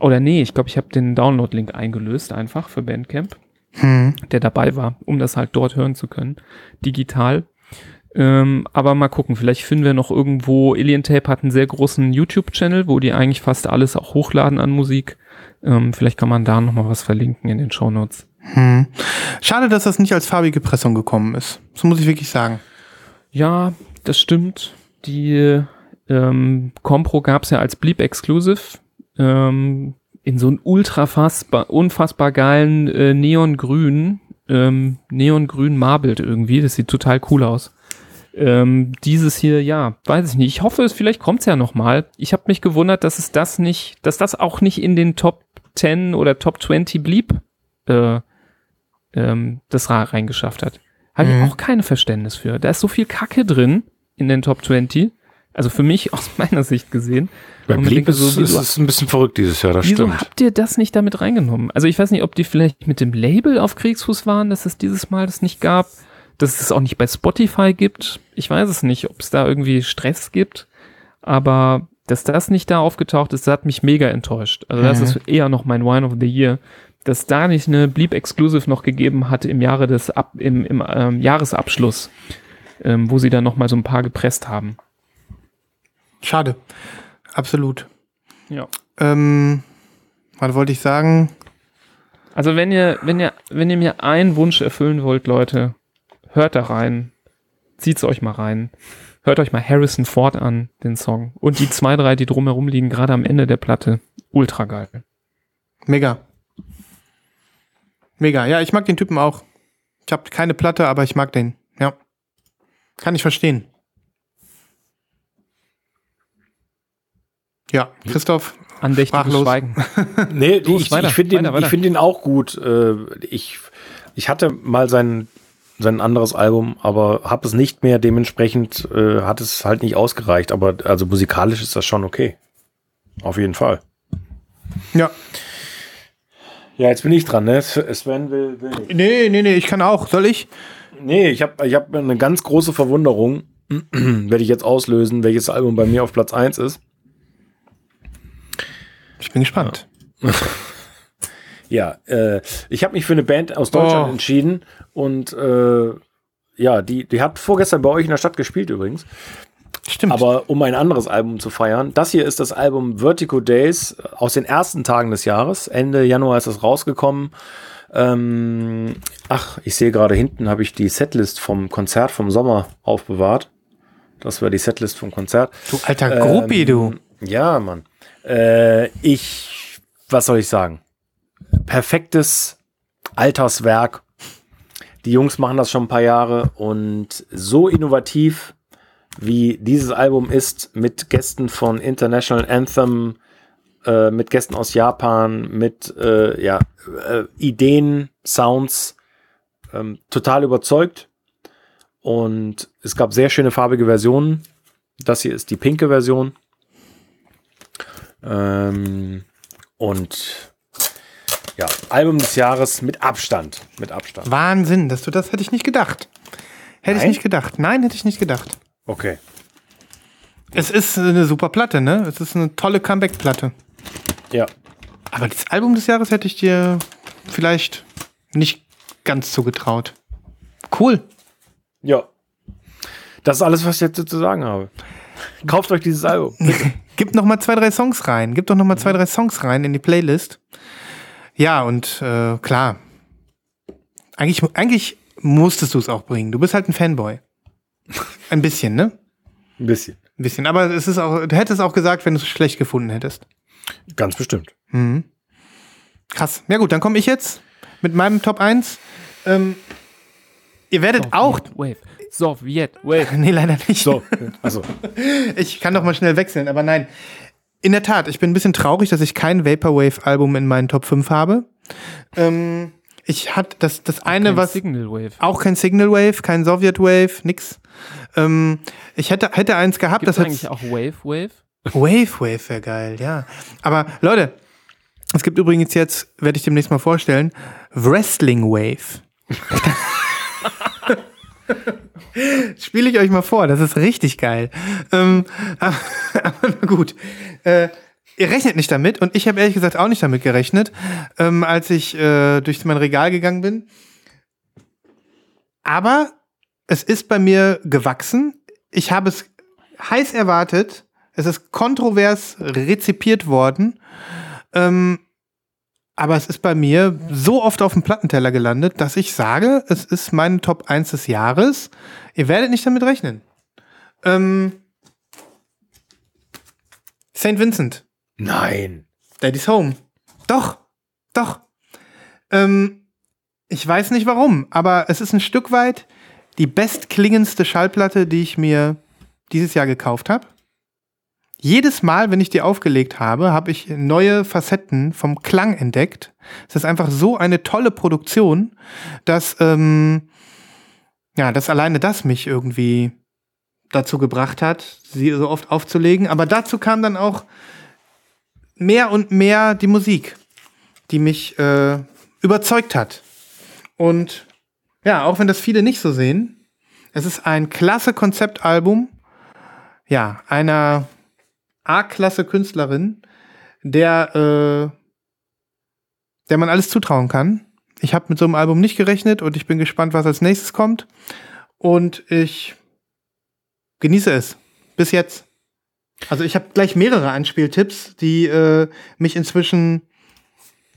oder nee, ich glaube, ich habe den Download-Link eingelöst einfach für Bandcamp, Hm. der dabei war, um das halt dort hören zu können, digital. Ähm, aber mal gucken, vielleicht finden wir noch irgendwo, Alien Tape hat einen sehr großen YouTube-Channel, wo die eigentlich fast alles auch hochladen an Musik. Ähm, vielleicht kann man da nochmal was verlinken in den Shownotes. Hm. Schade, dass das nicht als farbige Pressung gekommen ist. Das muss ich wirklich sagen. Ja, das stimmt. Die ähm, Compro gab es ja als Bleep Exclusive ähm, in so einem ultra fassbar, unfassbar geilen äh, Neongrün, ähm, Neongrün Marbled irgendwie. Das sieht total cool aus. Ähm, dieses hier, ja, weiß ich nicht. Ich hoffe, es vielleicht kommt's ja noch mal. Ich habe mich gewundert, dass es das nicht, dass das auch nicht in den Top 10 oder Top 20 blieb, äh, ähm, das Ra reingeschafft hat. Habe Mhm. ich auch keine Verständnis für. Da ist so viel Kacke drin in den Top 20. Also für mich aus meiner Sicht gesehen. Bei denke ist, so, ist wieso- es ein bisschen verrückt dieses Jahr, das Wieso stimmt. habt ihr das nicht damit reingenommen? Also ich weiß nicht, ob die vielleicht mit dem Label auf Kriegsfuß waren, dass es dieses Mal das nicht gab, dass es auch nicht bei Spotify gibt. Ich weiß es nicht, ob es da irgendwie Stress gibt, aber dass das nicht da aufgetaucht ist, das hat mich mega enttäuscht. Also das Mhm. ist eher noch mein Wine of the Year, dass da nicht eine Bleep Exclusive noch gegeben hatte im Jahre des Ab im, im ähm, Jahresabschluss, ähm, wo sie dann noch mal so ein paar gepresst haben. Schade. Absolut. Ja. Ähm, was wollte ich sagen? Also wenn ihr, wenn ihr, wenn ihr mir einen Wunsch erfüllen wollt, Leute, hört da rein, zieht's euch mal rein, hört euch mal Harrison Ford an, den Song und die zwei, drei, die drumherum liegen, gerade am Ende der Platte, ultra geil. Mega. Mega. Ja, ich mag den Typen auch. Ich habe keine Platte, aber ich mag den. Ja. Kann ich verstehen. Ja, Christoph, Sprachlos. Schweigen. Nee, Los, ich, weiter, ich finde ihn, find ihn auch gut. Äh, Ich, ich hatte mal sein, sein anderes Album, aber habe es nicht mehr. Dementsprechend äh, hat es halt nicht ausgereicht. Aber also musikalisch ist das schon okay. Auf jeden Fall. ja. Ja, jetzt bin ich dran, ne? Sven will, will nicht. Nee, nee, nee, ich kann auch. Soll ich? Nee, ich habe ich hab eine ganz große Verwunderung. Werde ich jetzt auslösen, welches Album bei mir auf Platz 1 ist. Ich bin gespannt. Ja, äh, ich habe mich für eine Band aus Deutschland Oh. entschieden und äh, ja, die, die hat vorgestern bei euch in der Stadt gespielt übrigens. Stimmt. Aber um ein anderes Album zu feiern, das hier ist das Album Vertigo Days aus den ersten Tagen des Jahres. Ende Januar ist es rausgekommen. Ähm, ach, ich sehe gerade hinten habe ich die Setlist vom Konzert vom Sommer aufbewahrt. Das war die Setlist vom Konzert. du alter Gruppi, du. Ja, Mann. Äh, ich, was soll ich sagen? Perfektes Alterswerk. Die Jungs machen das schon ein paar Jahre und so innovativ, wie dieses Album ist, mit Gästen von International Anthem, äh, mit Gästen aus Japan, mit äh, ja, äh, Ideen, Sounds, ähm, total überzeugt. Und es gab sehr schöne farbige Versionen. Das hier ist die pinke Version. Ähm, und ja, Album des Jahres mit Abstand. Mit Abstand. Wahnsinn, dass du das hätte ich nicht gedacht. Hätte ich nicht gedacht. Nein, hätte ich nicht gedacht. Okay. Es ist eine super Platte, ne? Es ist eine tolle Comeback-Platte. Ja. Aber das Album des Jahres hätte ich dir vielleicht nicht ganz zugetraut. Cool. Ja. Das ist alles, was ich jetzt zu sagen habe. Kauft euch dieses Album. Gib noch mal zwei, drei Songs rein. Gib doch noch mal zwei, drei Songs rein in die Playlist. Ja, und äh, klar. Eigentlich, eigentlich musstest du es auch bringen. Du bist halt ein Fanboy. Ein bisschen, ne? Ein bisschen. Ein bisschen. Aber es ist auch, du hättest auch gesagt, wenn du es schlecht gefunden hättest. Ganz bestimmt. Mhm. Krass. Ja gut, dann komme ich jetzt mit meinem Top 1. Ähm, ihr werdet auch. Wave. Sowjet Wave. Nee, leider nicht. So, also. Ich kann doch mal schnell wechseln, aber nein. In der Tat, ich bin ein bisschen traurig, dass ich kein Vaporwave-Album in meinen Top 5 habe. Ähm, ich hatte das, das eine, Kein was. Signal Wave. Auch kein Signal Wave, kein Sowjet Wave, nix. Ähm, ich hätte, hätte eins gehabt, Gibt es das eigentlich hat. auch Wave Wave? Wave Wave wäre geil, ja. Aber Leute, es gibt übrigens jetzt, werde ich demnächst mal vorstellen, Wrestling Wave. Spiele ich euch mal vor, das ist richtig geil. Ähm, aber, aber gut. Äh, ihr rechnet nicht damit und ich habe ehrlich gesagt auch nicht damit gerechnet, ähm, als ich äh, durch mein Regal gegangen bin. Aber es ist bei mir gewachsen. Ich habe es heiß erwartet. Es ist kontrovers rezipiert worden. Ähm, aber es ist bei mir so oft auf dem Plattenteller gelandet, dass ich sage, es ist meine Top 1 des Jahres. Ihr werdet nicht damit rechnen. Ähm, St. Vincent. Nein. Daddy's Home. Doch, doch. Ähm, ich weiß nicht warum, aber es ist ein Stück weit die bestklingendste Schallplatte, die ich mir dieses Jahr gekauft habe. Jedes Mal, wenn ich die aufgelegt habe, habe ich neue Facetten vom Klang entdeckt. Es ist einfach so eine tolle Produktion, dass, ähm, ja, dass alleine das mich irgendwie dazu gebracht hat, sie so oft aufzulegen. Aber dazu kam dann auch mehr und mehr die Musik, die mich äh, überzeugt hat. Und ja, auch wenn das viele nicht so sehen, es ist ein klasse Konzeptalbum, ja, einer A-Klasse Künstlerin, der, äh, der man alles zutrauen kann. Ich habe mit so einem Album nicht gerechnet und ich bin gespannt, was als nächstes kommt. Und ich genieße es. Bis jetzt. Also ich habe gleich mehrere Anspieltipps, die äh, mich inzwischen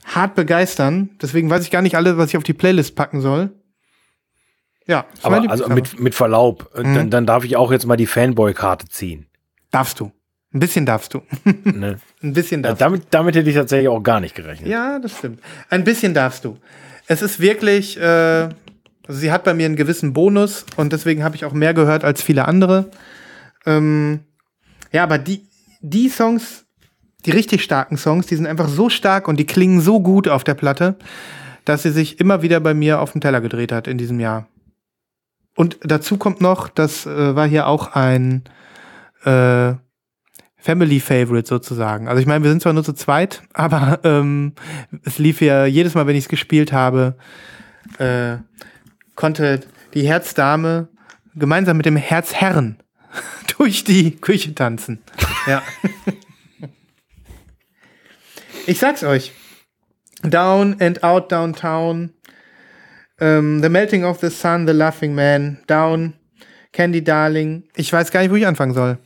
hart begeistern. Deswegen weiß ich gar nicht alle, was ich auf die Playlist packen soll. Ja, Aber also mit, mit Verlaub, äh, Mhm. dann, dann darf ich auch jetzt mal die Fanboy-Karte ziehen. darfst du. Ein bisschen darfst du. Ne? Ein bisschen Ja, darfst du. damit, damit hätte ich tatsächlich auch gar nicht gerechnet. Ja, das stimmt. Ein bisschen darfst du. Es ist wirklich, äh, also sie hat bei mir einen gewissen Bonus und deswegen habe ich auch mehr gehört als viele andere. Ähm, ja, aber die, die Songs, die richtig starken Songs, die sind einfach so stark und die klingen so gut auf der Platte, dass sie sich immer wieder bei mir auf den Teller gedreht hat in diesem Jahr. Und dazu kommt noch, das äh, war hier auch ein äh, Family Favorite sozusagen. Also ich meine, wir sind zwar nur zu zweit, aber ähm, es lief ja jedes Mal, wenn ich es gespielt habe, äh, konnte die Herzdame gemeinsam mit dem Herzherren durch die Küche tanzen. Ja. ich sag's euch. Down and Out Downtown, ähm, The Melting of the Sun, The Laughing Man, Down, Candy Darling. Ich weiß gar nicht, wo ich anfangen soll.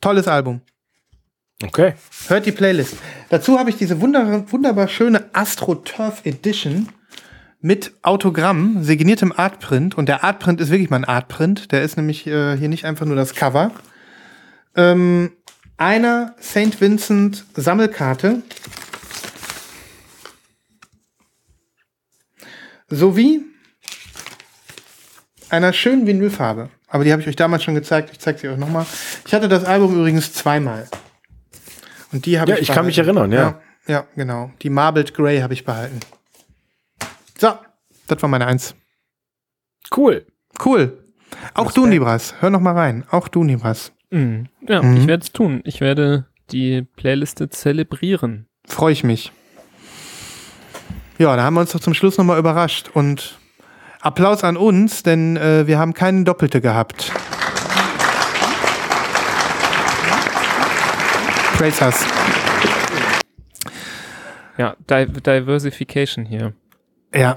Tolles Album. Okay. Hört die Playlist. Dazu habe ich diese wunder wunderbar schöne Astro Turf Edition mit Autogramm, signiertem Artprint. Und der Artprint ist wirklich mal ein Artprint. Der ist nämlich äh, hier nicht einfach nur das Cover. Ähm, einer St. Vincent Sammelkarte. Sowie einer schönen Vinylfarbe. Aber die habe ich euch damals schon gezeigt. Ich zeige sie euch nochmal. Ich hatte das Album übrigens zweimal. Und die habe Ja, ich ich kann mich erinnern, ja. ja. Ja, genau. Die Marbled Grey habe ich behalten. So, das war meine Eins. Cool. Cool. Auch du, Nibras. Hör noch mal rein. Auch du, Nibras. Mhm. Ja, Mhm. ich werde es tun. Ich werde die Playliste zelebrieren. Freue ich mich. Ja, da haben wir uns doch zum Schluss noch mal überrascht. Und Applaus an uns, denn äh, wir haben keine Doppelte gehabt. Praise us. Ja, Di Diversification hier. Ja.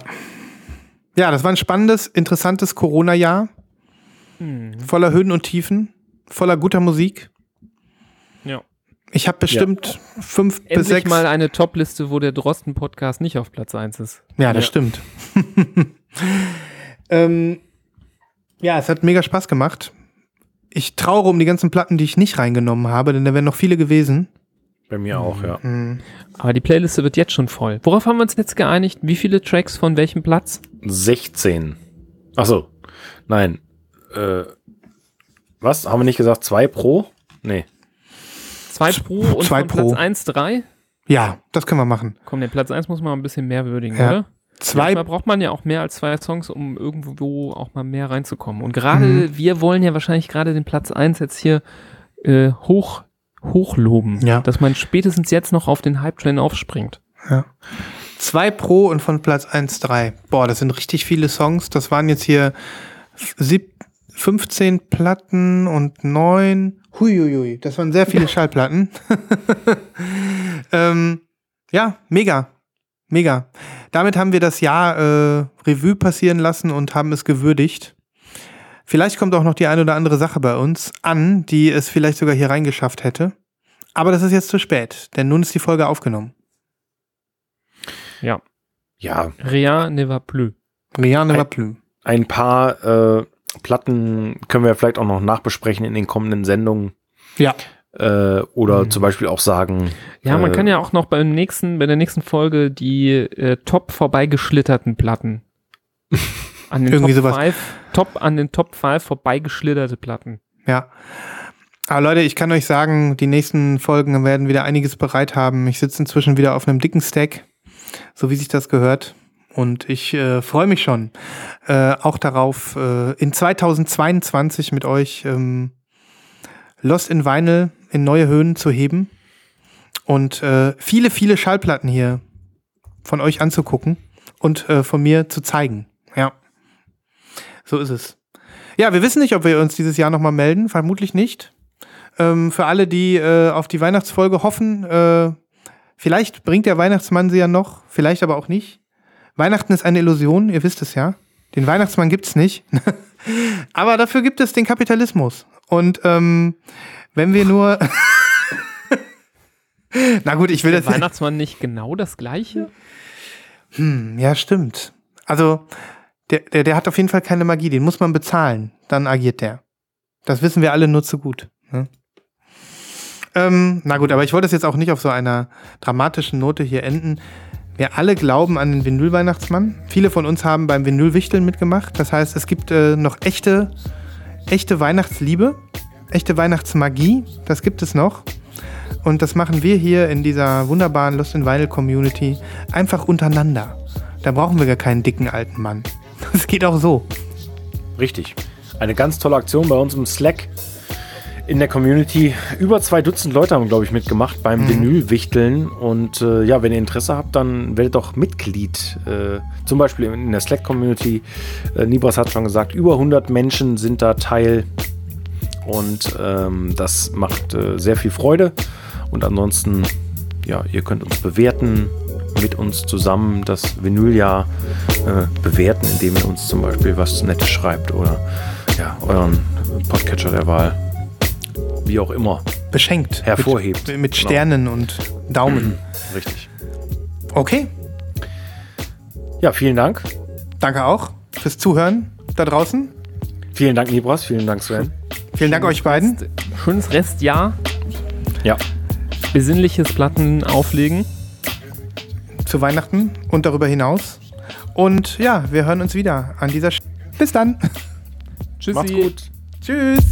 Ja, das war ein spannendes, interessantes Corona-Jahr. Voller Höhen und Tiefen, voller guter Musik. Ja. Ich habe bestimmt fünf bis Endlich sechs. mal eine Top-Liste, wo der Drosten-Podcast nicht auf Platz 1 ist. ja, das stimmt. ähm, ja, es hat mega Spaß gemacht. Ich trauere um die ganzen Platten, die ich nicht reingenommen habe, denn da wären noch viele gewesen. Bei mir auch, ja. Aber die Playliste wird jetzt schon voll. Worauf haben wir uns jetzt geeinigt? Wie viele Tracks von welchem Platz? 16. Achso. Nein. Äh, was? Haben wir nicht gesagt zwei pro? Nee. Zwei pro und zwei von pro. Platz 1 3? Ja, das können wir machen. Komm, den Platz 1 muss man ein bisschen mehr würdigen, Ja. oder? Zwei, Manchmal braucht man ja auch mehr als zwei Songs, um irgendwo auch mal mehr reinzukommen. Und gerade, Mhm. wir wollen ja wahrscheinlich gerade den Platz 1 jetzt hier äh, hoch, hochloben. Ja. Dass man spätestens jetzt noch auf den Hype-Train aufspringt. Zwei Pro und von Platz 1 3. Boah, das sind richtig viele Songs. Das waren jetzt hier sieb 15 Platten und 9. Huiuiui, das waren sehr viele Schallplatten. ähm, ja, mega. Mega. Damit haben wir das Jahr äh, Revue passieren lassen und haben es gewürdigt. Vielleicht kommt auch noch die eine oder andere Sache bei uns an, die es vielleicht sogar hier reingeschafft hätte. Aber das ist jetzt zu spät, denn nun ist die Folge aufgenommen. Ja. Ja, Rien ne va plus. Rien ne va Ein- plus. ein paar äh, Platten können wir vielleicht auch noch nachbesprechen in den kommenden Sendungen. Ja. Äh, oder Mhm. zum Beispiel auch sagen. Ja, man äh, kann ja auch noch beim nächsten, bei der nächsten Folge die äh, top vorbeigeschlitterten Platten An den Irgendwie Top sowas. 5, Top, an den Top 5 vorbeigeschlitterte Platten. Ja. Aber Leute, ich kann euch sagen, die nächsten Folgen werden wieder einiges bereit haben. Ich sitze inzwischen wieder auf einem dicken Stack, so wie sich das gehört. Und ich äh, freue mich schon äh, auch darauf, äh, in 2022 mit euch ähm, Lost in Vinyl in neue Höhen zu heben und äh, viele, viele Schallplatten hier von euch anzugucken und äh, von mir zu zeigen. Ja, so ist es. Ja, wir wissen nicht, ob wir uns dieses Jahr nochmal melden. Vermutlich nicht. Ähm, für alle, die äh, auf die Weihnachtsfolge hoffen, äh, vielleicht bringt der Weihnachtsmann sie ja noch, vielleicht aber auch nicht. Weihnachten ist eine Illusion, ihr wisst es ja. Den Weihnachtsmann gibt's nicht. aber dafür gibt es den Kapitalismus. Und ähm, wenn wir nur. Na gut, ich will Der das Weihnachtsmann nicht genau das gleiche? Hm, ja, stimmt. Also, der, der, der hat auf jeden Fall keine Magie, den muss man bezahlen. Dann agiert der. Das wissen wir alle nur zu gut. Ne? Ähm, na gut, aber ich wollte es jetzt auch nicht auf so einer dramatischen Note hier enden. Wir alle glauben an den Vinyl-Weihnachtsmann. Viele von uns haben beim Vinyl-Wichteln mitgemacht. Das heißt, es gibt äh, noch echte, echte Weihnachtsliebe, echte Weihnachtsmagie. Das gibt es noch. Und das machen wir hier in dieser wunderbaren Lost in Vinyl Community einfach untereinander. Da brauchen wir gar keinen dicken alten Mann. Das geht auch so. Richtig. Eine ganz tolle Aktion bei uns im Slack in der Community. Über zwei Dutzend Leute haben, glaube ich, mitgemacht beim Vinylwichteln. Und äh, ja, wenn ihr Interesse habt, dann werdet doch Mitglied. Äh, zum Beispiel in der Slack-Community. Äh, Nibras hat schon gesagt, über 100 Menschen sind da Teil. Und ähm, das macht äh, sehr viel Freude. Und ansonsten, ja, ihr könnt uns bewerten, mit uns zusammen das Vinyljahr äh, bewerten, indem ihr uns zum Beispiel was Nettes schreibt oder ja, euren Podcatcher der Wahl, wie auch immer, Beschenkt. hervorhebt. Mit, mit Genau. Sternen und Daumen. Richtig. Okay. Ja, vielen Dank. Danke auch fürs Zuhören da draußen. Vielen Dank, Nibras. Vielen Dank, Sven. Vielen Dank euch beiden. Schönes Restjahr. Ja, Besinnliches Platten auflegen. zu Weihnachten und darüber hinaus. Und ja, wir hören uns wieder an dieser Sch Bis dann. Tschüssi. macht's gut. Tschüss.